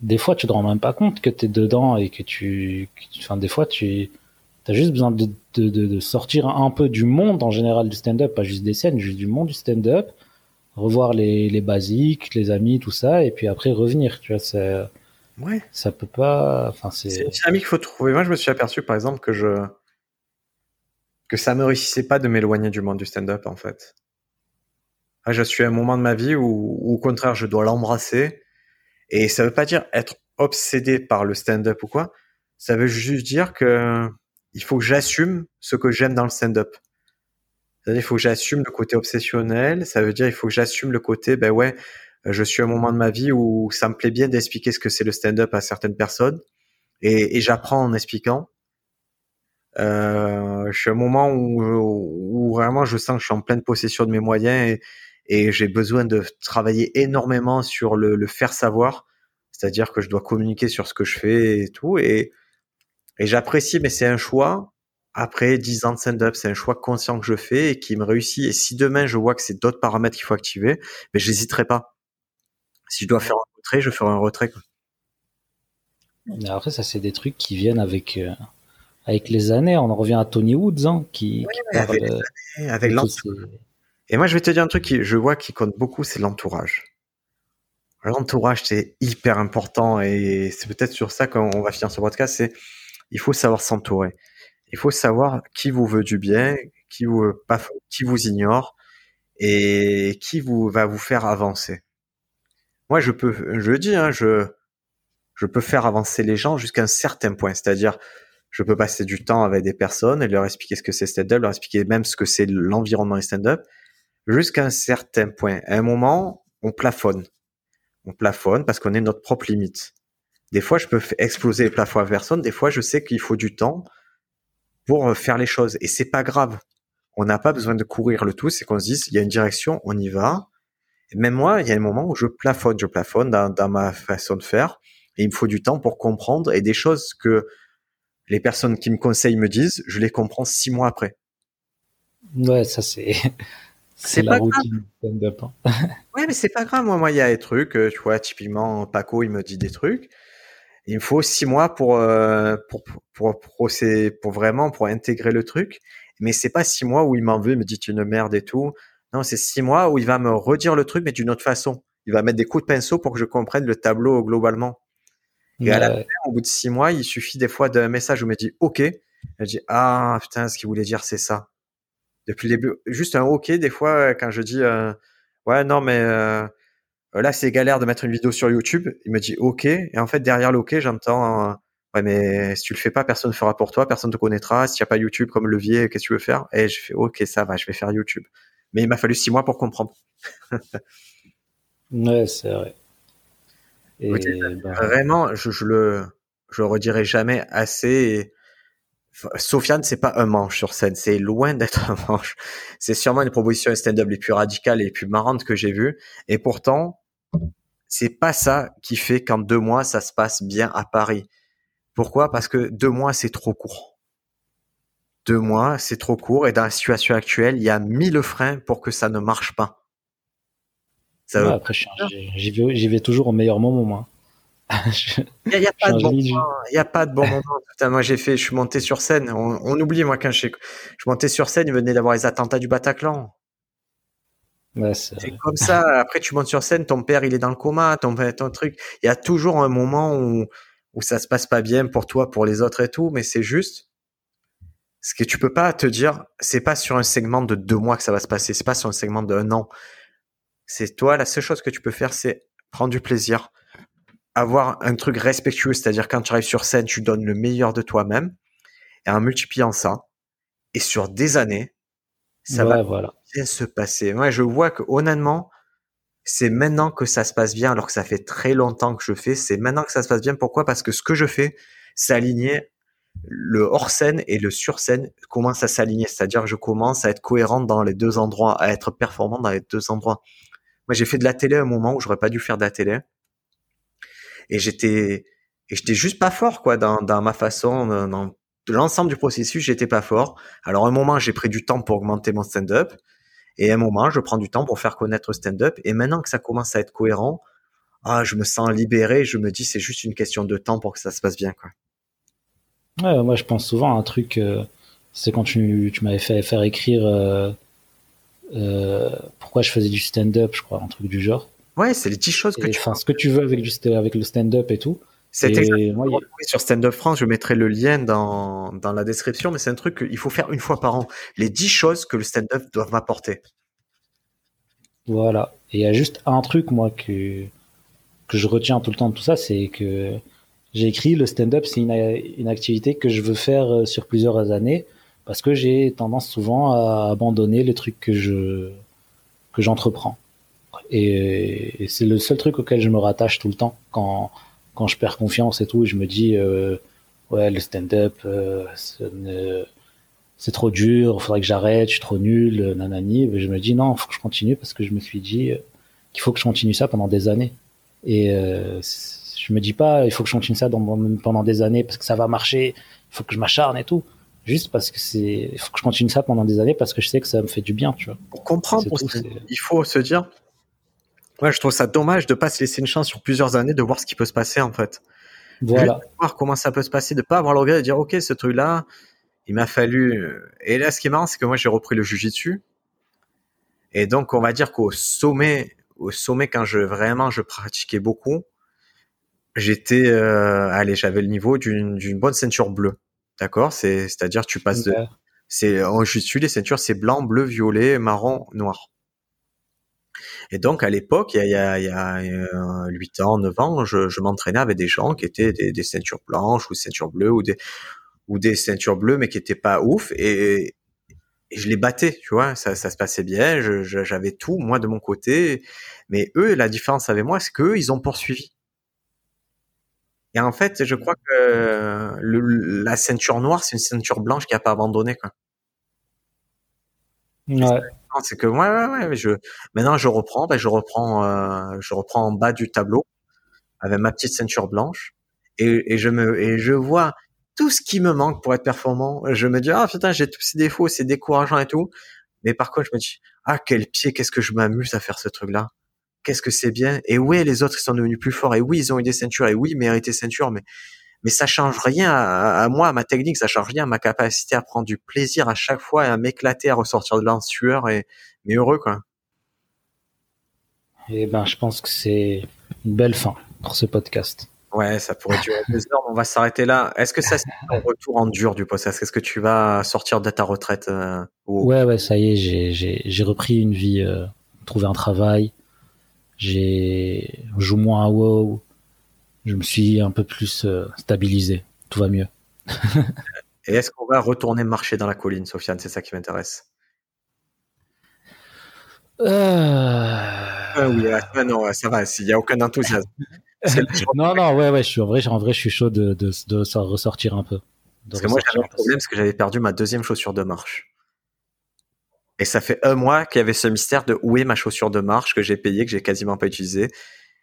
des fois tu te rends même pas compte que tu es dedans et que tu, enfin des fois tu as juste besoin de, sortir un peu du monde en général du stand-up, pas juste des scènes, juste du monde du stand-up, revoir les, les basiques, les amis, tout ça, et puis après revenir, tu vois, c'est
Ouais.
Ça peut pas. Enfin,
c'est. une dynamique qu'il faut trouver. Moi, je me suis aperçu, par exemple, que je que ça me réussissait pas de m'éloigner du monde du stand-up, en fait. Ah, je suis à un moment de ma vie où, au contraire, je dois l'embrasser. Et ça veut pas dire être obsédé par le stand-up ou quoi. Ça veut juste dire que il faut que j'assume ce que j'aime dans le stand-up. C'est-à-dire, il faut que j'assume le côté obsessionnel. Ça veut dire, il faut que j'assume le côté, ben ouais, je suis à un moment de ma vie où ça me plaît bien d'expliquer ce que c'est le stand-up à certaines personnes et, et j'apprends en expliquant. Euh, je suis à un moment où, où, vraiment je sens que je suis en pleine possession de mes moyens et, et j'ai besoin de travailler énormément sur le, le faire savoir, c'est-à-dire que je dois communiquer sur ce que je fais et tout et, et j'apprécie, mais c'est un choix. Après 10 ans de stand-up, c'est un choix conscient que je fais et qui me réussit. Et si demain je vois que c'est d'autres paramètres qu'il faut activer, mais j'hésiterai pas. Si je dois faire un retrait, je ferai un retrait.
Mais après, ça, c'est des trucs qui viennent avec, euh, avec les années. On en revient à Tony Woods, hein, qui,
avec, l'entourage. Et moi, je vais te dire un truc qui, je vois qui compte beaucoup, c'est l'entourage. L'entourage, c'est hyper important et c'est peut-être sur ça qu'on va finir ce podcast. C'est, il faut savoir s'entourer. Il faut savoir qui vous veut du bien, qui vous, ignore et qui vous va vous faire avancer moi je peux, je le dis, hein, je, je peux faire avancer les gens jusqu'à un certain point. C'est-à-dire, je peux passer du temps avec des personnes et leur expliquer ce que c'est stand-up, leur expliquer même ce que c'est l'environnement stand-up, jusqu'à un certain point. À un moment, on plafonne. On plafonne parce qu'on est notre propre limite. Des fois, je peux exploser les plafonds à personne. Des fois, je sais qu'il faut du temps pour euh, faire les choses. Et c'est pas grave. On n'a pas besoin de courir le tout. C'est qu'on se dise, il y a une direction, on y va même moi, il y a un moment où je plafonne, je plafonne dans, ma façon de faire, et il me faut du temps pour comprendre, et des choses que les personnes qui me conseillent me disent, je les comprends six mois après.
Ouais, ça c'est.
C'est la routine stand-up. Hein. ouais, mais c'est pas grave. Moi, moi, il y a des trucs. Euh, tu vois, typiquement, Paco, il me dit des trucs. Il me faut six mois pour euh, pour pour, pour, pour vraiment pour intégrer le truc. Mais c'est pas six mois où il m'en veut, il me dit tu une merde et tout. Non, c'est six mois où il va me redire le truc, mais d'une autre façon. Il va mettre des coups de pinceau pour que je comprenne le tableau globalement. Et à la fin, au bout de six mois, il suffit des fois d'un message où il me dit OK. Je dis ah putain, ce qu'il voulait dire c'est ça. Depuis le début, juste un OK. Des fois, quand je dis euh, ouais non mais euh, là c'est galère de mettre une vidéo sur YouTube, il me dit OK. Et en fait derrière le OK, j'entends euh, ouais mais si tu le fais pas, personne ne fera pour toi, personne te connaîtra. Si tu a pas YouTube comme levier, qu'est-ce que tu veux faire? Et je fais OK, ça va, je vais faire YouTube mais il m'a fallu six mois pour comprendre.
ouais, c'est vrai.
Ben, vraiment, je, je le, je redirai jamais assez. Sofiane, c'est pas un manche sur scène, c'est loin d'être un manche. C'est sûrement une proposition stand-up les plus radicales et les plus marrantes que j'ai vues. Et pourtant, c'est pas ça qui fait qu'en deux mois, ça se passe bien à Paris. Pourquoi? Parce que deux mois, c'est trop court deux mois, c'est trop court. Et dans la situation actuelle, il y a mille freins pour que ça ne marche pas.
Ça après, j'y vais, toujours au meilleur moment, moi.
Il n'y a, pas de bon moment. Il a pas de bon moment. moi, j'ai fait, je suis monté sur scène. On, oublie, moi, quand je, je montais sur scène, il venait d'avoir les attentats du Bataclan. C'est comme ça. Après, tu montes sur scène, ton père, il est dans le coma, ton, ton truc. Il y a toujours un moment où, où ça se passe pas bien pour toi, pour les autres et tout, mais c'est juste ce que tu peux pas te dire, c'est pas sur un segment de deux mois que ça va se passer, c'est pas sur un segment d'un an. C'est toi, la seule chose que tu peux faire, c'est prendre du plaisir, avoir un truc respectueux, c'est-à-dire quand tu arrives sur scène, tu donnes le meilleur de toi-même, et en multipliant ça, et sur des années, ça va se passer. Moi, je vois que honnêtement, c'est maintenant que ça se passe bien, alors que ça fait très longtemps que je fais. C'est maintenant que ça se passe bien. Pourquoi? Parce que ce que je fais, c'est le hors scène et le sur scène commencent à s'aligner, c'est-à-dire que je commence à être cohérent dans les deux endroits, à être performant dans les deux endroits. Moi, j'ai fait de la télé à un moment où j'aurais pas dû faire de la télé, et j'étais et j'étais juste pas fort quoi dans, dans ma façon, dans, l'ensemble du processus, j'étais pas fort. Alors, à un moment, j'ai pris du temps pour augmenter mon stand-up. Et à un moment, je prends du temps pour faire connaître le stand-up. Et maintenant que ça commence à être cohérent, ah, je me sens libéré. Je me dis, c'est juste une question de temps pour que ça se passe bien, quoi.
Ouais, moi, je pense souvent à un truc. Euh, c'est quand tu, tu m'avais fait faire écrire euh, euh, pourquoi je faisais du stand-up, je crois, un truc du genre.
Ouais, c'est les 10 choses que tu.
Enfin, ce que tu veux avec, du, avec le stand-up et tout.
C'était moi, sur Stand Up France, je mettrai le lien dans, dans la description, mais c'est un truc qu'il faut faire une fois par an. Les 10 choses que le stand-up doit m'apporter.
Voilà. Et il y a juste un truc, moi, que, que je retiens tout le temps de tout ça, c'est que j'ai écrit le stand-up, c'est une, une, activité que je veux faire euh, sur plusieurs années parce que j'ai tendance souvent à abandonner les trucs que je que j'entreprends. Et, et c'est le seul truc auquel je me rattache tout le temps quand quand je perds confiance et tout, je me dis euh, ouais le stand-up euh, c'est trop dur, faudrait que j'arrête, je suis trop nul, euh, nanani. Je me dis non, faut que je continue parce que je me suis dit euh, qu'il faut que je continue ça pendant des années. Et euh, je me dis pas il faut que je continue ça dans, pendant des années parce que ça va marcher, il faut que je m'acharne et tout. Juste parce que c'est, il faut que je continue ça pendant des années parce que je sais que ça me fait du bien, tu vois.
Pour comprendre, il faut se dire, Ouais, je trouve ça dommage de pas se laisser une chance sur plusieurs années de voir ce qui peut se passer en fait.
Voilà.
voir comment ça peut se passer, de pas avoir le regret de dire ok ce truc là, il m'a fallu. Et là, ce qui est marrant, c'est que moi j'ai repris le jujitsu. Et donc on va dire qu'au sommet, au sommet quand je vraiment je pratiquais beaucoup, j'étais, euh, allez, j'avais le niveau d'une bonne ceinture bleue. D'accord, c'est c'est-à-dire tu passes de, c'est en jujitsu les ceintures c'est blanc, bleu, violet, marron, noir. Et donc à l'époque, il y a, il y a, 8 ans, 9 ans, je, m'entraînais avec des gens qui étaient des, ceintures blanches ou ceintures bleues ou des ou des ceintures bleues mais qui étaient pas ouf et, je les battais, tu vois, ça, se passait bien, j'avais tout moi de mon côté, mais eux, la différence avec moi, c'est qu'eux, ils ont poursuivi. Et en fait, je crois que la ceinture noire, c'est une ceinture blanche qui a pas abandonné, quoi.
Ouais
c'est que ouais, ouais, ouais, je maintenant je reprends, ben je reprends, euh, je reprends en bas du tableau avec ma petite ceinture blanche et, et je me et je vois tout ce qui me manque pour être performant. Je me dis ah putain j'ai tous ces défauts, c'est décourageant et tout. Mais par contre je me dis ah quel pied, qu'est-ce que je m'amuse à faire ce truc là. Qu'est-ce que c'est bien. Et oui les autres ils sont devenus plus forts et oui ils ont eu des ceintures et oui ils méritaient ceinture mais mais ça change rien à, moi, à ma technique, ça change rien à ma capacité à prendre du plaisir à chaque fois et à m'éclater, à ressortir de là en sueur et mais heureux quoi.
Eh ben, je pense que c'est une belle fin pour ce podcast.
Ouais, ça pourrait durer deux heures, mais on va s'arrêter là. Est-ce que ça c'est ton retour en dur du podcast Est-ce que tu vas sortir de ta retraite euh,
Ouais, ouais, ça y est, j'ai repris une vie, euh, trouvé un travail, j'ai joue moins à WoW, je me suis un peu plus euh, stabilisé. Tout va mieux.
Et est-ce qu'on va retourner marcher dans la colline, Sofiane? C'est ça qui m'intéresse.
Euh...
Ah oui, ah, non, ça va, s'il n'y a aucun enthousiasme.
non, non, ouais, ouais, je suis, en, vrai, en vrai, je suis chaud de, de, de, ressortir un peu.
Parce que moi, j'avais un problème, parce que j'avais perdu ma deuxième chaussure de marche. Et ça fait un mois qu'il y avait ce mystère de où est ma chaussure de marche que j'ai payée, que j'ai quasiment pas utilisée.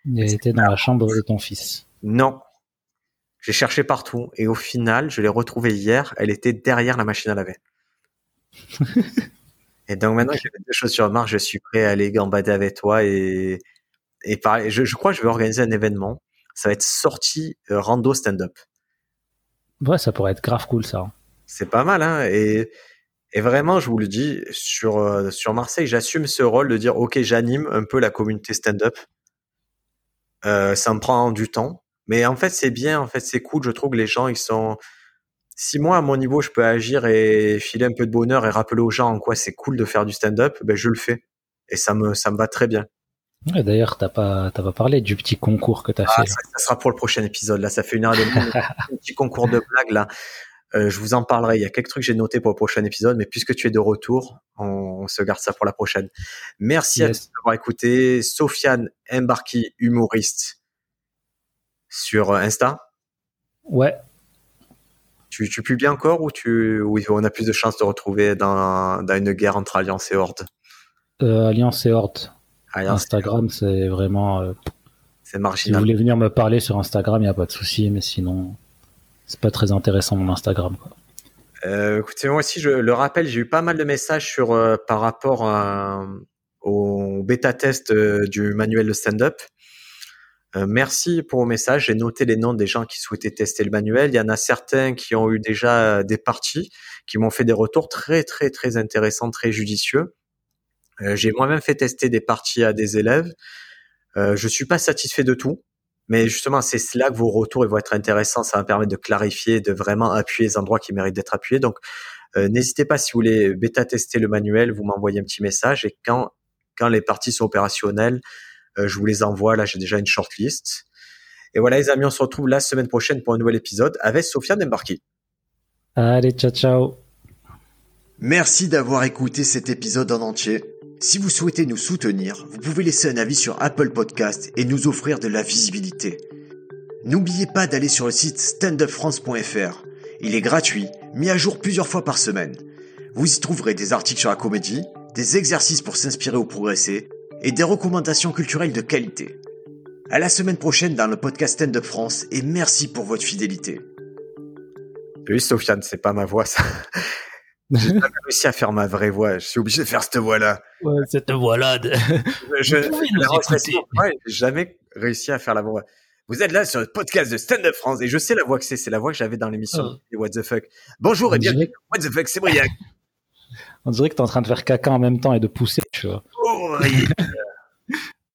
Elle était dans la chambre de ton fils.
Non. J'ai cherché partout et au final, je l'ai retrouvée hier. Elle était derrière la machine à laver. et donc maintenant que j'ai deux choses sur marche, je suis prêt à aller gambader avec toi et et pareil, je, je crois que je vais organiser un événement. Ça va être sortie euh, rando stand-up.
Ouais, ça pourrait être grave cool ça.
C'est pas mal, hein. Et et vraiment, je vous le dis, sur euh, sur Marseille, j'assume ce rôle de dire ok, j'anime un peu la communauté stand-up. Euh, ça me prend du temps, mais en fait, c'est bien, en fait, c'est cool. Je trouve que les gens, ils sont. Si moi, à mon niveau, je peux agir et filer un peu de bonheur et rappeler aux gens en quoi c'est cool de faire du stand-up, ben je le fais. Et ça me, ça me va très bien.
D'ailleurs, t'as pas, t'as pas parlé du petit concours que t'as ah, fait.
Ça, ça, sera pour le prochain épisode. Là, ça fait une heure de un petit concours de blagues là. Euh, je vous en parlerai. Il y a quelques trucs que j'ai notés pour le prochain épisode, mais puisque tu es de retour, on, se garde ça pour la prochaine. Merci à tous d'avoir écouté. Sofiane Embarki, humoriste sur Insta?
Ouais.
Tu, tu publies encore ou tu, ou on a plus de chances de retrouver dans, dans une guerre entre Alliance et Horde?
Euh, Alliance et Horde. Instagram, c'est vraiment. Euh,
c'est marginal.
Si vous voulez venir me parler sur Instagram, il n'y a pas de souci, mais sinon, c'est pas très intéressant mon Instagram. Quoi.
Euh, écoutez, moi aussi, je le rappelle, j'ai eu pas mal de messages sur euh, par rapport à, au bêta test euh, du manuel de stand-up. Euh, merci pour vos messages. J'ai noté les noms des gens qui souhaitaient tester le manuel. Il y en a certains qui ont eu déjà des parties, qui m'ont fait des retours très très très intéressants, très judicieux. Euh, j'ai moi-même fait tester des parties à des élèves. Euh, je suis pas satisfait de tout, mais justement c'est là que vos retours vont être intéressants. Ça va permettre de clarifier, de vraiment appuyer les endroits qui méritent d'être appuyés. Donc euh, n'hésitez pas si vous voulez bêta tester le manuel, vous m'envoyez un petit message et quand quand les parties sont opérationnelles, euh, je vous les envoie. Là, j'ai déjà une shortlist. Et voilà, les amis, on se retrouve la semaine prochaine pour un nouvel épisode avec Sofiane Embarki.
Allez, ciao, ciao.
Merci d'avoir écouté cet épisode en entier. Si vous souhaitez nous soutenir, vous pouvez laisser un avis sur Apple Podcast et nous offrir de la visibilité. N'oubliez pas d'aller sur le site standupfrance.fr. Il est gratuit, mis à jour plusieurs fois par semaine. Vous y trouverez des articles sur la comédie, des exercices pour s'inspirer ou progresser, et des recommandations culturelles de qualité. À la semaine prochaine dans le podcast Stand Up France et merci pour votre fidélité.
Oui, Sofiane, c'est pas ma voix, ça. J'ai jamais réussi à faire ma vraie voix. Je suis obligé de faire cette voix-là.
Ouais, cette voix-là. De...
Je, n'ai jamais réussi à faire la voix. Vous êtes là sur le podcast de Stand Up France et je sais la voix que c'est. C'est la voix que j'avais dans l'émission oh. What the fuck. Bonjour et bienvenue. What the fuck, c'est Briac.
On dirait que tu es en train de faire caca en même temps et de pousser, tu vois. Oh,